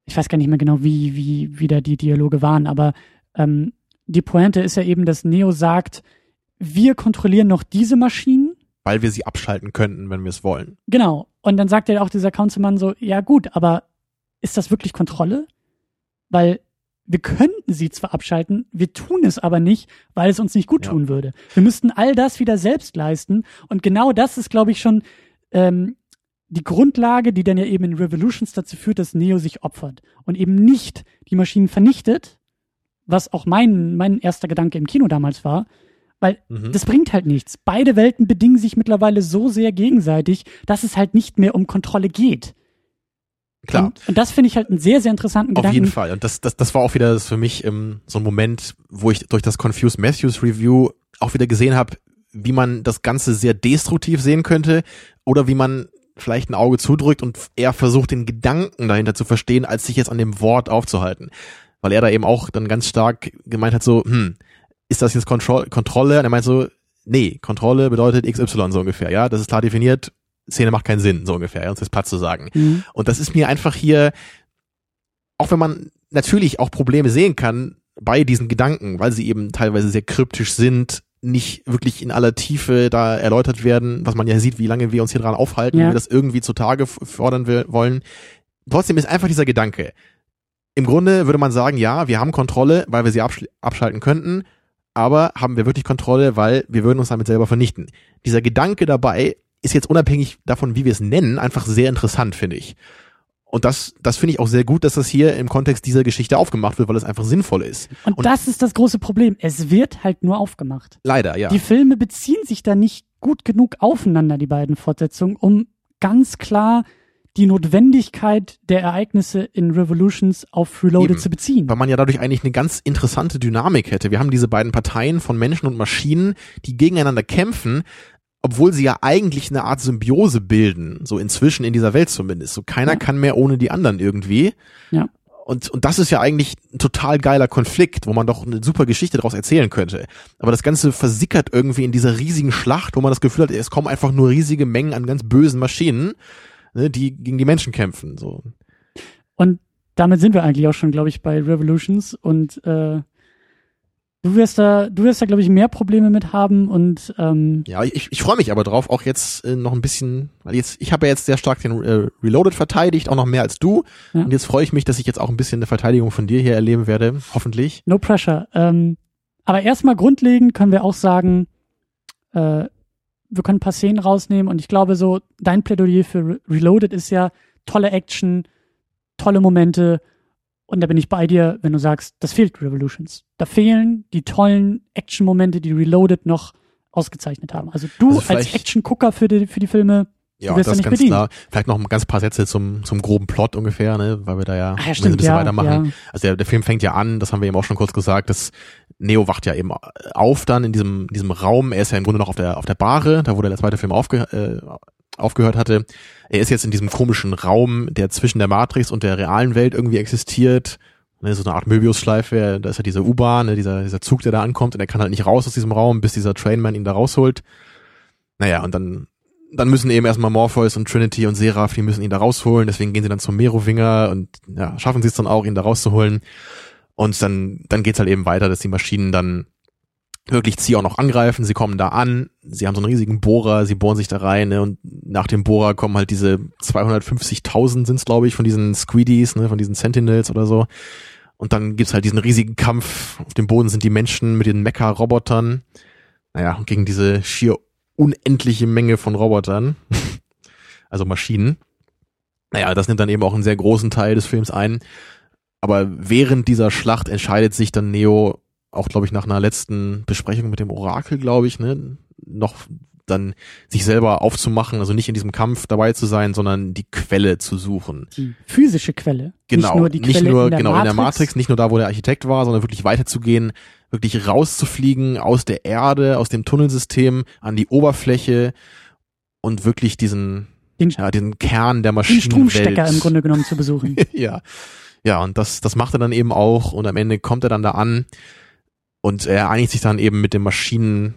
ich weiß gar nicht mehr genau, wie, wie, wie da die Dialoge waren, aber ähm, die Pointe ist ja eben, dass Neo sagt, wir kontrollieren noch diese Maschinen. Weil wir sie abschalten könnten, wenn wir es wollen. Genau. Und dann sagt ja auch dieser Councilmann so, ja gut, aber ist das wirklich Kontrolle? Weil wir könnten sie zwar abschalten, wir tun es aber nicht, weil es uns nicht gut Ja. tun würde. Wir müssten all das wieder selbst leisten. Und genau das ist, glaube ich, schon ähm, die Grundlage, die dann ja eben in Revolutions dazu führt, dass Neo sich opfert und eben nicht die Maschinen vernichtet, was auch mein, mein erster Gedanke im Kino damals war, weil Mhm. das bringt halt nichts. Beide Welten bedingen sich mittlerweile so sehr gegenseitig, dass es halt nicht mehr um Kontrolle geht. Klar. Und, und das finde ich halt einen sehr, sehr interessanten Auf Gedanken. jeden Fall. Und das, das, das war auch wieder für mich ähm, so ein Moment, wo ich durch das Confused Matthews Review auch wieder gesehen habe, wie man das Ganze sehr destruktiv sehen könnte oder wie man vielleicht ein Auge zudrückt und eher versucht, den Gedanken dahinter zu verstehen, als sich jetzt an dem Wort aufzuhalten. Weil er da eben auch dann ganz stark gemeint hat, so, hm, ist das jetzt Kontro Kontrolle? Und er meint so, nee, Kontrolle bedeutet XY so ungefähr, ja, das ist klar definiert, Szene macht keinen Sinn, so ungefähr, ja, uns ist platt zu sagen. Mhm. Und das ist mir einfach hier, auch wenn man natürlich auch Probleme sehen kann bei diesen Gedanken, weil sie eben teilweise sehr kryptisch sind, nicht wirklich in aller Tiefe da erläutert werden, was man ja sieht, wie lange wir uns hier dran aufhalten, Ja. wie wir das irgendwie zutage fordern will, wollen. Trotzdem ist einfach dieser Gedanke. Im Grunde würde man sagen, ja, wir haben Kontrolle, weil wir sie absch abschalten könnten, aber haben wir wirklich Kontrolle, weil wir würden uns damit selber vernichten. Dieser Gedanke dabei ist jetzt unabhängig davon, wie wir es nennen, einfach sehr interessant, finde ich. Und das, das finde ich auch sehr gut, dass das hier im Kontext dieser Geschichte aufgemacht wird, weil es einfach sinnvoll ist. Und, Und- das ist das große Problem. Es wird halt nur aufgemacht. Leider, ja. Die Filme beziehen sich da nicht gut genug aufeinander, die beiden Fortsetzungen, um ganz klar die Notwendigkeit der Ereignisse in Revolutions auf Reloaded Eben. zu beziehen. weil man ja dadurch eigentlich eine ganz interessante Dynamik hätte. Wir haben diese beiden Parteien von Menschen und Maschinen, die gegeneinander kämpfen, obwohl sie ja eigentlich eine Art Symbiose bilden, so inzwischen in dieser Welt zumindest. So keiner Ja. kann mehr ohne die anderen irgendwie. Ja. Und, und das ist ja eigentlich ein total geiler Konflikt, wo man doch eine super Geschichte daraus erzählen könnte. Aber das Ganze versickert irgendwie in dieser riesigen Schlacht, wo man das Gefühl hat, es kommen einfach nur riesige Mengen an ganz bösen Maschinen, ne, die gegen die Menschen kämpfen. So. Und damit sind wir eigentlich auch schon, glaube ich, bei Revolutions und äh, Du wirst da, du wirst da, glaube ich, mehr Probleme mit haben und ähm ja, ich, ich freue mich aber drauf, auch jetzt äh, noch ein bisschen, weil jetzt, ich habe ja jetzt sehr stark den äh, Reloaded verteidigt, auch noch mehr als du. Ja. Und jetzt freue ich mich, dass ich jetzt auch ein bisschen eine Verteidigung von dir hier erleben werde, hoffentlich. No pressure. Ähm, aber erstmal grundlegend können wir auch sagen, äh, wir können ein paar Szenen rausnehmen und ich glaube so, dein Plädoyer für Re Reloaded ist ja tolle Action, tolle Momente und da bin ich bei dir, wenn du sagst, das fehlt Revolutions. Da fehlen die tollen Action-Momente, die Reloaded noch ausgezeichnet haben. Also du also als Action-Gucker für die, für die Filme, ja, das ist ganz bedient. klar. Vielleicht noch ein ganz paar Sätze zum, zum groben Plot ungefähr, ne, weil wir da ja, Ach, ja stimmt, ein bisschen ja, weitermachen. Ja. Also der, der Film fängt ja an, das haben wir eben auch schon kurz gesagt, dass Neo wacht ja eben auf dann in diesem, diesem Raum. Er ist ja im Grunde noch auf der, auf der Bahre, da wo der zweite Film aufge, äh, aufgehört hatte. Er ist jetzt in diesem komischen Raum, der zwischen der Matrix und der realen Welt irgendwie existiert. Ne, so eine Art Möbius-Schleife, da ist ja diese U-Bahn, ne, dieser, dieser Zug, der da ankommt und er kann halt nicht raus aus diesem Raum, bis dieser Trainman ihn da rausholt. Naja, und dann, dann müssen eben erstmal Morpheus und Trinity und Seraph, die müssen ihn da rausholen, deswegen gehen sie dann zum Merowinger und ja, schaffen sie es dann auch, ihn da rauszuholen. Und dann, dann geht's halt eben weiter, dass die Maschinen dann wirklich Zieh auch noch angreifen. Sie kommen da an, sie haben so einen riesigen Bohrer, sie bohren sich da rein ne, und nach dem Bohrer kommen halt diese 250.000 sind's glaube ich von diesen Squeedies, ne, von diesen Sentinels oder so. Und dann gibt's halt diesen riesigen Kampf. Auf dem Boden sind die Menschen mit den Mecha-Robotern. Naja, gegen diese schier unendliche Menge von Robotern. also Maschinen. Naja, das nimmt dann eben auch einen sehr großen Teil des Films ein. Aber während dieser Schlacht entscheidet sich dann Neo auch, glaube ich, nach einer letzten Besprechung mit dem Orakel, glaube ich, ne, noch dann sich selber aufzumachen, also nicht in diesem Kampf dabei zu sein, sondern die Quelle zu suchen. Die physische Quelle. Genau, nicht nur, die nicht Quelle nur in der genau Matrix. in der Matrix, nicht nur da, wo der Architekt war, sondern wirklich weiterzugehen, wirklich rauszufliegen aus der Erde, aus dem Tunnelsystem an die Oberfläche und wirklich diesen Den, ja, diesen Kern der den Maschinenwelt. Stromstecker im Grunde genommen zu besuchen. ja. Ja, und das, das macht er dann eben auch und am Ende kommt er dann da an und er einigt sich dann eben mit den Maschinen,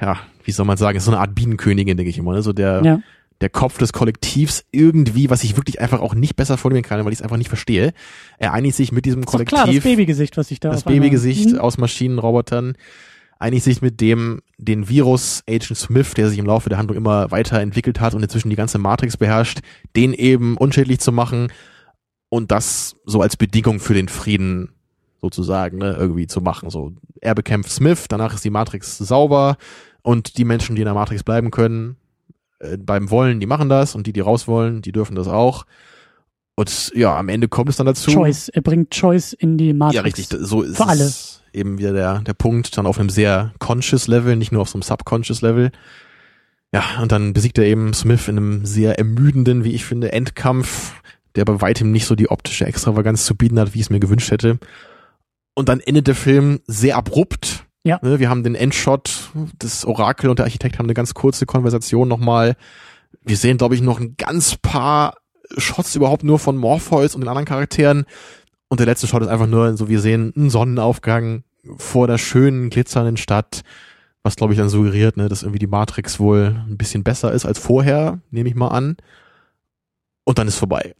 ja, wie soll man sagen, ist so eine Art Bienenkönigin, denke ich immer, ne? so der, ja. der Kopf des Kollektivs irgendwie, was ich wirklich einfach auch nicht besser vornehmen kann, weil ich es einfach nicht verstehe. Er einigt sich mit diesem Kollektiv, klar, das Babygesicht, was ich da das Babygesicht Mhm. aus Maschinenrobotern, einigt sich mit dem, den Virus Agent Smith, der sich im Laufe der Handlung immer weiterentwickelt hat und inzwischen die ganze Matrix beherrscht, den eben unschädlich zu machen und das so als Bedingung für den Frieden sozusagen ne, irgendwie zu machen. So, er bekämpft Smith, danach ist die Matrix sauber und die Menschen, die in der Matrix bleiben können, äh, beim Wollen, die machen das und die, die raus wollen, die dürfen das auch. Und ja, am Ende kommt es dann dazu. Choice. Er bringt Choice in die Matrix. Ja, richtig. So ist Für alle. es eben wieder der, der Punkt, dann auf einem sehr conscious Level, nicht nur auf so einem subconscious Level. Ja, und dann besiegt er eben Smith in einem sehr ermüdenden, wie ich finde, Endkampf, der bei weitem nicht so die optische Extravaganz zu bieten hat, wie ich es mir gewünscht hätte. Und dann endet der Film sehr abrupt. Ja. Ne, Wir haben den Endshot, das Orakel und der Architekt haben eine ganz kurze Konversation nochmal. Wir sehen, glaube ich, noch ein ganz paar Shots überhaupt nur von Morpheus und den anderen Charakteren. Und der letzte Shot ist einfach nur, so wir sehen einen Sonnenaufgang vor der schönen, glitzernden Stadt, was glaube ich dann suggeriert, ne, dass irgendwie die Matrix wohl ein bisschen besser ist als vorher, nehme ich mal an. Und dann ist vorbei.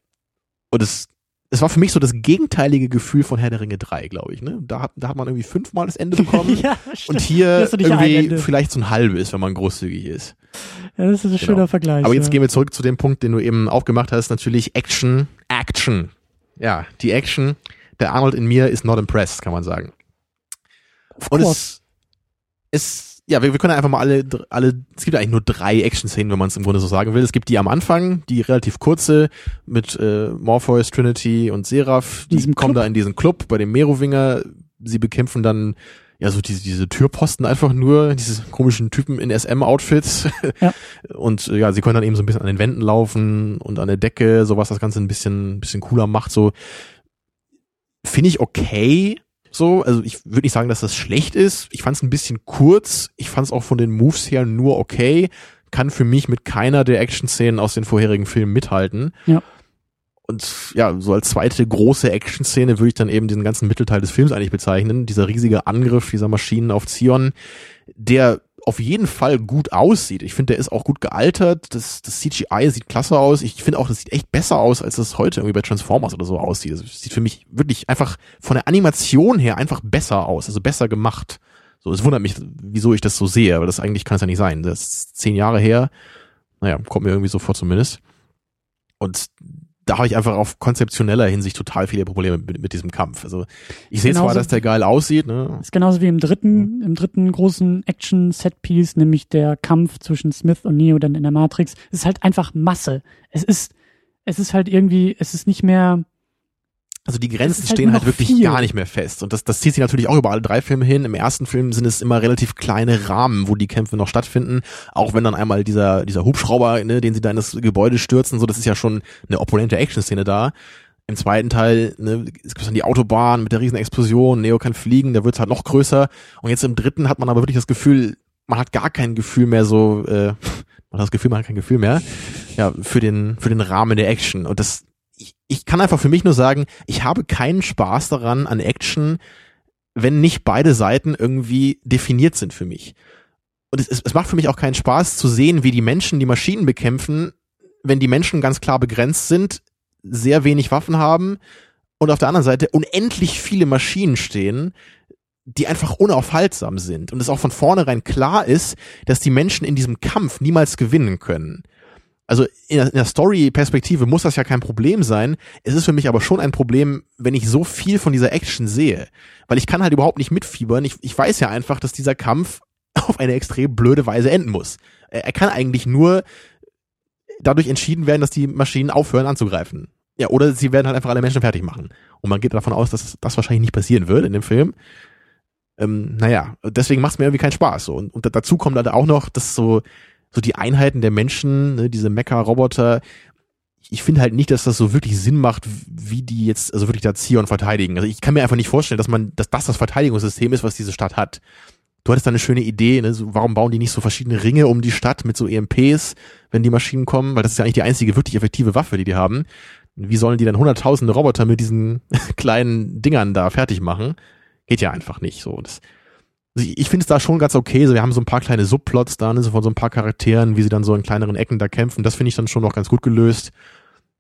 Und es, es war für mich so das gegenteilige Gefühl von Herr der Ringe 3, glaube ich. Ne? Da, hat, da hat man irgendwie fünfmal das Ende bekommen. ja. Und hier irgendwie vielleicht so ein halbes, wenn man großzügig ist. ja, das ist ein Genau. schöner Vergleich. Aber jetzt ja. gehen wir zurück zu dem Punkt, den du eben auch gemacht hast, natürlich Action, Action. Ja, die Action. Der Arnold in mir ist not impressed, kann man sagen. Of Und course. es, es, ja, wir, wir können einfach mal alle, alle, es gibt eigentlich nur drei Action-Szenen, wenn man es im Grunde so sagen will. Es gibt die am Anfang, die relativ kurze, mit äh, Morpheus, Trinity und Seraph. Die kommen Club. da in diesen Club bei dem Merowinger. Sie bekämpfen dann ja so diese, diese Türposten einfach nur, diese komischen Typen in SM-Outfits. Ja. Und äh, ja, sie können dann eben so ein bisschen an den Wänden laufen und an der Decke, so was das Ganze ein bisschen, bisschen cooler macht. So finde ich okay. So, also ich würde nicht sagen, dass das schlecht ist. Ich fand es ein bisschen kurz. Ich fand es auch von den Moves her nur okay. Kann für mich mit keiner der Action-Szenen aus den vorherigen Filmen mithalten. Ja. Und ja, so als zweite große Action-Szene würde ich dann eben diesen ganzen Mittelteil des Films eigentlich bezeichnen. Dieser riesige Angriff dieser Maschinen auf Zion, der auf jeden Fall gut aussieht. Ich finde, der ist auch gut gealtert. Das, das CGI sieht klasse aus. Ich finde auch, das sieht echt besser aus, als das heute irgendwie bei Transformers oder so aussieht. Das sieht für mich wirklich einfach von der Animation her einfach besser aus, also besser gemacht. So, es wundert mich, wieso ich das so sehe, aber das eigentlich kann es ja nicht sein. Das ist zehn Jahre her. Naja, kommt mir irgendwie so vor zumindest. Und da habe ich einfach auf konzeptioneller Hinsicht total viele Probleme mit, mit diesem Kampf. Also ich sehe zwar, dass der geil aussieht. Ne? Ist genauso wie im dritten, im dritten großen Action-Set-Piece, nämlich der Kampf zwischen Smith und Neo dann in der Matrix. Es ist halt einfach Masse. Es ist, es ist halt irgendwie, es ist nicht mehr also die Grenzen halt stehen halt wirklich viel. gar nicht mehr fest. Und das, das zieht sich natürlich auch über alle drei Filme hin. Im ersten Film sind es immer relativ kleine Rahmen, wo die Kämpfe noch stattfinden. Auch wenn dann einmal dieser, dieser Hubschrauber, ne, den sie da in das Gebäude stürzen, so, das ist ja schon eine opponente Action-Szene da. Im zweiten Teil ne, es gibt dann die Autobahn mit der riesen Explosion, Neo kann fliegen, da wird's halt noch größer. Und jetzt im dritten hat man aber wirklich das Gefühl, man hat gar kein Gefühl mehr so, äh, man hat das Gefühl, man hat kein Gefühl mehr, ja, für den, für den Rahmen der Action. Und das ich, kann einfach für mich nur sagen, ich habe keinen Spaß daran an Action, wenn nicht beide Seiten irgendwie definiert sind für mich. Und es, es macht für mich auch keinen Spaß zu sehen, wie die Menschen die Maschinen bekämpfen, wenn die Menschen ganz klar begrenzt sind, sehr wenig Waffen haben und auf der anderen Seite unendlich viele Maschinen stehen, die einfach unaufhaltsam sind und es auch von vornherein klar ist, dass die Menschen in diesem Kampf niemals gewinnen können also in der, der Story-Perspektive muss das ja kein Problem sein. Es ist für mich aber schon ein Problem, wenn ich so viel von dieser Action sehe. Weil ich kann halt überhaupt nicht mitfiebern. Ich, ich weiß ja einfach, dass dieser Kampf auf eine extrem blöde Weise enden muss. Er, er kann eigentlich nur dadurch entschieden werden, dass die Maschinen aufhören anzugreifen. Ja, oder sie werden halt einfach alle Menschen fertig machen. Und man geht davon aus, dass das wahrscheinlich nicht passieren wird in dem Film. Ähm, naja, deswegen macht es mir irgendwie keinen Spaß. Und, und dazu kommt halt auch noch, dass so so die Einheiten der Menschen, ne, diese Mecha-Roboter, ich finde halt nicht, dass das so wirklich Sinn macht, wie die jetzt, also wirklich da Zion verteidigen. Also ich kann mir einfach nicht vorstellen, dass man, dass das das Verteidigungssystem ist, was diese Stadt hat. Du hattest da eine schöne Idee, ne? so, warum bauen die nicht so verschiedene Ringe um die Stadt mit so EMPs, wenn die Maschinen kommen, weil das ist ja eigentlich die einzige wirklich effektive Waffe, die die haben. Wie sollen die dann hunderttausende Roboter mit diesen kleinen Dingern da fertig machen? Geht ja einfach nicht so. Das, ich, finde es da schon ganz okay. So, wir haben so ein paar kleine Subplots da, ne, so von so ein paar Charakteren, wie sie dann so in kleineren Ecken da kämpfen. Das finde ich dann schon noch ganz gut gelöst.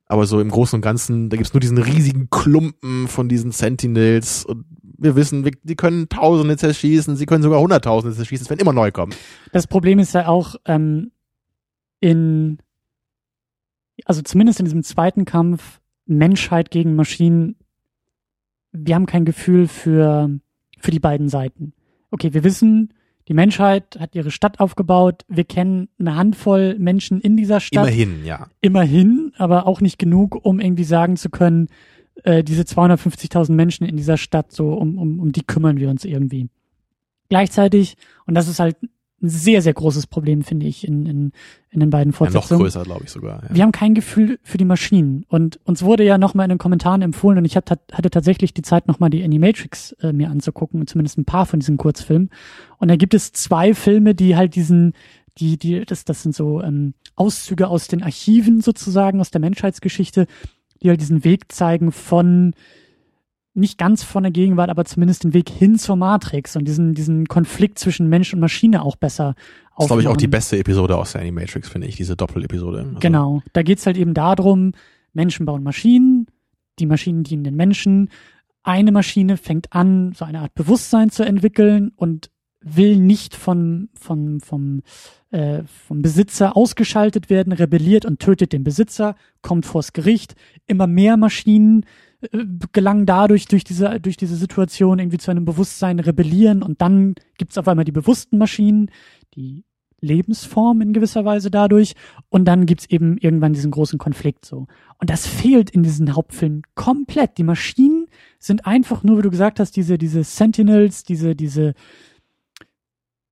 Aber so im Großen und Ganzen, da gibt's nur diesen riesigen Klumpen von diesen Sentinels und wir wissen, wir, die können Tausende zerschießen, sie können sogar Hunderttausende zerschießen, es werden immer neu kommen. Das Problem ist ja auch ähm, in, also zumindest in diesem zweiten Kampf Menschheit gegen Maschinen, wir haben kein Gefühl für, für die beiden Seiten okay, wir wissen, die Menschheit hat ihre Stadt aufgebaut. Wir kennen eine Handvoll Menschen in dieser Stadt. Immerhin, ja. Immerhin, aber auch nicht genug, um irgendwie sagen zu können, äh, diese 250.000 Menschen in dieser Stadt, so um, um, um die kümmern wir uns irgendwie. Gleichzeitig, und das ist halt ein sehr, sehr großes Problem, finde ich, in, in, in den beiden Fortsetzungen. Ja, noch größer, glaube ich sogar. Ja. Wir haben kein Gefühl für die Maschinen. Und uns wurde ja nochmal in den Kommentaren empfohlen, und ich hatte, hatte tatsächlich die Zeit, nochmal die Animatrix äh, mir anzugucken, zumindest ein paar von diesen Kurzfilmen. Und da gibt es zwei Filme, die halt diesen, die, die, das, das sind so ähm, Auszüge aus den Archiven sozusagen, aus der Menschheitsgeschichte, die halt diesen Weg zeigen von nicht ganz von der Gegenwart, aber zumindest den Weg hin zur Matrix und diesen, diesen Konflikt zwischen Mensch und Maschine auch besser Das ist, glaube ich, auch die beste Episode aus der Animatrix, finde ich, diese Doppelepisode. Also. Genau. Da geht's halt eben darum, Menschen bauen Maschinen, die Maschinen dienen den Menschen. Eine Maschine fängt an, so eine Art Bewusstsein zu entwickeln und will nicht von, von, vom, äh, vom Besitzer ausgeschaltet werden, rebelliert und tötet den Besitzer, kommt vors Gericht. Immer mehr Maschinen gelangen dadurch, durch diese, durch diese Situation irgendwie zu einem Bewusstsein rebellieren und dann gibt's auf einmal die bewussten Maschinen, die Lebensform in gewisser Weise dadurch und dann gibt's eben irgendwann diesen großen Konflikt so. Und das fehlt in diesen Hauptfilmen komplett. Die Maschinen sind einfach nur, wie du gesagt hast, diese, diese Sentinels, diese, diese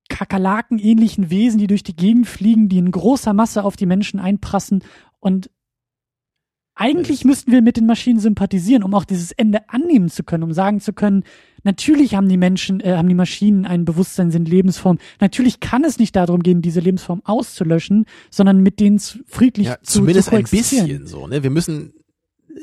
Kakerlaken-ähnlichen Wesen, die durch die Gegend fliegen, die in großer Masse auf die Menschen einprassen und eigentlich müssten wir mit den Maschinen sympathisieren, um auch dieses Ende annehmen zu können, um sagen zu können, natürlich haben die Menschen, äh, haben die Maschinen ein Bewusstsein, sind Lebensform. Natürlich kann es nicht darum gehen, diese Lebensform auszulöschen, sondern mit denen friedlich ja, zu Zumindest zu ein bisschen so, ne? Wir müssen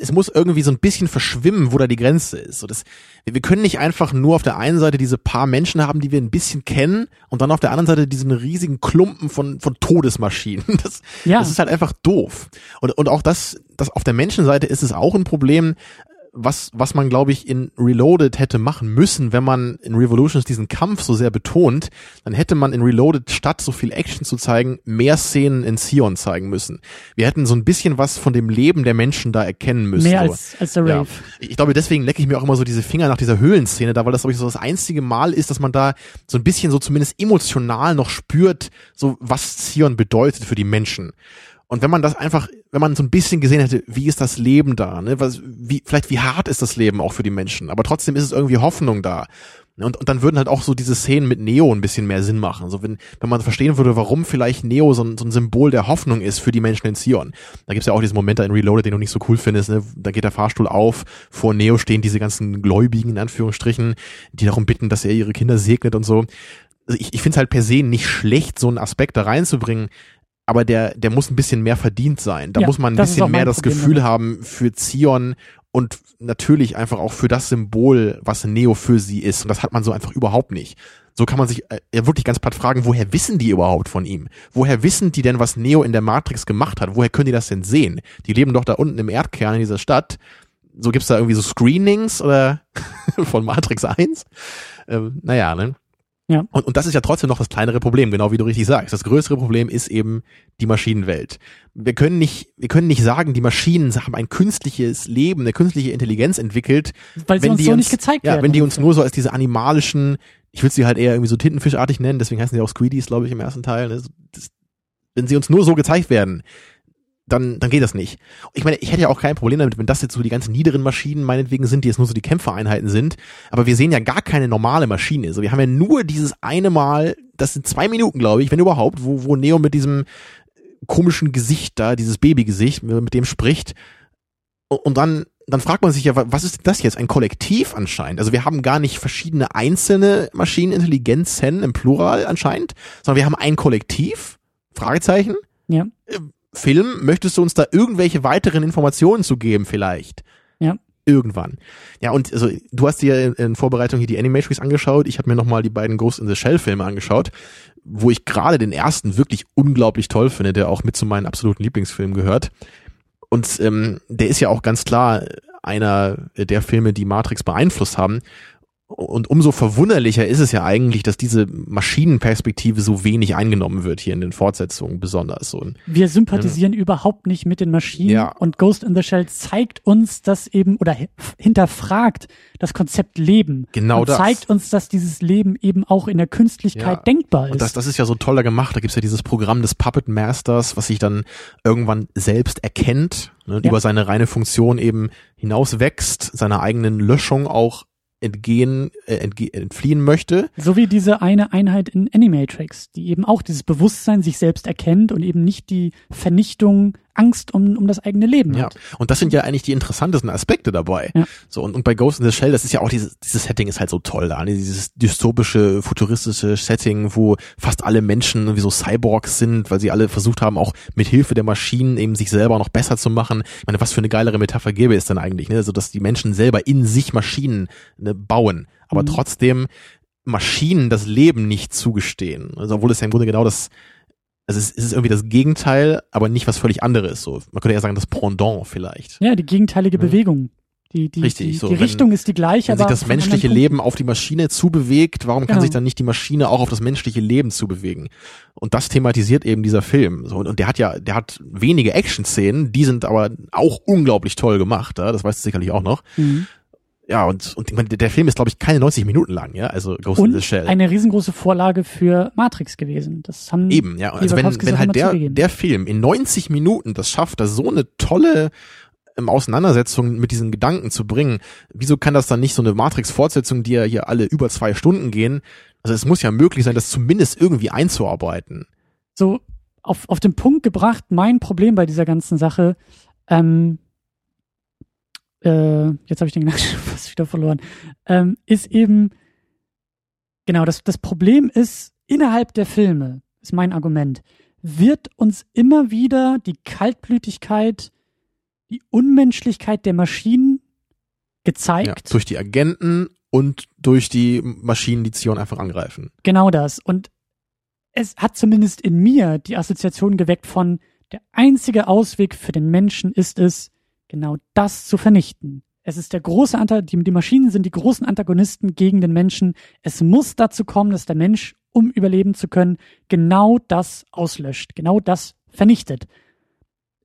es muss irgendwie so ein bisschen verschwimmen, wo da die Grenze ist. So das, wir können nicht einfach nur auf der einen Seite diese paar Menschen haben, die wir ein bisschen kennen, und dann auf der anderen Seite diesen riesigen Klumpen von, von Todesmaschinen. Das, Ja. das ist halt einfach doof. Und, und auch das, das auf der Menschenseite ist es auch ein Problem, was, was man, glaube ich, in Reloaded hätte machen müssen, wenn man in Revolutions diesen Kampf so sehr betont, dann hätte man in Reloaded statt so viel Action zu zeigen, mehr Szenen in Sion zeigen müssen. Wir hätten so ein bisschen was von dem Leben der Menschen da erkennen müssen. Mehr so. als, als der Ja. Rave. Ich glaube, deswegen lecke ich mir auch immer so diese Finger nach dieser Höhlenszene da, weil das, glaube ich, so das einzige Mal ist, dass man da so ein bisschen so zumindest emotional noch spürt, so was Zion bedeutet für die Menschen. Und wenn man das einfach, wenn man so ein bisschen gesehen hätte, wie ist das Leben da, ne? Was, wie, vielleicht wie hart ist das Leben auch für die Menschen, aber trotzdem ist es irgendwie Hoffnung da. Und, und dann würden halt auch so diese Szenen mit Neo ein bisschen mehr Sinn machen. So wenn, wenn man verstehen würde, warum vielleicht Neo so ein, so ein Symbol der Hoffnung ist für die Menschen in Zion. Da gibt's ja auch diesen Moment da in Reloaded, den du nicht so cool findest. Ne? Da geht der Fahrstuhl auf, vor Neo stehen diese ganzen Gläubigen in Anführungsstrichen, die darum bitten, dass er ihre Kinder segnet und so. Also ich, ich finde es halt per se nicht schlecht, so einen Aspekt da reinzubringen, aber der, der muss ein bisschen mehr verdient sein. Da Ja, muss man ein bisschen mehr das Problem Gefühl damit. haben für Zion und natürlich einfach auch für das Symbol, was Neo für sie ist. Und das hat man so einfach überhaupt nicht. So kann man sich äh, ja wirklich ganz platt fragen, woher wissen die überhaupt von ihm? Woher wissen die denn, was Neo in der Matrix gemacht hat? Woher können die das denn sehen? Die leben doch da unten im Erdkern in dieser Stadt. So gibt's da irgendwie so Screenings oder von Matrix 1? Ähm, naja, ne? Ja. Und, und das ist ja trotzdem noch das kleinere Problem, genau wie du richtig sagst. Das größere Problem ist eben die Maschinenwelt. Wir können nicht, wir können nicht sagen, die Maschinen haben ein künstliches Leben, eine künstliche Intelligenz entwickelt, Weil sie wenn uns die so uns, nicht gezeigt ja, werden. wenn die uns nur so als diese animalischen, ich würde sie halt eher irgendwie so Tintenfischartig nennen, deswegen heißen sie auch Squeedies, glaube ich, im ersten Teil. ne? Das, wenn sie uns nur so gezeigt werden, dann, dann geht das nicht. Ich meine, ich hätte ja auch kein Problem damit, wenn das jetzt so die ganzen niederen Maschinen meinetwegen sind, die jetzt nur so die Kämpfereinheiten sind. Aber wir sehen ja gar keine normale Maschine. Also wir haben ja nur dieses eine Mal, das sind zwei Minuten, glaube ich, wenn überhaupt, wo, wo Neo mit diesem komischen Gesicht da, dieses Babygesicht, mit dem spricht. Und, dann, dann fragt man sich ja, wa- was ist das jetzt? Ein Kollektiv anscheinend. Also wir haben gar nicht verschiedene einzelne Maschinenintelligenzen im Plural anscheinend, sondern wir haben ein Kollektiv. Fragezeichen. Ja. Film, möchtest du uns da irgendwelche weiteren Informationen zu geben vielleicht? Ja. Irgendwann. Ja, und also du hast dir in, in Vorbereitung hier die Animatrix angeschaut. Ich habe mir nochmal die beiden Ghost in the Shell Filme angeschaut, wo ich gerade den ersten wirklich unglaublich toll finde, der auch mit zu meinen absoluten Lieblingsfilmen gehört. Und ähm, der ist ja auch ganz klar einer der Filme, die Matrix beeinflusst haben. Und umso verwunderlicher ist es ja eigentlich, dass diese Maschinenperspektive so wenig eingenommen wird hier in den Fortsetzungen besonders. So. Wir sympathisieren überhaupt nicht mit den Maschinen Ja. und Ghost in the Shell zeigt uns das eben oder hi- hinterfragt das Konzept Leben. Genau und das. zeigt uns, dass dieses Leben eben auch in der Künstlichkeit Ja. denkbar ist. Und das, das ist ja so toll da gemacht. Da gibt's ja dieses Programm des Puppet Masters, was sich dann irgendwann selbst erkennt, ne, und Ja. über seine reine Funktion eben hinaus wächst, seiner eigenen Löschung auch entgehen, äh, entge entfliehen möchte. so wie diese eine Einheit in Animatrix, die eben auch dieses Bewusstsein sich selbst erkennt und eben nicht die Vernichtung, Angst um, um das eigene Leben Ja, hat. und das sind ja eigentlich die interessantesten Aspekte dabei. Ja. So und, und bei Ghost in the Shell, das ist ja auch dieses dieses Setting ist halt so toll da, ne? dieses dystopische, futuristische Setting, wo fast alle Menschen wie so Cyborgs sind, weil sie alle versucht haben, auch mit Hilfe der Maschinen eben sich selber noch besser zu machen. Ich meine, was für eine geilere Metapher gäbe es denn eigentlich, ne? Also dass die Menschen selber in sich Maschinen ne, bauen, aber Mhm. trotzdem Maschinen das Leben nicht zugestehen. Also obwohl es ja im Grunde genau das also es ist irgendwie das Gegenteil, aber nicht was völlig anderes. So, man könnte ja sagen, das Pendant vielleicht. Ja, die gegenteilige Mhm. Bewegung. Die, die, Richtig, die, so, die wenn- Richtung ist die gleiche, Wenn sich das menschliche. Leben auf die Maschine zubewegt, warum kann Genau. sich dann nicht die Maschine auch auf das menschliche Leben zubewegen? Und das thematisiert eben dieser Film. So, und und der hat ja, der hat wenige Action-Szenen, die sind aber auch unglaublich toll gemacht. Ja? Das weißt du sicherlich auch noch. Mhm. Ja, und, und ich meine, der- Film ist, glaube ich, keine 90 Minuten lang, ja, also Ghost in the Und Shell. eine riesengroße Vorlage für Matrix gewesen. Das haben Eben, ja. Also wenn, wenn halt der, zugegeben. der Film in 90 Minuten das schafft, da so eine tolle ähm, Auseinandersetzung mit diesen Gedanken zu bringen, wieso kann das dann nicht so eine Matrix-Fortsetzung, die ja hier alle über zwei Stunden gehen? Also es muss ja möglich sein, das zumindest irgendwie einzuarbeiten. so auf, auf den Punkt gebracht, mein Problem bei dieser ganzen Sache, ähm, äh, jetzt habe ich den Gedanken fast wieder verloren, ähm, ist eben, genau, das, das Problem ist, innerhalb der Filme, ist mein Argument, wird uns immer wieder die Kaltblütigkeit die Unmenschlichkeit der Maschinen gezeigt. Ja, durch die Agenten und durch die Maschinen, die Zion einfach angreifen. Genau das. Und es hat zumindest in mir die Assoziation geweckt von, der einzige Ausweg für den Menschen ist es, genau das zu vernichten. Es ist der große Anteil, die, die Maschinen sind die großen Antagonisten gegen den Menschen. Es muss dazu kommen, dass der Mensch, um überleben zu können, genau das auslöscht, genau das vernichtet.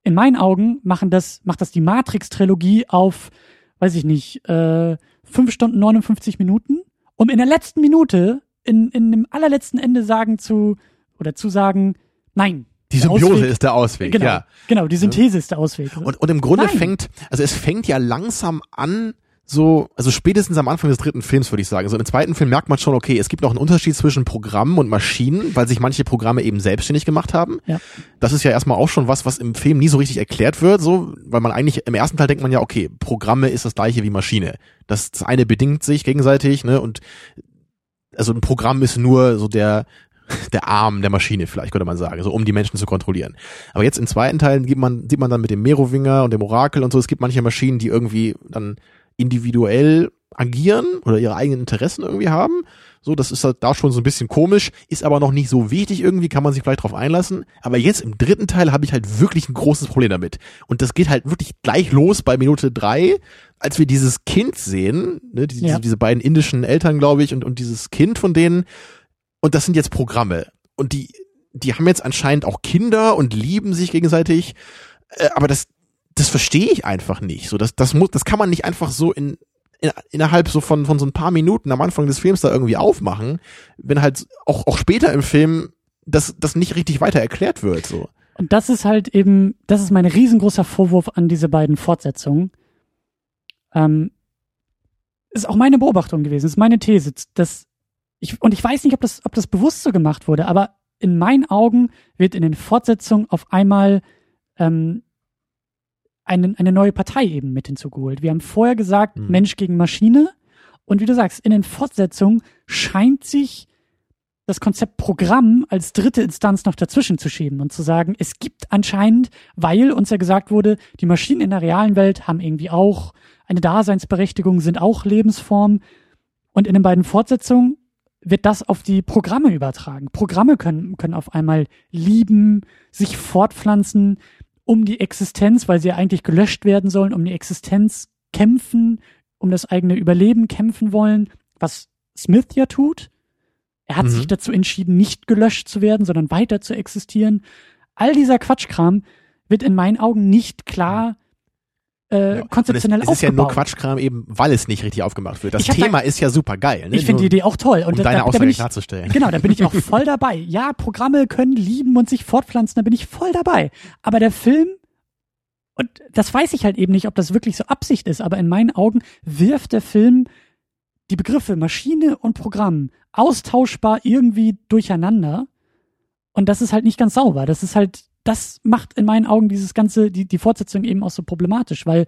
In meinen Augen machen das, macht das die Matrix-Trilogie auf, weiß ich nicht, äh, 5 Stunden 59 Minuten, um in der letzten Minute, in, in dem allerletzten Ende sagen zu, oder zu sagen, nein, die Symbiose Ausweg, ist der Ausweg, genau, ja. Genau, die Synthese ist der Ausweg. Und, und im Grunde Nein. fängt, also es fängt ja langsam an, so, also spätestens am Anfang des dritten Films würde ich sagen. So im zweiten Film merkt man schon, okay, es gibt noch einen Unterschied zwischen Programmen und Maschinen, weil sich manche Programme eben selbstständig gemacht haben. Ja. Das ist ja erstmal auch schon was, was im Film nie so richtig erklärt wird, so, weil man eigentlich, im ersten Teil denkt man ja, okay, Programme ist das gleiche wie Maschine. Das, das eine bedingt sich gegenseitig, ne, und also ein Programm ist nur so der, der Arm der Maschine vielleicht, könnte man sagen, so um die Menschen zu kontrollieren. Aber jetzt im zweiten Teil gibt man, sieht man dann mit dem Merowinger und dem Orakel und so, es gibt manche Maschinen, die irgendwie dann individuell agieren oder ihre eigenen Interessen irgendwie haben. So, das ist halt da schon so ein bisschen komisch, ist aber noch nicht so wichtig irgendwie, kann man sich vielleicht drauf einlassen. Aber jetzt im dritten Teil habe ich halt wirklich ein großes Problem damit. Und das geht halt wirklich gleich los bei Minute drei, als wir dieses Kind sehen, ne, die, ja. diese beiden indischen Eltern, glaube ich, und, und dieses Kind von denen, und das sind jetzt Programme. Und die, die haben jetzt anscheinend auch Kinder und lieben sich gegenseitig. Äh, aber das, das verstehe ich einfach nicht. So, das, das muss, das kann man nicht einfach so in, in, innerhalb so von, von so ein paar Minuten am Anfang des Films da irgendwie aufmachen, wenn halt auch, auch später im Film das, das nicht richtig weiter erklärt wird, so. Und das ist halt eben, das ist mein riesengroßer Vorwurf an diese beiden Fortsetzungen. Ähm, ist auch meine Beobachtung gewesen, ist meine These, dass ich, und ich weiß nicht, ob das, ob das bewusst so gemacht wurde, aber in meinen Augen wird in den Fortsetzungen auf einmal ähm, eine, eine neue Partei eben mit hinzugeholt. Wir haben vorher gesagt, mhm. Mensch gegen Maschine. Und wie du sagst, in den Fortsetzungen scheint sich das Konzept Programm als dritte Instanz noch dazwischen zu schieben und zu sagen, es gibt anscheinend, weil uns ja gesagt wurde, die Maschinen in der realen Welt haben irgendwie auch eine Daseinsberechtigung, sind auch Lebensformen. Und in den beiden Fortsetzungen wird das auf die Programme übertragen. Programme können, können auf einmal lieben, sich fortpflanzen, um die Existenz, weil sie ja eigentlich gelöscht werden sollen, um die Existenz kämpfen, um das eigene Überleben kämpfen wollen, was Smith ja tut. Er hat mhm. sich dazu entschieden, nicht gelöscht zu werden, sondern weiter zu existieren. All dieser Quatschkram wird in meinen Augen nicht klar äh, ja. konzeptionell es, es ist ja nur Quatschkram eben, weil es nicht richtig aufgemacht wird. Das Thema da, ist ja super geil. Ne? Ich finde die Idee auch toll. Und um da, deine da, Aussage ich, klarzustellen. Genau, da bin ich auch voll dabei. Ja, Programme können lieben und sich fortpflanzen, da bin ich voll dabei. Aber der Film, und das weiß ich halt eben nicht, ob das wirklich so Absicht ist, aber in meinen Augen wirft der Film die Begriffe Maschine und Programm austauschbar irgendwie durcheinander. Und das ist halt nicht ganz sauber. Das ist halt das macht in meinen Augen dieses ganze, die, die Fortsetzung eben auch so problematisch, weil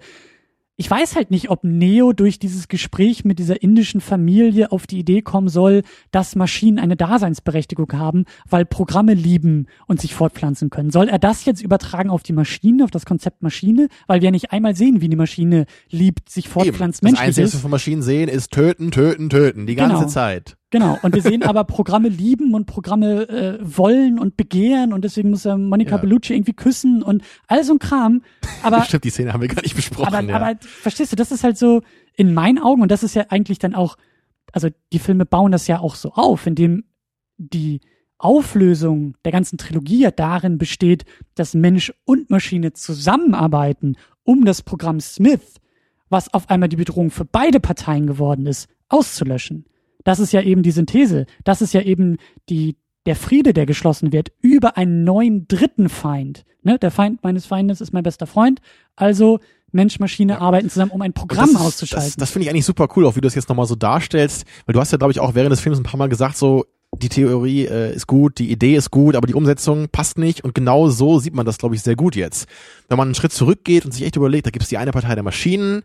ich weiß halt nicht, ob Neo durch dieses Gespräch mit dieser indischen Familie auf die Idee kommen soll, dass Maschinen eine Daseinsberechtigung haben, weil Programme lieben und sich fortpflanzen können. Soll er das jetzt übertragen auf die Maschine, auf das Konzept Maschine? Weil wir ja nicht einmal sehen, wie die Maschine liebt, sich fortpflanzt, Eben. Das Einzige, was wir von Maschinen sehen, ist töten, töten, töten, die ganze genau. Zeit. Genau, und wir sehen aber Programme lieben und Programme äh, wollen und begehren und deswegen muss er Monica ja. Bellucci irgendwie küssen und all so ein Kram. Aber Stimmt, die Szene haben wir gar nicht besprochen. Aber, ja. aber verstehst du, das ist halt so in meinen Augen und das ist ja eigentlich dann auch, also die Filme bauen das ja auch so auf, indem die Auflösung der ganzen Trilogie ja darin besteht, dass Mensch und Maschine zusammenarbeiten, um das Programm Smith, was auf einmal die Bedrohung für beide Parteien geworden ist, auszulöschen. Das ist ja eben die Synthese. Das ist ja eben die, der Friede, der geschlossen wird über einen neuen dritten Feind. Ne? Der Feind meines Feindes ist mein bester Freund. Also Mensch, Maschine ja. arbeiten zusammen, um ein Programm das, auszuschalten. Das, das finde ich eigentlich super cool, auch wie du das jetzt nochmal so darstellst. Weil du hast ja, glaube ich, auch während des Films ein paar Mal gesagt, so, die Theorie äh, ist gut, die Idee ist gut, aber die Umsetzung passt nicht. Und genau so sieht man das, glaube ich, sehr gut jetzt. Wenn man einen Schritt zurückgeht und sich echt überlegt, da gibt es die eine Partei der Maschinen,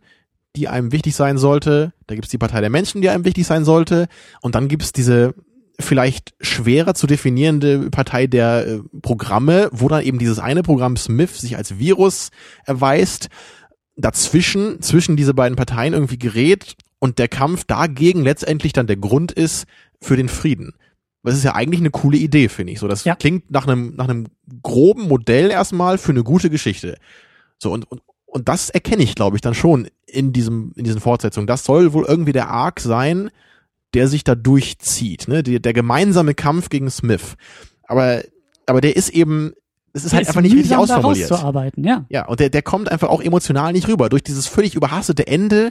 die einem wichtig sein sollte, da gibt's die Partei der Menschen, die einem wichtig sein sollte, und dann gibt's diese vielleicht schwerer zu definierende Partei der äh, Programme, wo dann eben dieses eine Programm Smith sich als Virus erweist. dazwischen, zwischen diese beiden Parteien irgendwie gerät und der Kampf dagegen letztendlich dann der Grund ist für den Frieden. Das ist ja eigentlich eine coole Idee, finde ich. So, das Ja. klingt nach einem, nach einem groben Modell erstmal für eine gute Geschichte. So, und, und, und das erkenne ich, glaube ich, dann schon in diesem, in diesen Fortsetzungen. Das soll wohl irgendwie der Arc sein, der sich da durchzieht, ne? Der, der gemeinsame Kampf gegen Smith. Aber, aber der ist eben, es ist Der halt einfach nicht richtig ausformuliert. ja. Ja, und der, der kommt einfach auch emotional nicht rüber. Durch dieses völlig überhastete Ende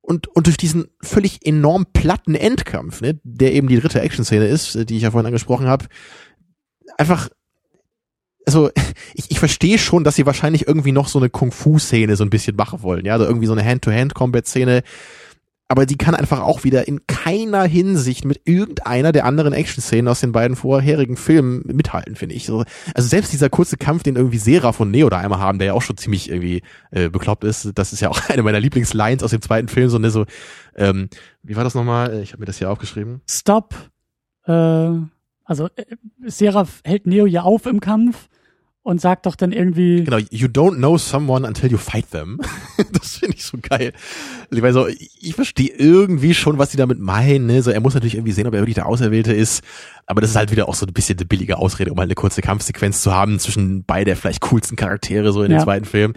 und, und durch diesen völlig enorm platten Endkampf, ne, der eben die dritte Action-Szene ist, äh, die ich ja vorhin angesprochen habe. Einfach, also ich, ich verstehe schon, dass sie wahrscheinlich irgendwie noch so eine Kung-Fu-Szene so ein bisschen machen wollen, ja, also irgendwie so eine Hand-to-Hand-Combat-Szene. Aber die kann einfach auch wieder in keiner Hinsicht mit irgendeiner der anderen Action-Szenen aus den beiden vorherigen Filmen mithalten, finde ich. So, also selbst dieser kurze Kampf, den irgendwie Seraph und Neo da einmal haben, der ja auch schon ziemlich irgendwie äh, bekloppt ist, das ist ja auch eine meiner Lieblingslines aus dem zweiten Film, so ne, so, ähm, wie war das nochmal? Ich habe mir das hier aufgeschrieben. Stop. Äh, also äh, Seraph hält Neo ja auf im Kampf und sagt doch dann irgendwie, Genau, you don't know someone until you fight them. das finde ich so geil. Also ich meine so, ich, verstehe irgendwie schon, was die damit meinen. Ne? So, er muss natürlich irgendwie sehen, ob er wirklich der Auserwählte ist. Aber das ist halt wieder auch so ein bisschen eine billige Ausrede, um halt eine kurze Kampfsequenz zu haben zwischen beide vielleicht coolsten Charaktere so in Ja. dem zweiten Film.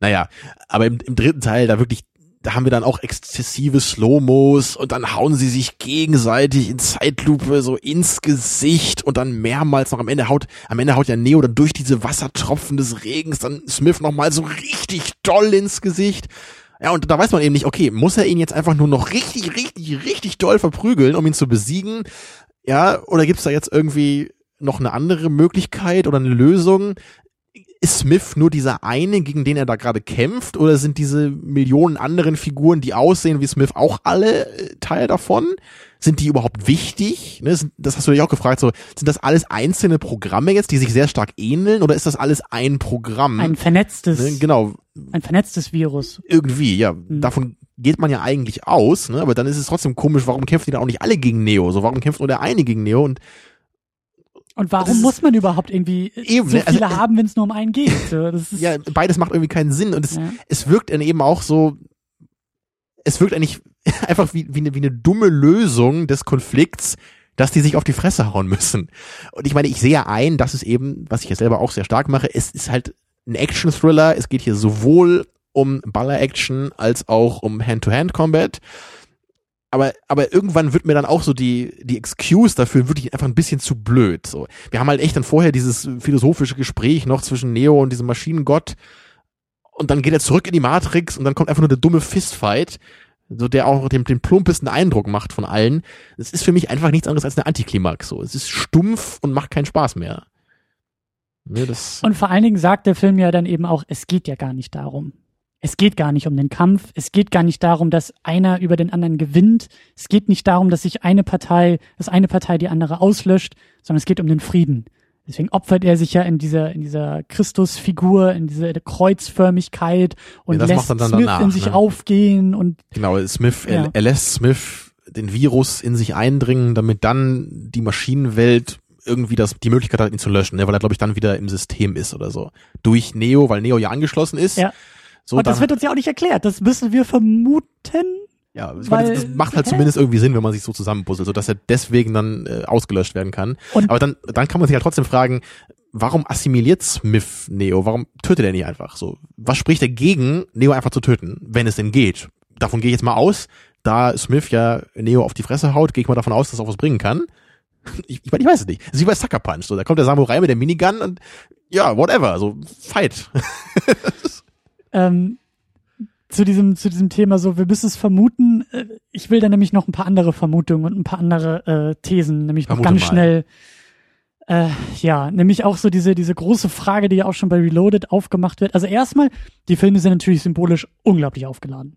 Naja, aber im, im dritten Teil da wirklich, da haben wir dann auch exzessive Slow-Mos und dann hauen sie sich gegenseitig in Zeitlupe so ins Gesicht und dann mehrmals noch am Ende haut, am Ende haut ja Neo dann durch diese Wassertropfen des Regens dann Smith nochmal so richtig doll ins Gesicht. Ja, und da weiß man eben nicht, okay, muss er ihn jetzt einfach nur noch richtig, richtig, richtig doll verprügeln, um ihn zu besiegen? Ja, oder gibt's da jetzt irgendwie noch eine andere Möglichkeit oder eine Lösung? Ist Smith nur dieser eine, gegen den er da gerade kämpft, oder sind diese Millionen anderen Figuren, die aussehen wie Smith, auch alle äh, Teil davon? Sind die überhaupt wichtig? Ne, das hast du dich auch gefragt. So, sind das alles einzelne Programme jetzt, die sich sehr stark ähneln, oder ist das alles ein Programm? ein vernetztes, ne, genau, ein vernetztes Virus. irgendwie, ja, davon geht man ja eigentlich aus, ne? aber dann ist es trotzdem komisch, warum kämpfen die dann auch nicht alle gegen Neo? So, warum kämpft nur der eine gegen Neo? Und Und warum muss man überhaupt irgendwie Eben, so ne? Also, viele äh, haben, wenn es nur um einen geht? So, ja, beides macht irgendwie keinen Sinn und es, Ja. es wirkt dann eben auch so, es wirkt eigentlich einfach wie, wie, eine, wie eine dumme Lösung des Konflikts, dass die sich auf die Fresse hauen müssen. Und ich meine, ich sehe ja ein, dass es eben, was ich ja selber auch sehr stark mache, es ist halt ein Action-Thriller. Es geht hier sowohl um Baller-Action als auch um Hand-to-Hand-Combat. Aber, aber irgendwann wird mir dann auch so die, die Excuse dafür wirklich einfach ein bisschen zu blöd. So. Wir haben halt echt dann vorher dieses philosophische Gespräch noch zwischen Neo und diesem Maschinengott. Und dann geht er zurück in die Matrix und dann kommt einfach nur der dumme Fistfight, so der auch den, den plumpesten Eindruck macht von allen. Es ist für mich einfach nichts anderes als eine Antiklimax. So. Es ist stumpf und macht keinen Spaß mehr. Ne, das, Und vor allen Dingen sagt der Film ja dann eben auch, es geht ja gar nicht darum. Es geht gar nicht um den Kampf. Es geht gar nicht darum, dass einer über den anderen gewinnt. Es geht nicht darum, dass sich eine Partei, dass eine Partei die andere auslöscht, sondern es geht um den Frieden. Deswegen opfert er sich ja in dieser, in dieser Christusfigur, in diese Kreuzförmigkeit und Ja, lässt Smith danach, in sich ne? aufgehen und Genau, Smith, Ja. er, er lässt Smith den Virus in sich eindringen, damit dann die Maschinenwelt irgendwie das, die Möglichkeit hat, ihn zu löschen, ne, weil er, glaube ich, dann wieder im System ist oder so. Durch Neo, weil Neo ja angeschlossen ist. Ja. So, und das wird uns ja auch nicht erklärt. Das müssen wir vermuten. ja, ich weil- meine, das macht halt hä? zumindest irgendwie Sinn, wenn man sich so zusammenpuzzelt, so dass er deswegen dann äh, ausgelöscht werden kann. Und- Aber dann, dann kann man sich halt trotzdem fragen, warum assimiliert Smith Neo? Warum tötet er nicht einfach so? Was spricht dagegen, Neo einfach zu töten, wenn es denn geht? Davon gehe ich jetzt mal aus, da Smith ja Neo auf die Fresse haut, gehe ich mal davon aus, dass er auch was bringen kann. Ich, ich, meine, ich weiß es nicht. Das ist wie bei Sucker Punch. So, da kommt der Samurai mit der Minigun und ja, whatever, so fight. ähm, zu diesem, zu diesem Thema so, wir müssen es vermuten. Äh, Ich will da nämlich noch ein paar andere Vermutungen und ein paar andere äh, Thesen, nämlich noch ganz mal. schnell. Äh, ja, nämlich auch so diese, diese große Frage, die ja auch schon bei Reloaded aufgemacht wird. Also erstmal, die Filme sind natürlich symbolisch unglaublich aufgeladen.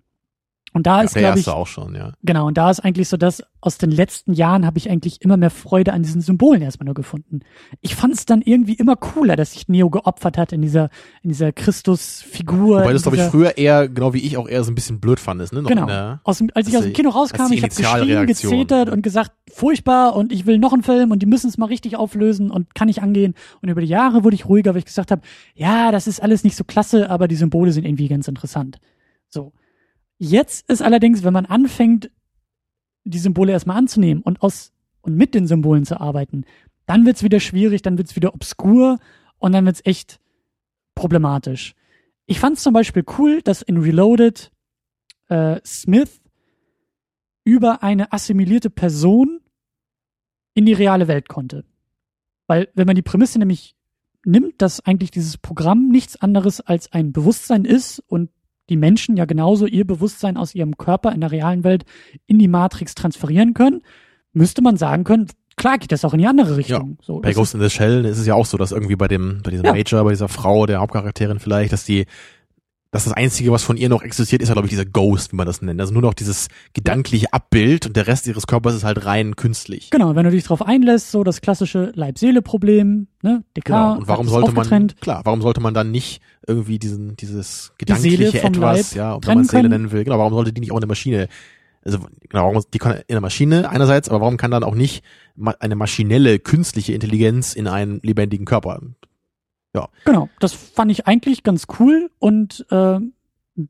Und da ist, der glaube ich, auch schon, ja. genau, und da ist eigentlich so, dass aus den letzten Jahren habe ich eigentlich immer mehr Freude an diesen Symbolen erstmal nur gefunden. Ich fand es dann irgendwie immer cooler, dass sich Neo geopfert hat in dieser, in dieser Christusfigur. In das, glaube ich, früher eher, genau wie ich, auch eher so ein bisschen blöd fandest, ne? Noch Genau. der- Aus dem, als ich aus dem ist- Kino rauskam, ist ich habe geschrien, gezetert und gesagt, furchtbar und ich will noch einen Film und die müssen es mal richtig auflösen und kann nicht angehen. Und über die Jahre wurde ich ruhiger, weil ich gesagt habe, ja, das ist alles nicht so klasse, aber die Symbole sind irgendwie ganz interessant. So. Jetzt ist allerdings, wenn man anfängt, die Symbole erstmal anzunehmen und aus und mit den Symbolen zu arbeiten, dann wird's wieder schwierig, dann wird's wieder obskur und dann wird's echt problematisch. Ich fand's zum Beispiel cool, dass in Reloaded äh, Smith über eine assimilierte Person in die reale Welt konnte. Weil wenn man die Prämisse nämlich nimmt, dass eigentlich dieses Programm nichts anderes als ein Bewusstsein ist und die Menschen ja genauso ihr Bewusstsein aus ihrem Körper in der realen Welt in die Matrix transferieren können, müsste man sagen können, klar geht das auch in die andere Richtung. so, Bei Ghost in the Shell ist es ja auch so, dass irgendwie bei dem, bei diesem Ja. Major, bei dieser Frau, der Hauptcharakterin vielleicht, dass die, dass das Einzige, was von ihr noch existiert, ist ja, glaube ich, dieser Ghost, wie man das nennt. Also nur noch dieses gedankliche Abbild und der Rest ihres Körpers ist halt rein künstlich. Genau, wenn du dich darauf einlässt, so das klassische Leib-Seele-Problem, ne? Descartes Genau. Und warum sollte man, klar, warum sollte man dann nicht irgendwie diesen, dieses Die gedankliche vom etwas, Leib ja, ob trennen man Seele können? nennen will, genau, warum sollte die nicht auch in der Maschine, also, genau, warum, die kann in der Maschine einerseits, aber warum kann dann auch nicht eine maschinelle, künstliche Intelligenz in einen lebendigen Körper? Genau, das fand ich eigentlich ganz cool und äh,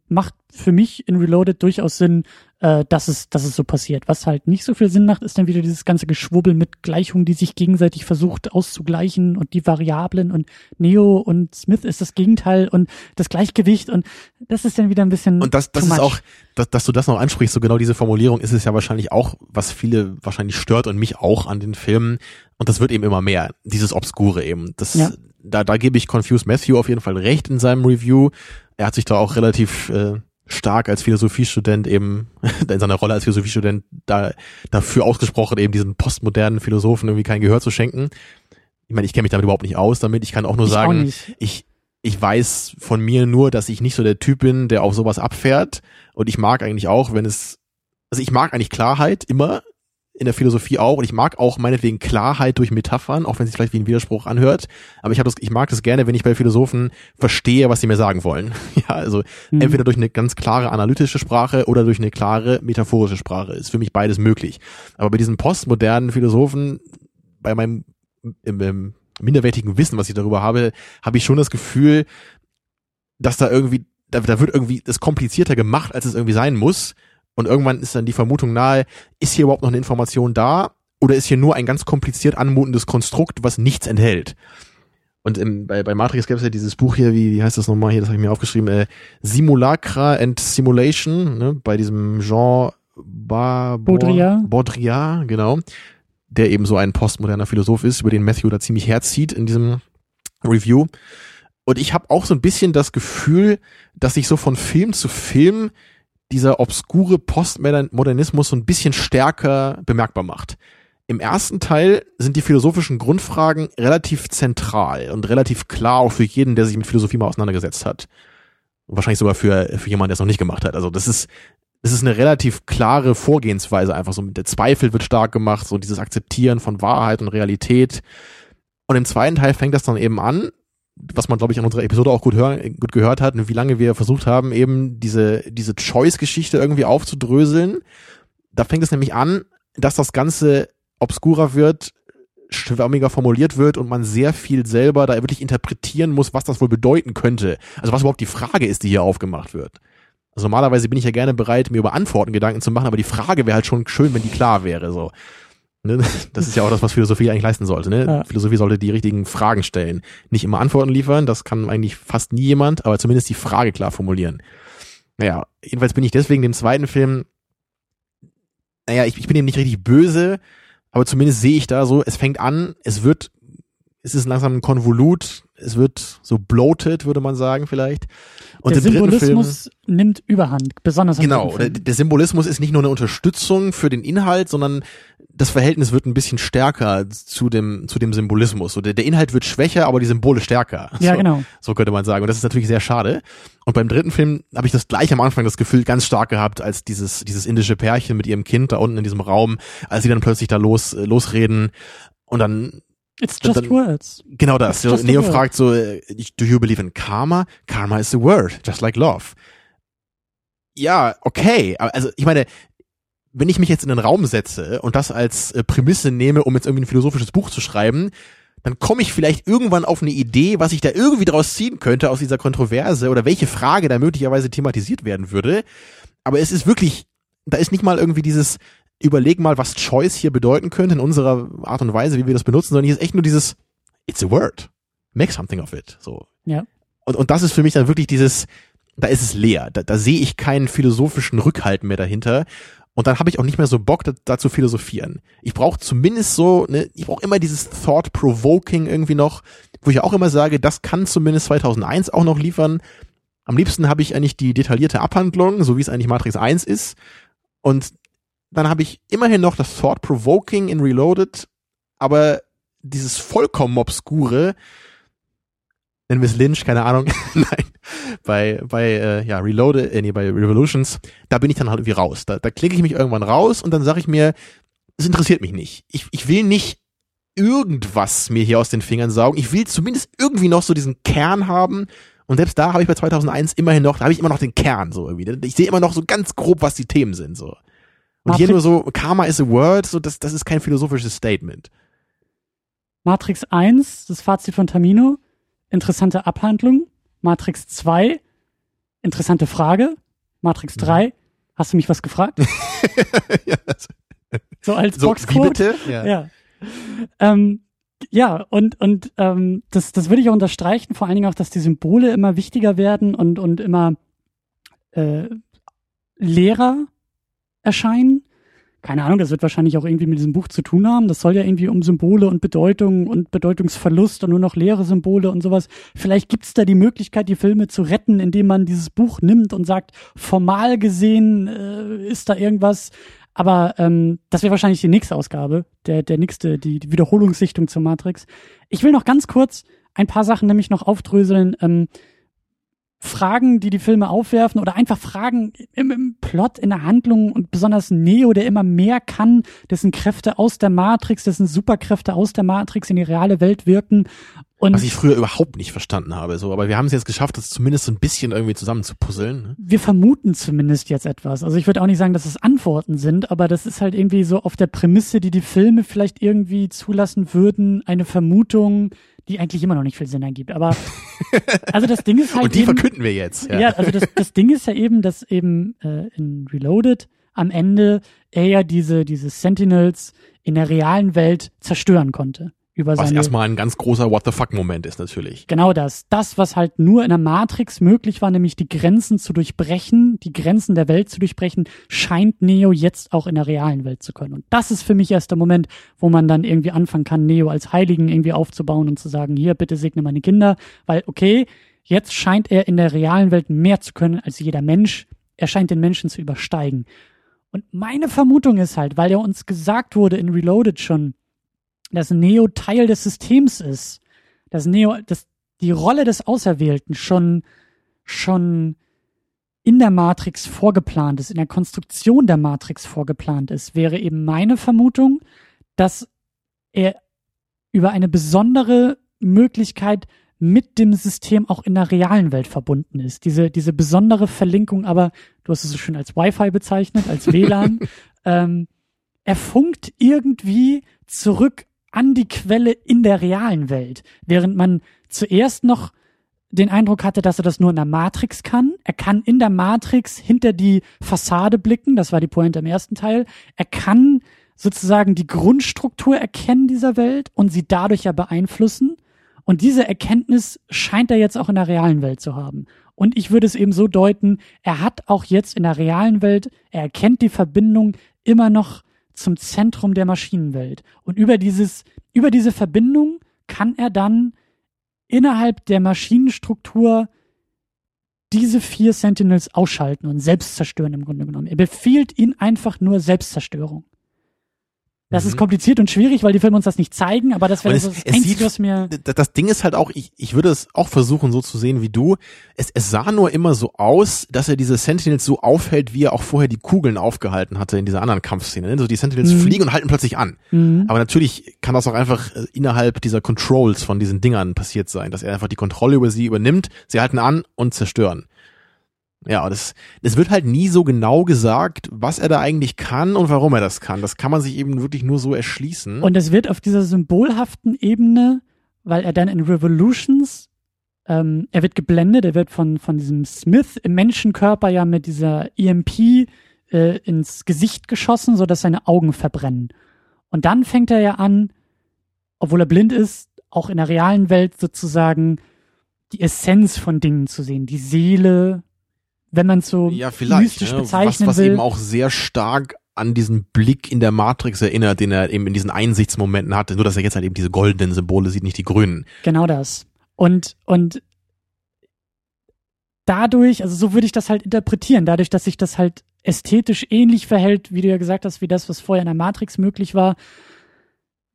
macht für mich in Reloaded durchaus Sinn, äh, dass es, dass es so passiert. Was halt nicht so viel Sinn macht, ist dann wieder dieses ganze Geschwubbel mit Gleichungen, die sich gegenseitig versucht auszugleichen und die Variablen und Neo und Smith ist das Gegenteil und das Gleichgewicht und das ist dann wieder ein bisschen. Und das, das ist much. auch, dass, dass du das noch ansprichst, so genau diese Formulierung ist es ja wahrscheinlich auch, was viele wahrscheinlich stört und mich auch an den Filmen. Und das wird eben immer mehr, dieses Obskure eben. Das, Ja. Da, da gebe ich Confused Matthew auf jeden Fall recht in seinem Review. Er hat sich da auch relativ äh, stark als Philosophiestudent eben, in seiner Rolle als Philosophiestudent da, dafür ausgesprochen, eben diesen postmodernen Philosophen irgendwie kein Gehör zu schenken. Ich meine, ich kenne mich damit überhaupt nicht aus damit. Ich kann auch nur Ich auch sagen, nicht. ich, ich weiß von mir nur, dass ich nicht so der Typ bin, der auf sowas abfährt. Und ich mag eigentlich auch, wenn es, also ich mag eigentlich Klarheit immer, in der Philosophie auch. Und ich mag auch meinetwegen Klarheit durch Metaphern, auch wenn es sich vielleicht wie ein Widerspruch anhört. Aber ich, hab das, ich mag das gerne, wenn ich bei Philosophen verstehe, was sie mir sagen wollen. Ja, also Mhm. entweder durch eine ganz klare analytische Sprache oder durch eine klare metaphorische Sprache. Ist für mich beides möglich. Aber bei diesen postmodernen Philosophen, bei meinem im, im minderwertigen Wissen, was ich darüber habe, habe ich schon das Gefühl, dass da irgendwie, da, da wird irgendwie das komplizierter gemacht, als es irgendwie sein muss. Und irgendwann ist dann die Vermutung nahe, ist hier überhaupt noch eine Information da? Oder ist hier nur ein ganz kompliziert anmutendes Konstrukt, was nichts enthält? Und im, bei, bei Matrix gäbe es ja dieses Buch hier, wie, wie heißt das nochmal hier, das habe ich mir aufgeschrieben, äh, Simulacra and Simulation, ne, bei diesem Jean ba Baudrillard. Baudrillard, genau, der eben so ein postmoderner Philosoph ist, über den Matthew da ziemlich herzieht in diesem Review. Und ich habe auch so ein bisschen das Gefühl, dass sich so von Film zu Film dieser obskure Postmodernismus so ein bisschen stärker bemerkbar macht. Im ersten Teil sind die philosophischen Grundfragen relativ zentral und relativ klar auch für jeden, der sich mit Philosophie mal auseinandergesetzt hat. Wahrscheinlich sogar für, für jemanden, der es noch nicht gemacht hat. Also das ist, das ist eine relativ klare Vorgehensweise einfach so. Der Zweifel wird stark gemacht, so dieses Akzeptieren von Wahrheit und Realität. Und im zweiten Teil fängt das dann eben an, was man, glaube ich, an unserer Episode auch gut, hören, gut gehört hat, und wie lange wir versucht haben, eben diese, diese Choice-Geschichte irgendwie aufzudröseln. Da fängt es nämlich an, dass das Ganze obskurer wird, schwammiger formuliert wird und man sehr viel selber da wirklich interpretieren muss, was das wohl bedeuten könnte. Also was überhaupt die Frage ist, die hier aufgemacht wird. Also normalerweise bin ich ja gerne bereit, mir über Antworten Gedanken zu machen, aber die Frage wäre halt schon schön, wenn die klar wäre, so. Ne? Das ist ja auch das, was Philosophie eigentlich leisten sollte. Ne? Ja. Philosophie sollte die richtigen Fragen stellen. Nicht immer Antworten liefern, das kann eigentlich fast nie jemand, aber zumindest die Frage klar formulieren. Naja, jedenfalls bin ich deswegen dem zweiten Film, naja, ich, ich bin ihm nicht richtig böse, aber zumindest sehe ich da so, es fängt an, es wird, es ist langsam ein Konvolut, es wird so bloated, würde man sagen vielleicht. Und der dritten Film, Symbolismus nimmt Überhand, besonders Genau, der, der Symbolismus ist nicht nur eine Unterstützung für den Inhalt, sondern das Verhältnis wird ein bisschen stärker zu dem, zu dem Symbolismus. So, der, der Inhalt wird schwächer, aber die Symbole stärker. Ja, so, genau. So könnte man sagen. Und das ist natürlich sehr schade. Und beim dritten Film habe ich das gleich am Anfang das Gefühl ganz stark gehabt, als dieses, dieses indische Pärchen mit ihrem Kind da unten in diesem Raum, als sie dann plötzlich da los, äh, losreden und dann It's just dann, words. Genau das. So, Neo fragt so, äh, do you believe in karma? Karma is a word, just like love. Ja, okay. Also ich meine, wenn ich mich jetzt in den Raum setze und das als äh, Prämisse nehme, um jetzt irgendwie ein philosophisches Buch zu schreiben, dann komme ich vielleicht irgendwann auf eine Idee, was ich da irgendwie draus ziehen könnte aus dieser Kontroverse oder welche Frage da möglicherweise thematisiert werden würde. Aber es ist wirklich, da ist nicht mal irgendwie dieses, überleg mal, was Choice hier bedeuten könnte in unserer Art und Weise, wie wir das benutzen, sondern hier ist echt nur dieses, it's a word. Make something of it. So. Ja. Und, und das ist für mich dann wirklich dieses, da ist es leer. Da, da sehe ich keinen philosophischen Rückhalt mehr dahinter. Und dann habe ich auch nicht mehr so Bock, da, da zu philosophieren. Ich brauche zumindest so, ne, ich brauche immer dieses Thought-Provoking irgendwie noch, wo ich auch immer sage, das kann zumindest 2001 auch noch liefern. Am liebsten habe ich eigentlich die detaillierte Abhandlung, so wie es eigentlich Matrix 1 ist. Und dann habe ich immerhin noch das Thought-Provoking in Reloaded, aber dieses vollkommen obskure, nennen wir es Lynch, keine Ahnung, nein, bei, bei äh, ja, Reloaded, äh, nee, bei Revolutions, da bin ich dann halt irgendwie raus. Da, da klicke ich mich irgendwann raus und dann sage ich mir, es interessiert mich nicht. Ich, ich will nicht irgendwas mir hier aus den Fingern saugen. Ich will zumindest irgendwie noch so diesen Kern haben. Und selbst da habe ich bei 2001 immerhin noch, da habe ich immer noch den Kern so irgendwie. Ich sehe immer noch so ganz grob, was die Themen sind so. Und hier Matrix- nur so, Karma is a word, so das, das ist kein philosophisches Statement. Matrix 1, das Fazit von Tamino, interessante Abhandlung. Matrix 2, interessante Frage. Matrix Mhm. 3, hast du mich was gefragt? ja, So als so, wie Boxquote. bitte? Ja. Ja. Ähm, ja, und, und ähm, das, das würde ich auch unterstreichen, vor allen Dingen auch, dass die Symbole immer wichtiger werden und, und immer äh, leerer erscheinen. Keine Ahnung, das wird wahrscheinlich auch irgendwie mit diesem Buch zu tun haben. Das soll ja irgendwie um Symbole und Bedeutung und Bedeutungsverlust und nur noch leere Symbole und sowas. Vielleicht gibt's da die Möglichkeit, die Filme zu retten, indem man dieses Buch nimmt und sagt, formal gesehen äh, ist da irgendwas. Aber ähm, das wäre wahrscheinlich die nächste Ausgabe, der, der nächste, die, die Wiederholungssichtung zur Matrix. Ich will noch ganz kurz ein paar Sachen nämlich noch aufdröseln. Ähm, Fragen, die die Filme aufwerfen oder einfach Fragen im, im Plot, in der Handlung und besonders Neo, der immer mehr kann, dessen Kräfte aus der Matrix, dessen Superkräfte aus der Matrix in die reale Welt wirken. Und Was ich früher überhaupt nicht verstanden habe, so, aber wir haben es jetzt geschafft, das zumindest so ein bisschen irgendwie zusammenzupuzzeln. Ne? wir vermuten zumindest jetzt etwas. Also ich würde auch nicht sagen, dass es Antworten sind, aber das ist halt irgendwie so auf der Prämisse, die die Filme vielleicht irgendwie zulassen würden, eine Vermutung, die eigentlich immer noch nicht viel Sinn ergibt. Aber also das Ding ist halt Und die eben, verkünden wir jetzt. ja. also das, das Ding ist ja eben, dass eben äh, in Reloaded am Ende er ja diese diese Sentinels in der realen Welt zerstören konnte über Was seine erstmal ein ganz großer What the fuck Moment ist natürlich. Genau das. Das, was halt nur in der Matrix möglich war, nämlich die Grenzen zu durchbrechen, die Grenzen der Welt zu durchbrechen, scheint Neo jetzt auch in der realen Welt zu können. Und das ist für mich erst der Moment, wo man dann irgendwie anfangen kann, Neo als Heiligen irgendwie aufzubauen und zu sagen, hier, bitte segne meine Kinder, weil, okay, jetzt scheint er in der realen Welt mehr zu können als jeder Mensch. Er scheint den Menschen zu übersteigen. Und meine Vermutung ist halt, weil ja uns gesagt wurde in Reloaded schon, dass Neo Teil des Systems ist, dass Neo, dass die Rolle des Auserwählten schon, schon in der Matrix vorgeplant ist, in der Konstruktion der Matrix vorgeplant ist, wäre eben meine Vermutung, dass er über eine besondere Möglichkeit mit dem System auch in der realen Welt verbunden ist. Diese, diese besondere Verlinkung, aber du hast es so schön als Wi-Fi bezeichnet, als WLAN. ähm, er funkt irgendwie zurück an die Quelle in der realen Welt, während man zuerst noch den Eindruck hatte, dass er das nur in der Matrix kann. Er kann in der Matrix hinter die Fassade blicken, das war die Pointe im ersten Teil. Er kann sozusagen die Grundstruktur erkennen dieser Welt und sie dadurch ja beeinflussen. Und diese Erkenntnis scheint er jetzt auch in der realen Welt zu haben. Und ich würde es eben so deuten, er hat auch jetzt in der realen Welt, er erkennt die Verbindung immer noch zum Zentrum der Maschinenwelt. Und über dieses, über diese Verbindung kann er dann innerhalb der Maschinenstruktur diese vier Sentinels ausschalten und selbst zerstören im Grunde genommen. Er befiehlt ihnen einfach nur Selbstzerstörung. Das Mhm. ist kompliziert und schwierig, weil die Filme uns das nicht zeigen, aber das wäre so das Einzige, was mir. Das Ding ist halt auch, ich, ich würde es auch versuchen so zu sehen wie du. Es, es sah nur immer so aus, dass er diese Sentinels so aufhält, wie er auch vorher die Kugeln aufgehalten hatte in dieser anderen Kampfszene. Ne? So die Sentinels Mhm. fliegen und halten plötzlich an. Mhm. Aber natürlich kann das auch einfach äh, innerhalb dieser Controls von diesen Dingern passiert sein, dass er einfach die Kontrolle über sie übernimmt, sie halten an und zerstören. Ja, es, es wird halt nie so genau gesagt, was er da eigentlich kann und warum er das kann. Das kann man sich eben wirklich nur so erschließen. Und es wird auf dieser symbolhaften Ebene, weil er dann in Revolutions, ähm, er wird geblendet, er wird von, von diesem Smith im Menschenkörper ja mit dieser EMP äh, ins Gesicht geschossen, sodass seine Augen verbrennen. Und dann fängt er ja an, obwohl er blind ist, auch in der realen Welt sozusagen die Essenz von Dingen zu sehen, die Seele, wenn man so ja, vielleicht, mystisch ne? was, bezeichnen was will. eben auch sehr stark an diesen Blick in der Matrix erinnert, den er eben in diesen Einsichtsmomenten hatte, nur dass er jetzt halt eben diese goldenen Symbole sieht, nicht die grünen. Genau das. Und, und dadurch, also so würde ich das halt interpretieren, dadurch, dass sich das halt ästhetisch ähnlich verhält, wie du ja gesagt hast, wie das, was vorher in der Matrix möglich war,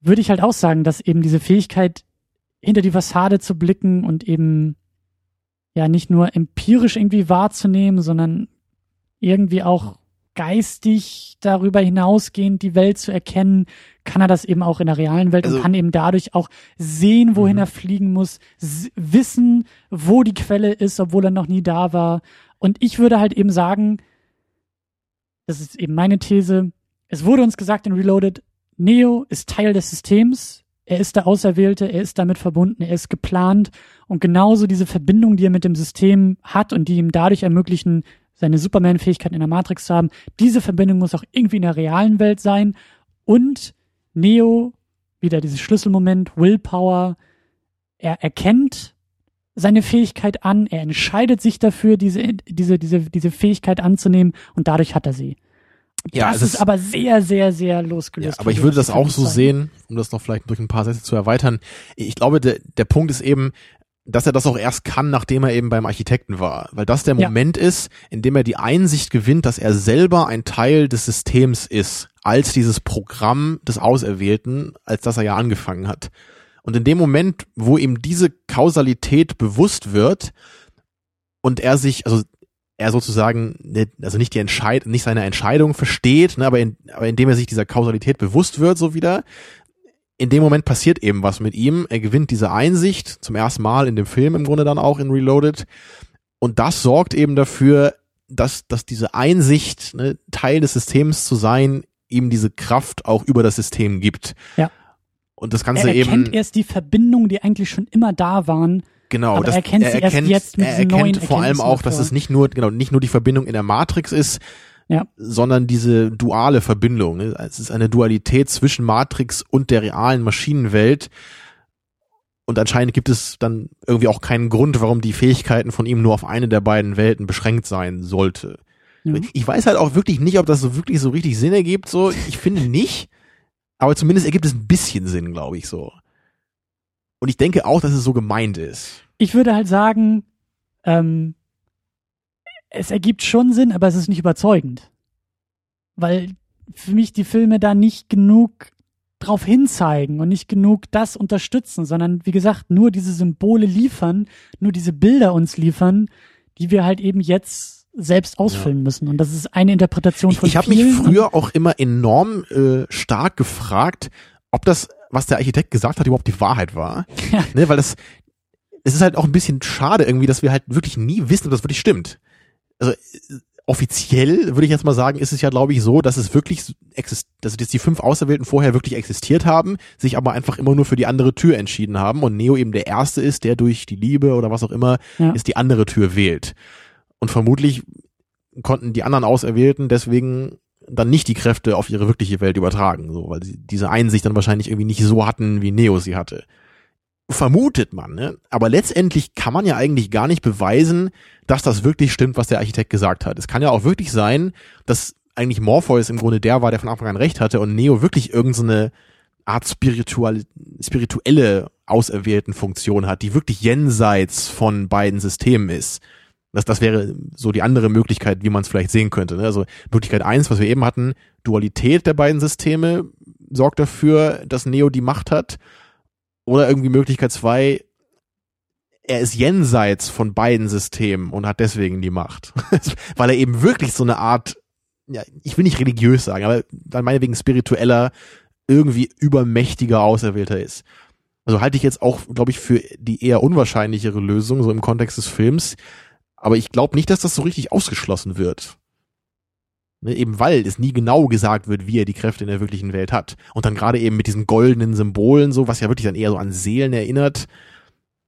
würde ich halt auch sagen, dass eben diese Fähigkeit, hinter die Fassade zu blicken und eben ja nicht nur empirisch irgendwie wahrzunehmen, sondern irgendwie auch geistig darüber hinausgehend die Welt zu erkennen, kann er das eben auch in der realen Welt Also- und kann eben dadurch auch sehen, wohin Mhm. er fliegen muss, wissen, wo die Quelle ist, obwohl er noch nie da war. Und ich würde halt eben sagen, das ist eben meine These, es wurde uns gesagt in Reloaded, Neo ist Teil des Systems, er ist der Auserwählte, er ist damit verbunden, er ist geplant und genauso diese Verbindung, die er mit dem System hat und die ihm dadurch ermöglichen, seine Superman-Fähigkeiten in der Matrix zu haben, diese Verbindung muss auch irgendwie in der realen Welt sein und Neo, wieder dieses Schlüsselmoment, Willpower, er erkennt seine Fähigkeit an, er entscheidet sich dafür, diese, diese, diese, diese Fähigkeit anzunehmen und dadurch hat er sie. Ja, das es ist ist- aber sehr, sehr, sehr Ja, losgelöst. aber ich würde das was auch so zeigen. sehen, um das noch vielleicht durch ein paar Sätze zu erweitern. Ich glaube, der, der Punkt ist eben, dass er das auch erst kann, nachdem er eben beim Architekten war. Weil das der Ja. Moment ist, in dem er die Einsicht gewinnt, dass er selber ein Teil des Systems ist, als dieses Programm des Auserwählten, als das er ja angefangen hat. Und in dem Moment, wo ihm diese Kausalität bewusst wird und er sich, also er sozusagen, also nicht die Entscheid nicht seine Entscheidung versteht, ne, aber, in, aber indem er sich dieser Kausalität bewusst wird, so wieder, in dem Moment passiert eben was mit ihm. Er gewinnt diese Einsicht zum ersten Mal in dem Film im Grunde dann auch in Reloaded. Und das sorgt eben dafür, dass, dass diese Einsicht, ne, Teil des Systems zu sein, ihm diese Kraft auch über das System gibt. Ja. Und das Ganze Er erkennt eben, erst die Verbindungen, die eigentlich schon immer da waren. Genau, aber das, er erkennt sie erst jetzt er erkennt vor allem auch, dass es nicht nur, genau, nicht nur die Verbindung in der Matrix ist, Ja. sondern diese duale Verbindung. Ne? Es ist eine Dualität zwischen Matrix und der realen Maschinenwelt. Und anscheinend gibt es dann irgendwie auch keinen Grund, warum die Fähigkeiten von ihm nur auf eine der beiden Welten beschränkt sein sollte. Ja. Ich weiß halt auch wirklich nicht, ob das so wirklich so richtig Sinn ergibt. So, ich finde nicht, aber zumindest ergibt es ein bisschen Sinn, glaube ich so. Und ich denke auch, dass es so gemeint ist. Ich würde halt sagen, ähm, es ergibt schon Sinn, aber es ist nicht überzeugend. Weil für mich die Filme da nicht genug drauf hinzeigen und nicht genug das unterstützen, sondern wie gesagt, nur diese Symbole liefern, nur diese Bilder uns liefern, die wir halt eben jetzt selbst ausfüllen müssen. Und das ist eine Interpretation Ich, von ich habe mich früher auch immer enorm äh, stark gefragt, ob das, was der Architekt gesagt hat, überhaupt die Wahrheit war. Ja. Ne, weil das, es ist halt auch ein bisschen schade irgendwie, dass wir halt wirklich nie wissen, ob das wirklich stimmt. Also offiziell würde ich jetzt mal sagen, ist es ja, glaube ich, so, dass es wirklich exist dass jetzt die fünf Auserwählten vorher wirklich existiert haben, sich aber einfach immer nur für die andere Tür entschieden haben und Neo eben der Erste ist, der durch die Liebe oder was auch immer Ja. ist die andere Tür wählt. Und vermutlich konnten die anderen Auserwählten deswegen dann nicht die Kräfte auf ihre wirkliche Welt übertragen, so, weil sie diese Einsicht dann wahrscheinlich irgendwie nicht so hatten, wie Neo sie hatte. Vermutet man, ne? Aber letztendlich kann man ja eigentlich gar nicht beweisen, dass das wirklich stimmt, was der Architekt gesagt hat. Es kann ja auch wirklich sein, dass eigentlich Morpheus im Grunde der war, der von Anfang an recht hatte und Neo wirklich irgendeine Art spiritual, spirituelle auserwählten Funktion hat, die wirklich jenseits von beiden Systemen ist. Das, das wäre so die andere Möglichkeit, wie man es vielleicht sehen könnte. Ne? Also Möglichkeit eins, was wir eben hatten, Dualität der beiden Systeme, sorgt dafür, dass Neo die Macht hat. Oder irgendwie Möglichkeit zwei, er ist jenseits von beiden Systemen und hat deswegen die Macht. Weil er eben wirklich so eine Art, ja, ich will nicht religiös sagen, aber dann meinetwegen spiritueller, irgendwie übermächtiger Auserwählter ist. Also halte ich jetzt auch, glaube ich, für die eher unwahrscheinlichere Lösung, so im Kontext des Films. Aber ich glaube nicht, dass das so richtig ausgeschlossen wird. Ne, eben weil es nie genau gesagt wird, wie er die Kräfte in der wirklichen Welt hat. Und dann gerade eben mit diesen goldenen Symbolen, so, was ja wirklich dann eher so an Seelen erinnert.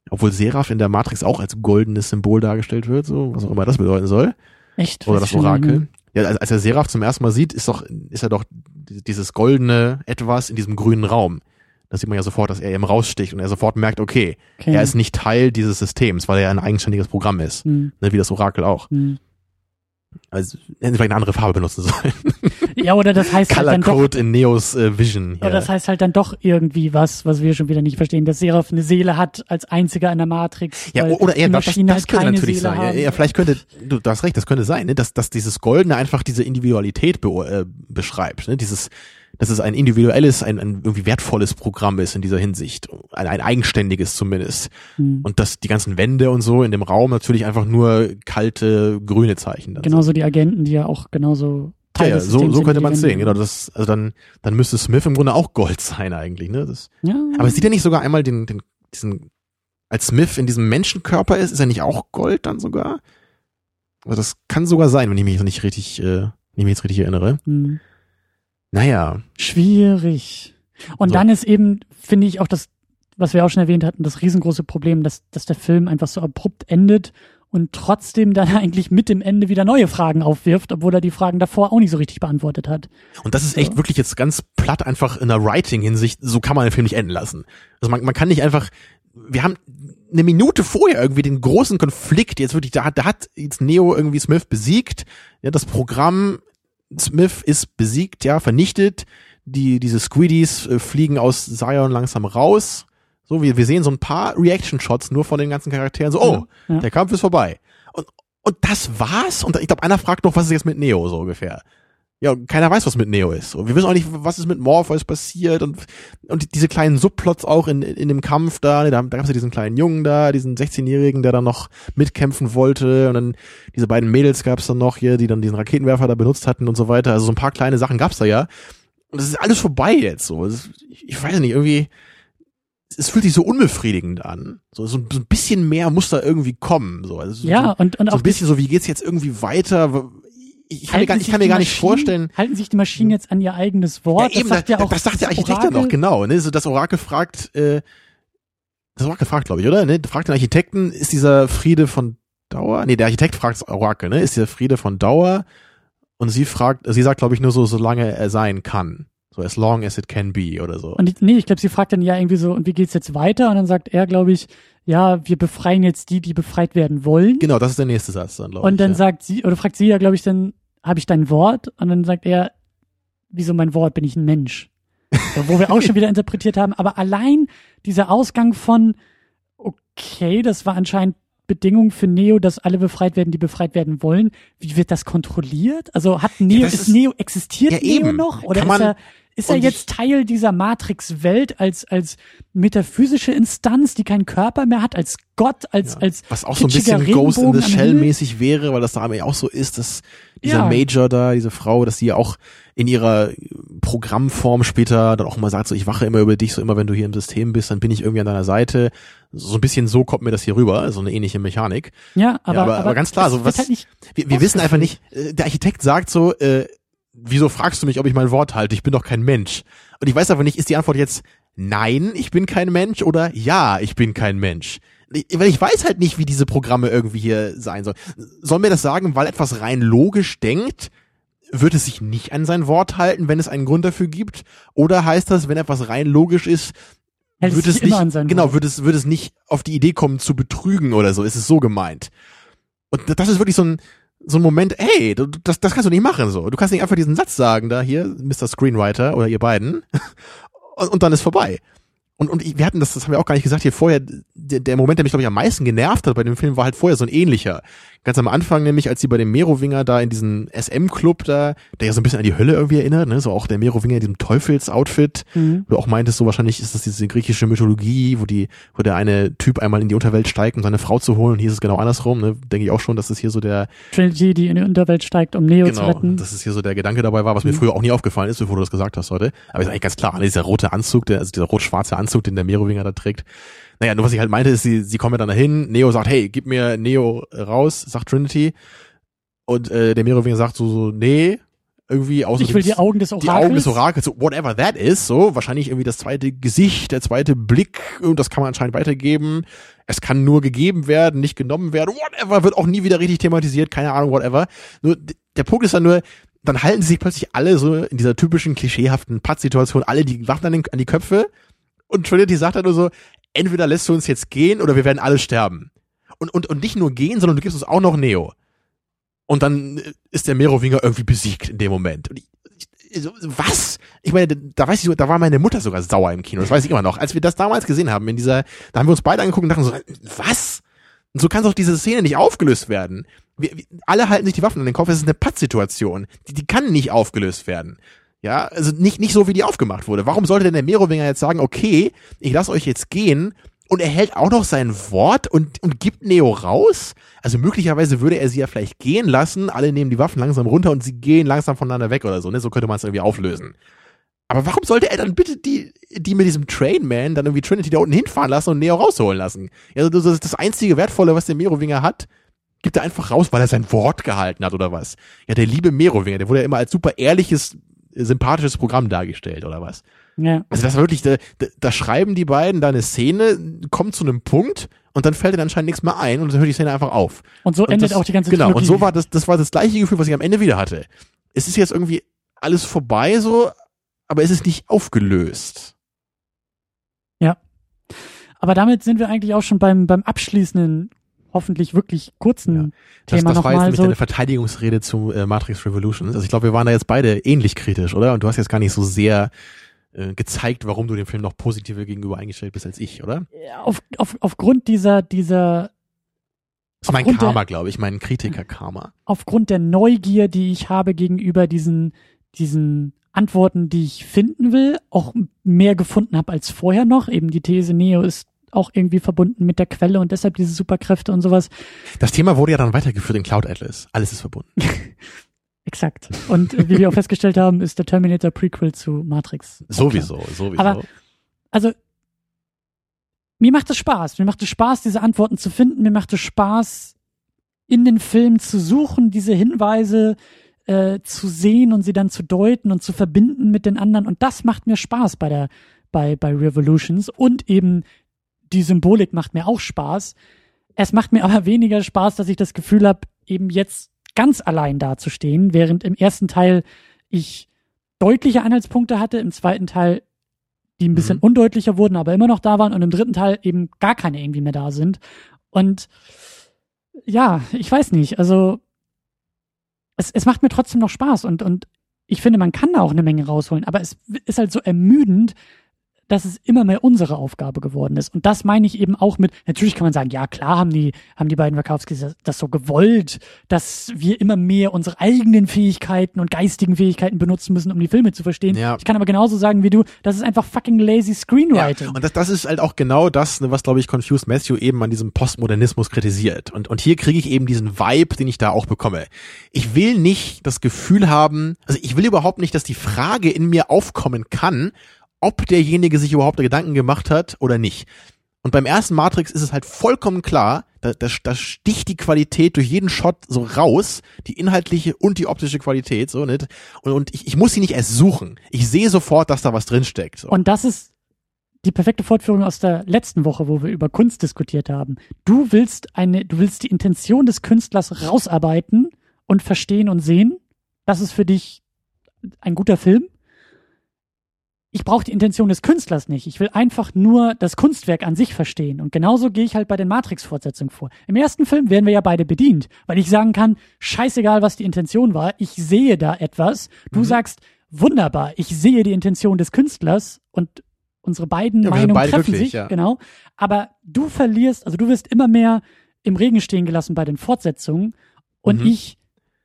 Obwohl Seraph in der Matrix auch als goldenes Symbol dargestellt wird, so, was auch immer das bedeuten soll. Echt? Oder das. Orakel. Ja, als, als er Seraph zum ersten Mal sieht, ist doch, ist er doch dieses goldene Etwas in diesem grünen Raum. Da sieht man ja sofort, dass er eben raussticht und er sofort merkt, okay, Okay. er ist nicht Teil dieses Systems, weil er ja ein eigenständiges Programm ist. Hm, Ne, wie das Orakel auch. hm. Also hätten sie vielleicht eine andere Farbe benutzen sollen. Ja, oder das heißt halt Color dann doch, Code in Neos äh, Vision. oder das heißt halt dann doch irgendwie was, was wir schon wieder nicht verstehen, dass Seraph eine Seele hat als einziger in der Matrix. ja, oder eher, das, das, halt könnte natürlich Seele sein. Ja, haben. ja, vielleicht könnte, du, du hast recht, das könnte sein, ne? dass, dass dieses Goldene einfach diese Individualität be äh, beschreibt. Ne? Dieses, dass es ein individuelles, ein, ein irgendwie wertvolles Programm ist in dieser Hinsicht. Ein, ein eigenständiges zumindest. Hm. Und dass die ganzen Wände und so in dem Raum natürlich einfach nur kalte, grüne Zeichen dann sind. Genauso die Agenten, die ja auch genauso Ja, Teil ja, des so, so könnte man es sehen. Genau, das, also dann, dann müsste Smith im Grunde auch Gold sein eigentlich. Ne? Das, Ja, aber sieht er nicht sogar einmal den, den, diesen, als Smith in diesem Menschenkörper ist, ist er nicht auch Gold dann sogar? Also das kann sogar sein, wenn ich mich jetzt nicht richtig, äh, wenn ich mich jetzt richtig erinnere. hm. Naja, schwierig. Und So. dann ist eben, finde ich, auch das, was wir auch schon erwähnt hatten, das riesengroße Problem, dass, dass der Film einfach so abrupt endet und trotzdem dann eigentlich mit dem Ende wieder neue Fragen aufwirft, obwohl er die Fragen davor auch nicht so richtig beantwortet hat. und das ist echt wirklich jetzt ganz platt einfach in der Writing-Hinsicht, so kann man den Film nicht enden lassen. Also man, man kann nicht einfach, wir haben eine Minute vorher irgendwie den großen Konflikt, jetzt wirklich, da hat, da hat jetzt Neo irgendwie Smith besiegt, ja, das Programm Smith ist besiegt, ja, vernichtet, die, diese Squiddies äh, fliegen aus Zion langsam raus, so, wir, wir sehen so ein paar Reaction-Shots nur von den ganzen Charakteren, so, oh, Ja, ja. der Kampf ist vorbei. Und, und das war's? Und ich glaube, einer fragt noch, was ist jetzt mit Neo, so ungefähr. Ja, und keiner weiß, was mit Neo ist. Und wir wissen auch nicht, was ist mit Morpheus passiert und, und diese kleinen Subplots auch in, in dem Kampf da, ne, da, da gab's ja diesen kleinen Jungen da, diesen 16-Jährigen, der dann noch mitkämpfen wollte und dann diese beiden Mädels gab's dann noch hier, die dann diesen Raketenwerfer da benutzt hatten und so weiter. Also so ein paar kleine Sachen gab's da ja. Und das ist alles vorbei jetzt so. Ist, ich, weiß nicht, irgendwie, es fühlt sich so unbefriedigend an. So, so, so ein bisschen mehr muss da irgendwie kommen. So, also so, Ja, und, und so auch ein bisschen so, wie geht's jetzt irgendwie weiter? Ich, kann mir gar, ich kann mir gar nicht Maschinen- vorstellen. Halten sich die Maschinen jetzt an ihr eigenes Wort? ja, eben, das sagt ja auch das sagt der Architekt ja noch, genau. Ne? So das Orakel fragt, äh, das Orakel fragt, glaube ich, oder? Ne? Fragt den Architekten, ist dieser Friede von Dauer? Nee, der Architekt fragt das Orakel, ne? Ist dieser Friede von Dauer? Und sie fragt, sie sagt, glaube ich, nur so, solange er sein kann. So as long as it can be oder so. Und ich, nee, ich glaube, sie fragt dann ja irgendwie so, und wie geht's jetzt weiter? Und dann sagt er, glaube ich, ja, wir befreien jetzt die, die befreit werden wollen. genau, das ist der nächste Satz dann, glaube ich. Und dann ja. sagt sie, oder fragt sie ja, glaube ich, dann, habe ich dein Wort? Und dann sagt er, wieso mein Wort, bin ich ein Mensch? Wo wir auch schon wieder interpretiert haben. Aber allein dieser Ausgang von, okay, das war anscheinend Bedingung für Neo, dass alle befreit werden, die befreit werden wollen. Wie wird das kontrolliert? Also hat Neo, das ist, ist- Neo, existiert Ja, Neo eben. noch? Oder Kann ist man- er, ist er jetzt Teil dieser Matrix-Welt als, als metaphysische Instanz, die keinen Körper mehr hat, als Gott, als, Ja. als Was auch so ein bisschen Ghost in Regenbogen the am Shell Himmel? mäßig wäre, weil das da aber auch so ist, dass dieser Ja. Major da, diese Frau, dass sie ja auch in ihrer Programmform später dann auch mal sagt, so ich wache immer über dich, so immer wenn du hier im System bist, dann bin ich irgendwie an deiner Seite. So ein bisschen so kommt mir das hier rüber, so eine ähnliche Mechanik. Ja, aber, aber- aber ganz klar, so was- Halt nicht, Wir, wir wissen einfach nicht, äh, der Architekt sagt so, äh, wieso fragst du mich, ob ich mein Wort halte? Ich bin doch kein Mensch. Und ich weiß aber nicht, ist die Antwort jetzt nein, ich bin kein Mensch oder ja, ich bin kein Mensch? Weil ich weiß halt nicht, wie diese Programme irgendwie hier sein sollen. Soll mir das sagen, weil etwas rein logisch denkt, wird es sich nicht an sein Wort halten, wenn es einen Grund dafür gibt? Oder heißt das, wenn etwas rein logisch ist, hält wird es nicht, genau, wird es, wird es nicht auf die Idee kommen zu betrügen oder so. Ist es so gemeint? Und das ist wirklich so ein, so ein Moment, ey, du- das, das kannst du nicht machen, so. Du kannst nicht einfach diesen Satz sagen, da hier, Mr. Screenwriter oder ihr beiden, und, und dann ist vorbei. Und, und wir hatten das, das haben wir auch gar nicht gesagt hier vorher, der, der Moment, der mich, glaube ich, am meisten genervt hat bei dem Film, war halt vorher so ein ähnlicher. Ganz am Anfang nämlich, als sie bei dem Merowinger da in diesen SM-Club da, der ja so ein bisschen an die Hölle irgendwie erinnert, ne? so auch der Merowinger in diesem Teufels-Outfit, mhm. wo du auch meintest, so wahrscheinlich ist das diese griechische Mythologie, wo die, wo der eine Typ einmal in die Unterwelt steigt, um seine Frau zu holen, und hier ist es genau andersrum, ne? denke ich auch schon, dass das hier so der Trinity, die in die Unterwelt steigt, um Neo genau, zu retten. dass es hier so der Gedanke dabei war, was mhm. mir früher auch nie aufgefallen ist, bevor du das gesagt hast heute. Aber ist eigentlich ganz klar, ne? dieser rote Anzug, der, also dieser rot-schwarze Anzug, den der Merowinger da trägt, naja, nur was ich halt meinte, ist, sie, sie kommen ja dann dahin, Neo sagt, hey, gib mir Neo raus, sagt Trinity. Und äh, der Merowinger sagt so, so, nee, irgendwie außer Ich will die Augen des Orakels. Die Augen des Orakels, so whatever that is, so wahrscheinlich irgendwie das zweite Gesicht, der zweite Blick, und das kann man anscheinend weitergeben. Es kann nur gegeben werden, nicht genommen werden, whatever, wird auch nie wieder richtig thematisiert, keine Ahnung, whatever. Nur der Punkt ist dann nur, dann halten sie sich plötzlich alle so in dieser typischen klischeehaften Pattsituation, alle die Waffen an, den, an die Köpfe und Trinity sagt dann nur so, entweder lässt du uns jetzt gehen oder wir werden alle sterben. Und, und, und nicht nur gehen, sondern du gibst uns auch noch Neo. Und dann ist der Merowinger irgendwie besiegt in dem Moment. Und ich, ich, was? Ich meine, da weiß ich, da war meine Mutter sogar sauer im Kino. Das weiß ich immer noch. Als wir das damals gesehen haben, in dieser, da haben wir uns beide angeguckt und dachten so, was? Und so kann doch diese Szene nicht aufgelöst werden. Wir, wir, alle halten sich die Waffen an den Kopf. Es ist eine Pattsituation. Die, die kann nicht aufgelöst werden. Ja, also nicht, nicht so, wie die aufgemacht wurde. Warum sollte denn der Merowinger jetzt sagen, okay, ich lasse euch jetzt gehen und er hält auch noch sein Wort und, und gibt Neo raus? Also möglicherweise würde er sie ja vielleicht gehen lassen, alle nehmen die Waffen langsam runter und sie gehen langsam voneinander weg oder so, ne? So könnte man es irgendwie auflösen. Aber warum sollte er dann bitte die, die mit diesem Trainman dann irgendwie Trinity da unten hinfahren lassen und Neo rausholen lassen? Ja, das ist das einzige Wertvolle, was der Merowinger hat, gibt er einfach raus, weil er sein Wort gehalten hat oder was? Ja, der liebe Merowinger, der wurde ja immer als super ehrliches sympathisches Programm dargestellt oder was. Ja. Also das war wirklich, da, da schreiben die beiden da eine Szene, kommt zu einem Punkt und dann fällt ihnen anscheinend nichts mehr ein und dann hört die Szene einfach auf. Und so und endet das, auch die ganze Genau, und so war das, das war das gleiche Gefühl, was ich am Ende wieder hatte. Es ist jetzt irgendwie alles vorbei so, aber es ist nicht aufgelöst. Ja. Aber damit sind wir eigentlich auch schon beim, beim abschließenden hoffentlich wirklich kurzen ja. das, Thema das war jetzt nämlich so. deine Verteidigungsrede zu äh, Matrix Revolutions. Also ich glaube, wir waren da jetzt beide ähnlich kritisch, oder? Und du hast jetzt gar nicht so sehr äh, gezeigt, warum du dem Film noch positiver gegenüber eingestellt bist als ich, oder? Auf, auf, aufgrund dieser, dieser das ist mein Karma, glaube ich, mein Kritiker-Karma. Aufgrund der Neugier, die ich habe gegenüber diesen, diesen Antworten, die ich finden will, auch mehr gefunden habe als vorher noch. Eben die These, Neo ist auch irgendwie verbunden mit der Quelle und deshalb diese Superkräfte und sowas. Das Thema wurde ja dann weitergeführt in Cloud Atlas. Alles ist verbunden. Exakt. Und wie wir auch festgestellt haben, ist der Terminator Prequel zu Matrix. Sowieso, sowieso. Aber, also, mir macht es Spaß. Mir macht es Spaß, diese Antworten zu finden. Mir macht es Spaß, in den Film zu suchen, diese Hinweise äh, zu sehen und sie dann zu deuten und zu verbinden mit den anderen. Und das macht mir Spaß bei der, bei, bei Revolutions und eben die Symbolik macht mir auch Spaß. Es macht mir aber weniger Spaß, dass ich das Gefühl habe, eben jetzt ganz allein dazustehen, während im ersten Teil ich deutliche Anhaltspunkte hatte, im zweiten Teil die ein bisschen mhm. undeutlicher wurden, aber immer noch da waren und im dritten Teil eben gar keine irgendwie mehr da sind. Und ja, ich weiß nicht, also es, es macht mir trotzdem noch Spaß und, und ich finde, man kann da auch eine Menge rausholen, aber es ist halt so ermüdend, dass es immer mehr unsere Aufgabe geworden ist. Und das meine ich eben auch mit, natürlich kann man sagen, ja klar haben die, haben die beiden Wachowskis das, so gewollt, dass wir immer mehr unsere eigenen Fähigkeiten und geistigen Fähigkeiten benutzen müssen, um die Filme zu verstehen. Ja. Ich kann aber genauso sagen wie du, das ist einfach fucking lazy Screenwriting. Ja, und das, das ist halt auch genau das, ne, was glaube ich Confused Matthew eben an diesem Postmodernismus kritisiert. Und, und hier kriege ich eben diesen Vibe, den ich da auch bekomme. Ich will nicht das Gefühl haben, also ich will überhaupt nicht, dass die Frage in mir aufkommen kann, ob derjenige sich überhaupt Gedanken gemacht hat oder nicht. Und beim ersten Matrix ist es halt vollkommen klar, da, da, da sticht die Qualität durch jeden Shot so raus, die inhaltliche und die optische Qualität, so, nicht? Und, und ich, ich muss sie nicht erst suchen. Ich sehe sofort, dass da was drinsteckt. So. Und das ist die perfekte Fortführung aus der letzten Woche, wo wir über Kunst diskutiert haben. Du willst eine, du willst die Intention des Künstlers rausarbeiten und verstehen und sehen. Das ist für dich ein guter Film ich brauche die Intention des Künstlers nicht. Ich will einfach nur das Kunstwerk an sich verstehen. Und genauso gehe ich halt bei den Matrix-Fortsetzungen vor. Im ersten Film werden wir ja beide bedient, weil ich sagen kann, scheißegal, was die Intention war, ich sehe da etwas. Du mhm. sagst, wunderbar, ich sehe die Intention des Künstlers und unsere beiden Ja, Meinungen beide treffen sich, ja. genau. Aber du verlierst, also du wirst immer mehr im Regen stehen gelassen bei den Fortsetzungen und Mhm. ich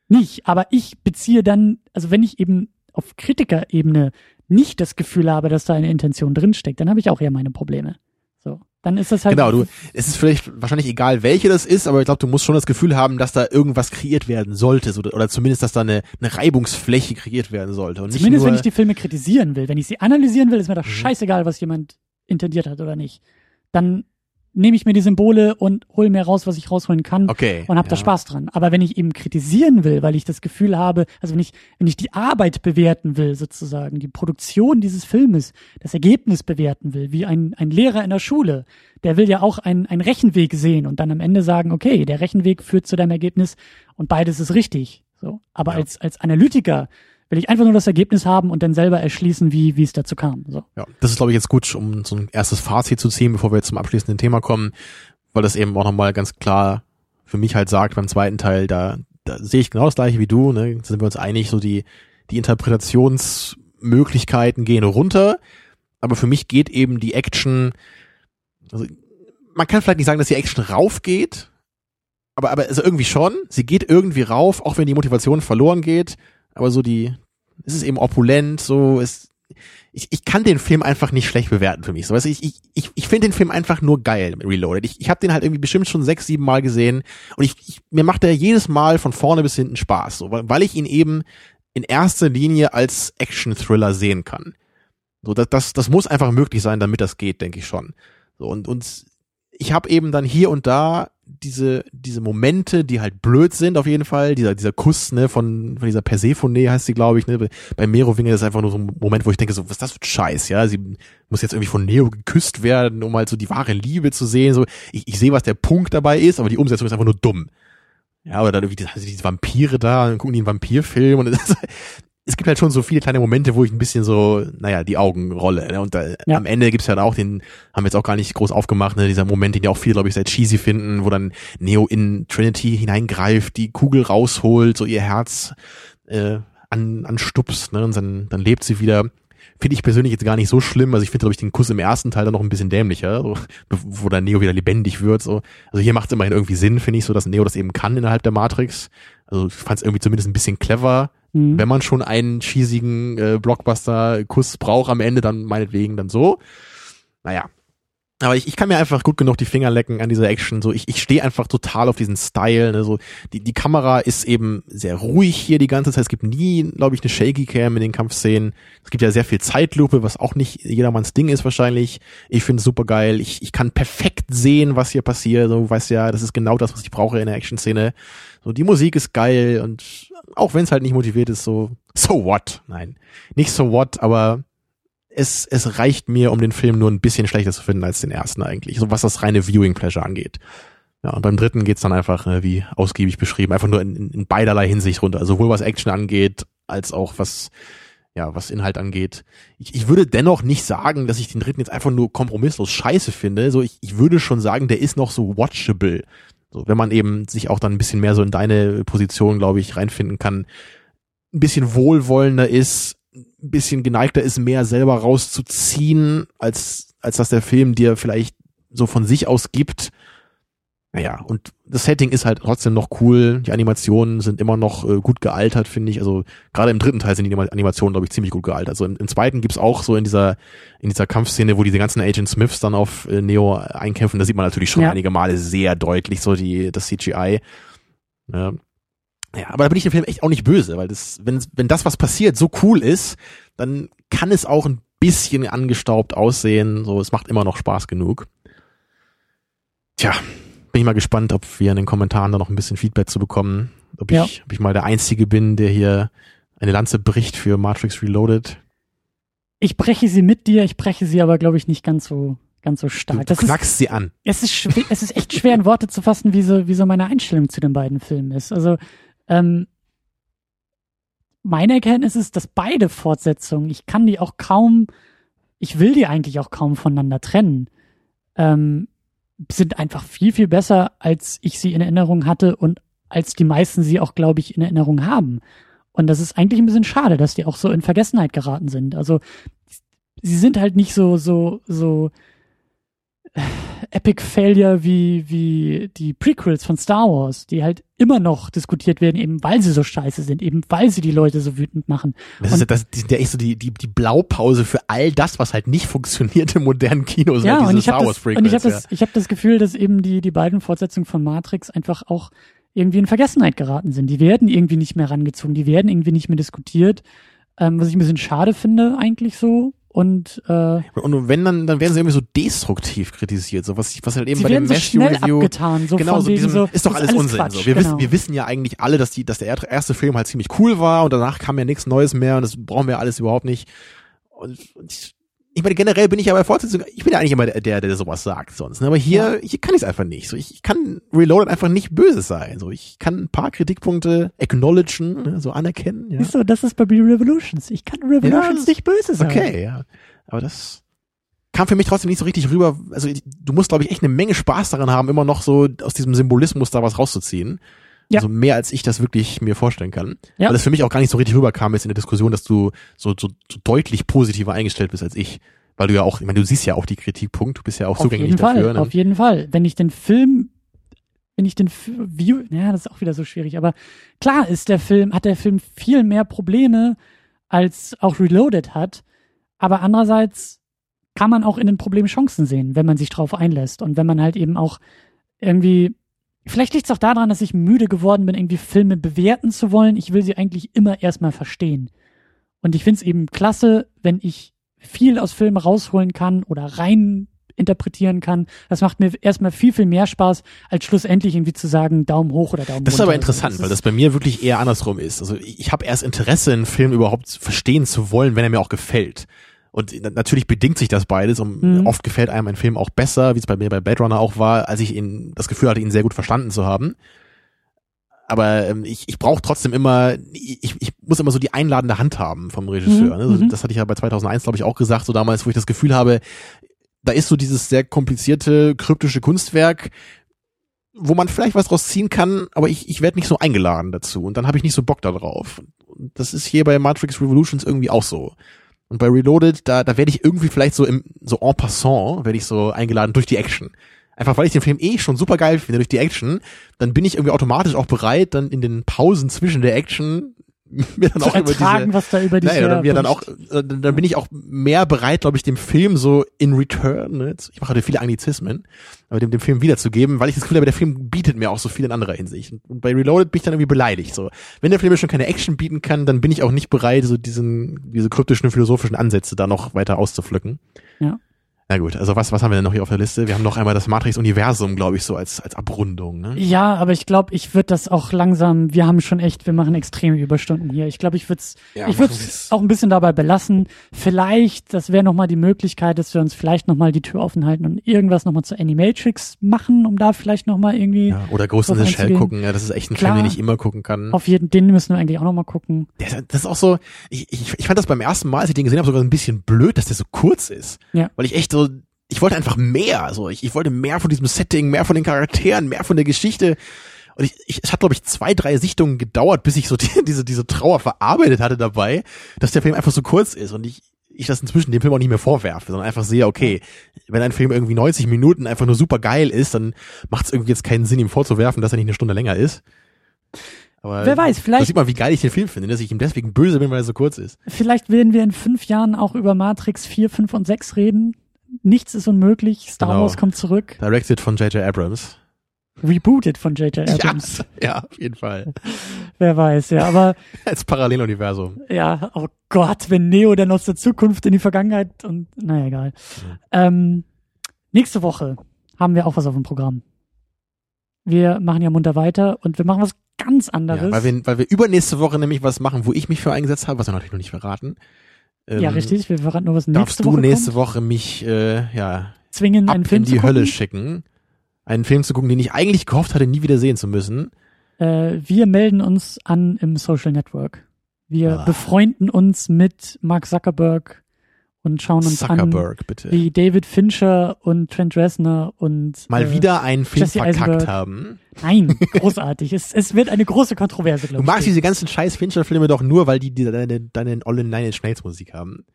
nicht. Aber ich beziehe dann, also wenn ich eben auf Kritikerebene nicht das Gefühl habe, dass da eine Intention drinsteckt, dann habe ich auch eher meine Probleme. So, dann ist das halt Genau, du, es ist vielleicht wahrscheinlich egal, welche das ist, aber ich glaube, du musst schon das Gefühl haben, dass da irgendwas kreiert werden sollte, so, oder zumindest, dass da eine, eine Reibungsfläche kreiert werden sollte. Und Zumindest wenn ich die Filme kritisieren will. Wenn ich sie analysieren will, ist mir doch Mhm. scheißegal, was jemand intendiert hat oder nicht. Dann nehme ich mir die Symbole und hole mir raus, was ich rausholen kann okay, und habe da ja. Spaß dran. Aber wenn ich eben kritisieren will, weil ich das Gefühl habe, also wenn ich, wenn ich die Arbeit bewerten will, sozusagen, die Produktion dieses Filmes, das Ergebnis bewerten will, wie ein, ein Lehrer in der Schule, der will ja auch einen, einen Rechenweg sehen und dann am Ende sagen, okay, der Rechenweg führt zu deinem Ergebnis und beides ist richtig. So. Aber Ja. als, als Analytiker will ich einfach nur das Ergebnis haben und dann selber erschließen, wie, wie es dazu kam. So. Ja, das ist, glaube ich, jetzt gut, um so ein erstes Fazit zu ziehen, bevor wir jetzt zum abschließenden Thema kommen, weil das eben auch nochmal ganz klar für mich halt sagt, beim zweiten Teil, da, da sehe ich genau das gleiche wie du, ne? da sind wir uns einig, so die, die Interpretationsmöglichkeiten gehen runter, aber für mich geht eben die Action, also man kann vielleicht nicht sagen, dass die Action raufgeht, aber, aber also irgendwie schon, sie geht irgendwie rauf, auch wenn die Motivation verloren geht, aber so die, es ist eben opulent, so, es, ich, ich kann den Film einfach nicht schlecht bewerten für mich. So, weißt ich ich, ich, ich finde den Film einfach nur geil, Reloaded. Ich, ich habe den halt irgendwie bestimmt schon sechs, sieben Mal gesehen und ich, ich mir macht er jedes Mal von vorne bis hinten Spaß, so, weil, weil ich ihn eben in erster Linie als Action-Thriller sehen kann. So, das, das, das muss einfach möglich sein, damit das geht, denke ich schon. So, und, und ich habe eben dann hier und da diese, diese Momente, die halt blöd sind auf jeden Fall. Dieser, dieser Kuss, ne, von, von dieser Persephone heißt sie, glaube ich, ne. Bei Merowinger ist einfach nur so ein Moment, wo ich denke, so, was ist das für Scheiß, ja? Sie muss jetzt irgendwie von Neo geküsst werden, um halt so die wahre Liebe zu sehen. So, ich, ich sehe, was der Punkt dabei ist, aber die Umsetzung ist einfach nur dumm. Ja, oder dann irgendwie diese, diese Vampire da, dann gucken die einen Vampirfilm und das, es gibt halt schon so viele kleine Momente, wo ich ein bisschen so, naja, die Augen rolle. Ne? Und da, Ja. am Ende gibt's ja dann auch den, haben wir jetzt auch gar nicht groß aufgemacht, ne? dieser Moment, den ja auch viele, glaube ich, sehr cheesy finden, wo dann Neo in Trinity hineingreift, die Kugel rausholt, so ihr Herz äh, an, anstupst, ne? Und dann, dann lebt sie wieder. Finde ich persönlich jetzt gar nicht so schlimm. Also ich finde, glaube ich, den Kuss im ersten Teil dann noch ein bisschen dämlicher, so, wo dann Neo wieder lebendig wird. So. Also hier macht es immerhin irgendwie Sinn, finde ich, so dass Neo das eben kann innerhalb der Matrix. Also ich fand es irgendwie zumindest ein bisschen clever, Mhm. wenn man schon einen cheesigen äh, Blockbuster-Kuss braucht am Ende, dann meinetwegen dann so. Naja. Aber ich, ich kann mir einfach gut genug die Finger lecken an dieser Action. So, ich, ich stehe einfach total auf diesen Style. Ne? So, die, die Kamera ist eben sehr ruhig hier die ganze Zeit. Es gibt nie, glaube ich, eine Shaky Cam in den Kampfszenen. Es gibt ja sehr viel Zeitlupe, was auch nicht jedermanns Ding ist wahrscheinlich. Ich finde es super geil. Ich, ich kann perfekt sehen, was hier passiert. So, weiß ja, das ist genau das, was ich brauche in der Action-Szene. So, die Musik ist geil und auch wenn es halt nicht motiviert ist, so, so what? Nein, nicht so what, aber es, es reicht mir, um den Film nur ein bisschen schlechter zu finden als den ersten eigentlich, so was das reine Viewing Pleasure angeht. Ja, und beim dritten geht's dann einfach, äh, wie ausgiebig beschrieben, einfach nur in, in, beiderlei Hinsicht runter. Also sowohl was Action angeht, als auch was, ja, was Inhalt angeht. Ich, ich würde dennoch nicht sagen, dass ich den dritten jetzt einfach nur kompromisslos scheiße finde. So, ich, ich würde schon sagen, der ist noch so watchable. So, wenn man eben sich auch dann ein bisschen mehr so in deine Position, glaube ich, reinfinden kann, ein bisschen wohlwollender ist, ein bisschen geneigter ist, mehr selber rauszuziehen, als, als dass der Film dir vielleicht so von sich aus gibt. Naja, und das Setting ist halt trotzdem noch cool. Die Animationen sind immer noch äh, gut gealtert, finde ich. Also gerade im dritten Teil sind die Animationen, glaube ich, ziemlich gut gealtert. Also im, im zweiten gibt's auch so in dieser in dieser Kampfszene, wo diese ganzen Agent Smiths dann auf äh, Neo einkämpfen, da sieht man natürlich schon Ja. einige Male sehr deutlich so die das CGI. Ja. Ja, aber da bin ich dem Film echt auch nicht böse, weil das, wenn, wenn das, was passiert, so cool ist, dann kann es auch ein bisschen angestaubt aussehen. So, es macht immer noch Spaß genug. Tja, bin ich mal gespannt, ob wir in den Kommentaren da noch ein bisschen Feedback zu bekommen. Ob ich, Ja. ob ich mal der Einzige bin, der hier eine Lanze bricht für Matrix Reloaded. Ich breche sie mit dir, ich breche sie aber, glaube ich, nicht ganz so, ganz so Du, stark. du ist, knackst sie an. es ist, es ist echt schwer in Worte zu fassen, wie so, wie so meine Einstellung zu den beiden Filmen ist. Also, ähm, meine Erkenntnis ist, dass beide Fortsetzungen, ich kann die auch kaum, ich will die eigentlich auch kaum voneinander trennen, ähm, sind einfach viel, viel besser, als ich sie in Erinnerung hatte und als die meisten sie auch, glaube ich, in Erinnerung haben. Und das ist eigentlich ein bisschen schade, dass die auch so in Vergessenheit geraten sind. Also sie sind halt nicht so, so, so Epic Failure wie, wie die Prequels von Star Wars, die halt immer noch diskutiert werden, eben weil sie so scheiße sind, eben weil sie die Leute so wütend machen. Das, ist, das, die sind ja echt so die, die, die Blaupause für all das, was halt nicht funktioniert im modernen Kino. So ja, halt und ich habe das, und ich hab ja. das, ich hab das Gefühl, dass eben die, die beiden Fortsetzungen von Matrix einfach auch irgendwie in Vergessenheit geraten sind. Die werden irgendwie nicht mehr rangezogen, die werden irgendwie nicht mehr diskutiert, ähm, was ich ein bisschen schade finde eigentlich so. Und, äh, Und wenn dann, dann werden sie irgendwie so destruktiv kritisiert, so was, was halt eben bei dem so Matthew Review. abgetan, so genau, so diesem, so, ist doch das alles Unsinn. Quatsch, so. Wir, genau. wissen, wir wissen ja eigentlich alle, dass die, dass der erste Film halt ziemlich cool war und danach kam ja nichts Neues mehr und das brauchen wir alles überhaupt nicht. Und, und ich, ich meine, generell bin ich ja bei Fortsetzung, ich bin ja eigentlich immer der, der, der sowas sagt sonst. Ne? Aber hier, hier kann ich es einfach nicht. So, ich, ich kann Reloaded einfach nicht böse sein. So, ich kann ein paar Kritikpunkte acknowledgen, ne? so anerkennen. Ja. Du, das ist bei Be Revolutions. Ich kann Revolutions das- nicht böse sein. Okay, ja. Aber das kam für mich trotzdem nicht so richtig rüber. Also du musst, glaube ich, echt eine Menge Spaß daran haben, immer noch so aus diesem Symbolismus da was rauszuziehen. Ja. Also mehr als ich das wirklich mir vorstellen kann. Ja. Weil das für mich auch gar nicht so richtig rüberkam jetzt in der Diskussion, dass du so, so, so deutlich positiver eingestellt bist als ich. Weil du ja auch, ich meine, du siehst ja auch die Kritikpunkt, du bist ja auch Auf zugänglich jeden dafür. Fall, ne? auf jeden Fall. Wenn ich den Film, wenn ich den View, ja, das ist auch wieder so schwierig, aber klar ist der Film, hat der Film viel mehr Probleme als auch Reloaded hat, aber andererseits kann man auch in den Problemen Chancen sehen, wenn man sich drauf einlässt und wenn man halt eben auch irgendwie Vielleicht liegt es auch daran, dass ich müde geworden bin, irgendwie Filme bewerten zu wollen. Ich will sie eigentlich immer erstmal verstehen. Und ich finde es eben klasse, wenn ich viel aus Filmen rausholen kann oder rein interpretieren kann. Das macht mir erstmal viel, viel mehr Spaß, als schlussendlich irgendwie zu sagen, Daumen hoch oder Daumen Das ist runter. aber interessant, weil das bei mir wirklich eher andersrum ist. Also ich, ich habe erst Interesse, einen Film überhaupt verstehen zu wollen, wenn er mir auch gefällt. Und na- natürlich bedingt sich das beides. Und Mhm. oft gefällt einem ein Film auch besser, wie es bei mir bei Blade Runner auch war, als ich ihn das Gefühl hatte, ihn sehr gut verstanden zu haben. Aber ähm, ich, ich brauche trotzdem immer, ich, ich muss immer so die einladende Hand haben vom Regisseur. Mhm, Ne? Also mhm. Das hatte ich ja bei 2001, glaube ich, auch gesagt, so damals, wo ich das Gefühl habe, da ist so dieses sehr komplizierte, kryptische Kunstwerk, wo man vielleicht was draus ziehen kann, aber ich, ich werde nicht so eingeladen dazu und dann habe ich nicht so Bock darauf. Und das ist hier bei Matrix Revolutions irgendwie auch so. Und bei Reloaded, da, da werde ich irgendwie vielleicht so im, so en passant, werde ich so eingeladen durch die Action. Einfach weil ich den Film eh schon super geil finde durch die Action, dann bin ich irgendwie automatisch auch bereit, dann in den Pausen zwischen der Action mir dann zu auch über diese, was da über dich Naja, dann, mir dann auch, äh, dann bin ich auch mehr bereit, glaube ich, dem Film so in return, ne? ich mache heute viele Anglizismen, aber dem, dem Film wiederzugeben, weil ich das Gefühl habe, der Film bietet mir auch so viel in anderer Hinsicht. Und bei Reloaded bin ich dann irgendwie beleidigt. So, wenn der Film mir schon keine Action bieten kann, dann bin ich auch nicht bereit, so diesen, diese kryptischen philosophischen Ansätze da noch weiter auszupflücken. Ja. Na gut, also was, was haben wir denn noch hier auf der Liste? Wir haben noch einmal das Matrix-Universum, glaube ich, so als, als Abrundung, ne? Ja, aber ich glaube, ich würde das auch langsam, wir haben schon echt, wir machen extreme Überstunden hier. Ich glaube, ich würde es Ja, ich auch ein bisschen dabei belassen. Vielleicht, das wäre nochmal die Möglichkeit, dass wir uns vielleicht nochmal die Tür offen halten und irgendwas nochmal zu Animatrix machen, um da vielleicht nochmal irgendwie Ja, oder Ghost in the Shell gucken, ja, das ist echt ein Klar. Film, den ich immer gucken kann. auf jeden, den müssen wir eigentlich auch nochmal gucken. Der, das ist auch so, ich, ich, ich fand das beim ersten Mal, als ich den gesehen habe, sogar ein bisschen blöd, dass der so kurz ist. Ja. Weil ich echt so, ich wollte einfach mehr. So, ich, ich wollte mehr von diesem Setting, mehr von den Charakteren, mehr von der Geschichte. Und ich, ich, es hat, glaube ich, zwei, drei Sichtungen gedauert, bis ich so die, diese, diese Trauer verarbeitet hatte dabei, dass der Film einfach so kurz ist und ich, ich das inzwischen dem Film auch nicht mehr vorwerfe, sondern einfach sehe, okay, wenn ein Film irgendwie 90 Minuten einfach nur super geil ist, dann macht es irgendwie jetzt keinen Sinn, ihm vorzuwerfen, dass er nicht eine Stunde länger ist. Aber Wer weiß, Da vielleicht, sieht man, wie geil ich den Film finde, dass ich ihm deswegen böse bin, weil er so kurz ist. vielleicht werden wir in fünf Jahren auch über Matrix 4, 5 und 6 reden. Nichts ist unmöglich. Star Genau. Wars kommt zurück. Directed von J.J. Abrams. Rebooted von J.J. Abrams. Ja, ja, auf jeden Fall. Wer weiß, ja. Aber Als Paralleluniversum. Ja, oh Gott, wenn Neo dann aus der Zukunft in die Vergangenheit und naja, egal. Ähm, nächste Woche haben wir auch was auf dem Programm. Wir machen ja munter weiter und wir machen was ganz anderes. Ja, weil, wir, weil wir übernächste Woche nämlich was machen, wo ich mich für eingesetzt habe, was wir natürlich noch nicht verraten. Ähm, Ja, richtig. Wir verraten nur, was nächste Darfst du Woche nächste kommt. Woche mich äh, ja, zwingen, ab einen Film in die. Hölle schicken, einen Film zu gucken, den ich eigentlich gehofft hatte, nie wieder sehen zu müssen. Äh, wir melden uns an im Social Network. Wir Ah. befreunden uns mit Mark Zuckerberg und schauen uns Zuckerberg, bitte. an, wie David Fincher und Trent Reznor und Mal äh, wieder einen Film Jesse verkackt Eisenberg. haben. Nein, großartig. es, es wird eine große Kontroverse, Du glaube ich. magst diese ganzen scheiß Fincher-Filme doch nur, weil die, die deine, deine olle Nine Inch Nails Musik haben.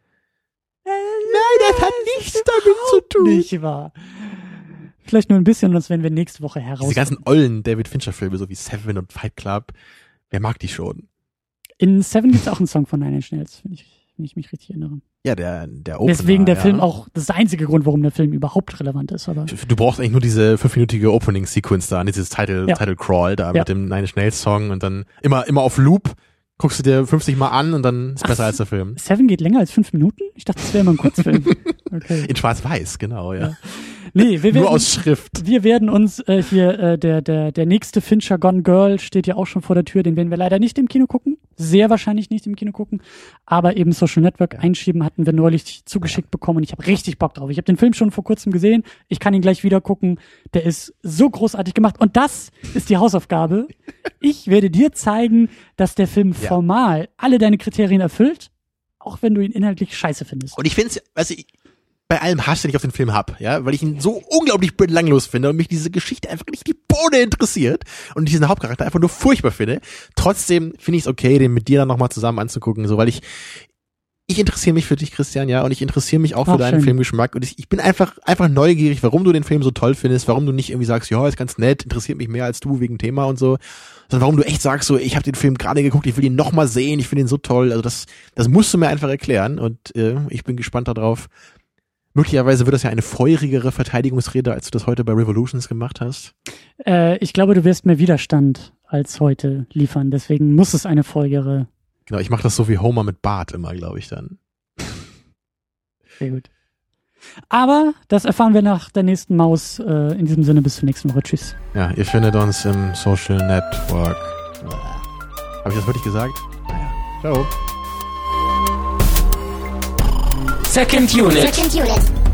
das hat nichts damit zu tun. Nicht wahr. Vielleicht nur ein bisschen, das werden wir nächste Woche heraus. Diese ganzen ollen David Fincher-Filme, so wie Seven und Fight Club, wer mag die schon? In Seven gibt's auch einen Song von Nine Inch Nails, wenn ich, wenn ich mich richtig erinnere. Ja, der, der Opener. Deswegen der ja. Film auch, das ist der einzige Grund, warum der Film überhaupt relevant ist, aber. Du brauchst eigentlich nur diese fünfminütige Opening-Sequence da, dieses Title, Ja. Title Crawl da Ja. mit dem Nine Inch Nails Song und dann immer, immer auf Loop, guckst du dir 50 Mal an und dann ist Ach, besser als der Film. Seven geht länger als fünf Minuten? Ich dachte, das wäre immer ein Kurzfilm. Okay. In schwarz-weiß, genau, ja. Ja. Nee, wir Nur werden, aus Schrift. wir werden uns äh, hier, äh, der, der, der nächste Fincher Gone Girl steht ja auch schon vor der Tür, den werden wir leider nicht im Kino gucken. Sehr wahrscheinlich nicht im Kino gucken. Aber eben Social Network einschieben hatten wir neulich zugeschickt bekommen und ich habe richtig Bock drauf. Ich habe den Film schon vor kurzem gesehen. Ich kann ihn gleich wieder gucken. Der ist so großartig gemacht. Und das ist die Hausaufgabe. Ich werde dir zeigen, dass der Film Ja. formal alle deine Kriterien erfüllt, auch wenn du ihn inhaltlich scheiße findest. Und ich finde es, also ich, bei allem Hass, den ich auf den Film hab, ja, weil ich ihn so unglaublich belanglos finde und mich diese Geschichte einfach nicht die Bohne interessiert und diesen Hauptcharakter einfach nur furchtbar finde. Trotzdem finde ich es okay, den mit dir dann nochmal zusammen anzugucken, so weil ich ich interessiere mich für dich, Christian, ja, und ich interessiere mich auch für Ach, deinen schön. Filmgeschmack und ich, ich bin einfach einfach neugierig, warum du den Film so toll findest, warum du nicht irgendwie sagst, ja, ist ganz nett, interessiert mich mehr als du wegen Thema und so, sondern warum du echt sagst, so, ich habe den Film gerade geguckt, ich will ihn nochmal sehen, ich finde ihn so toll, also das das musst du mir einfach erklären und äh, ich bin gespannt darauf. Möglicherweise wird das ja eine feurigere Verteidigungsrede, als du das heute bei Revolutions gemacht hast. Äh, ich glaube, du wirst mehr Widerstand als heute liefern. Deswegen muss es eine Folgere. Genau, ich mache das so wie Homer mit Bart immer, glaube ich dann. Sehr gut. Aber das erfahren wir nach der nächsten Maus. Äh, in diesem Sinne bis zur nächsten Woche. Tschüss. Ja, ihr findet uns im Social Network. Habe ich das wirklich gesagt? Naja. Ciao. Second Unit. Second Unit.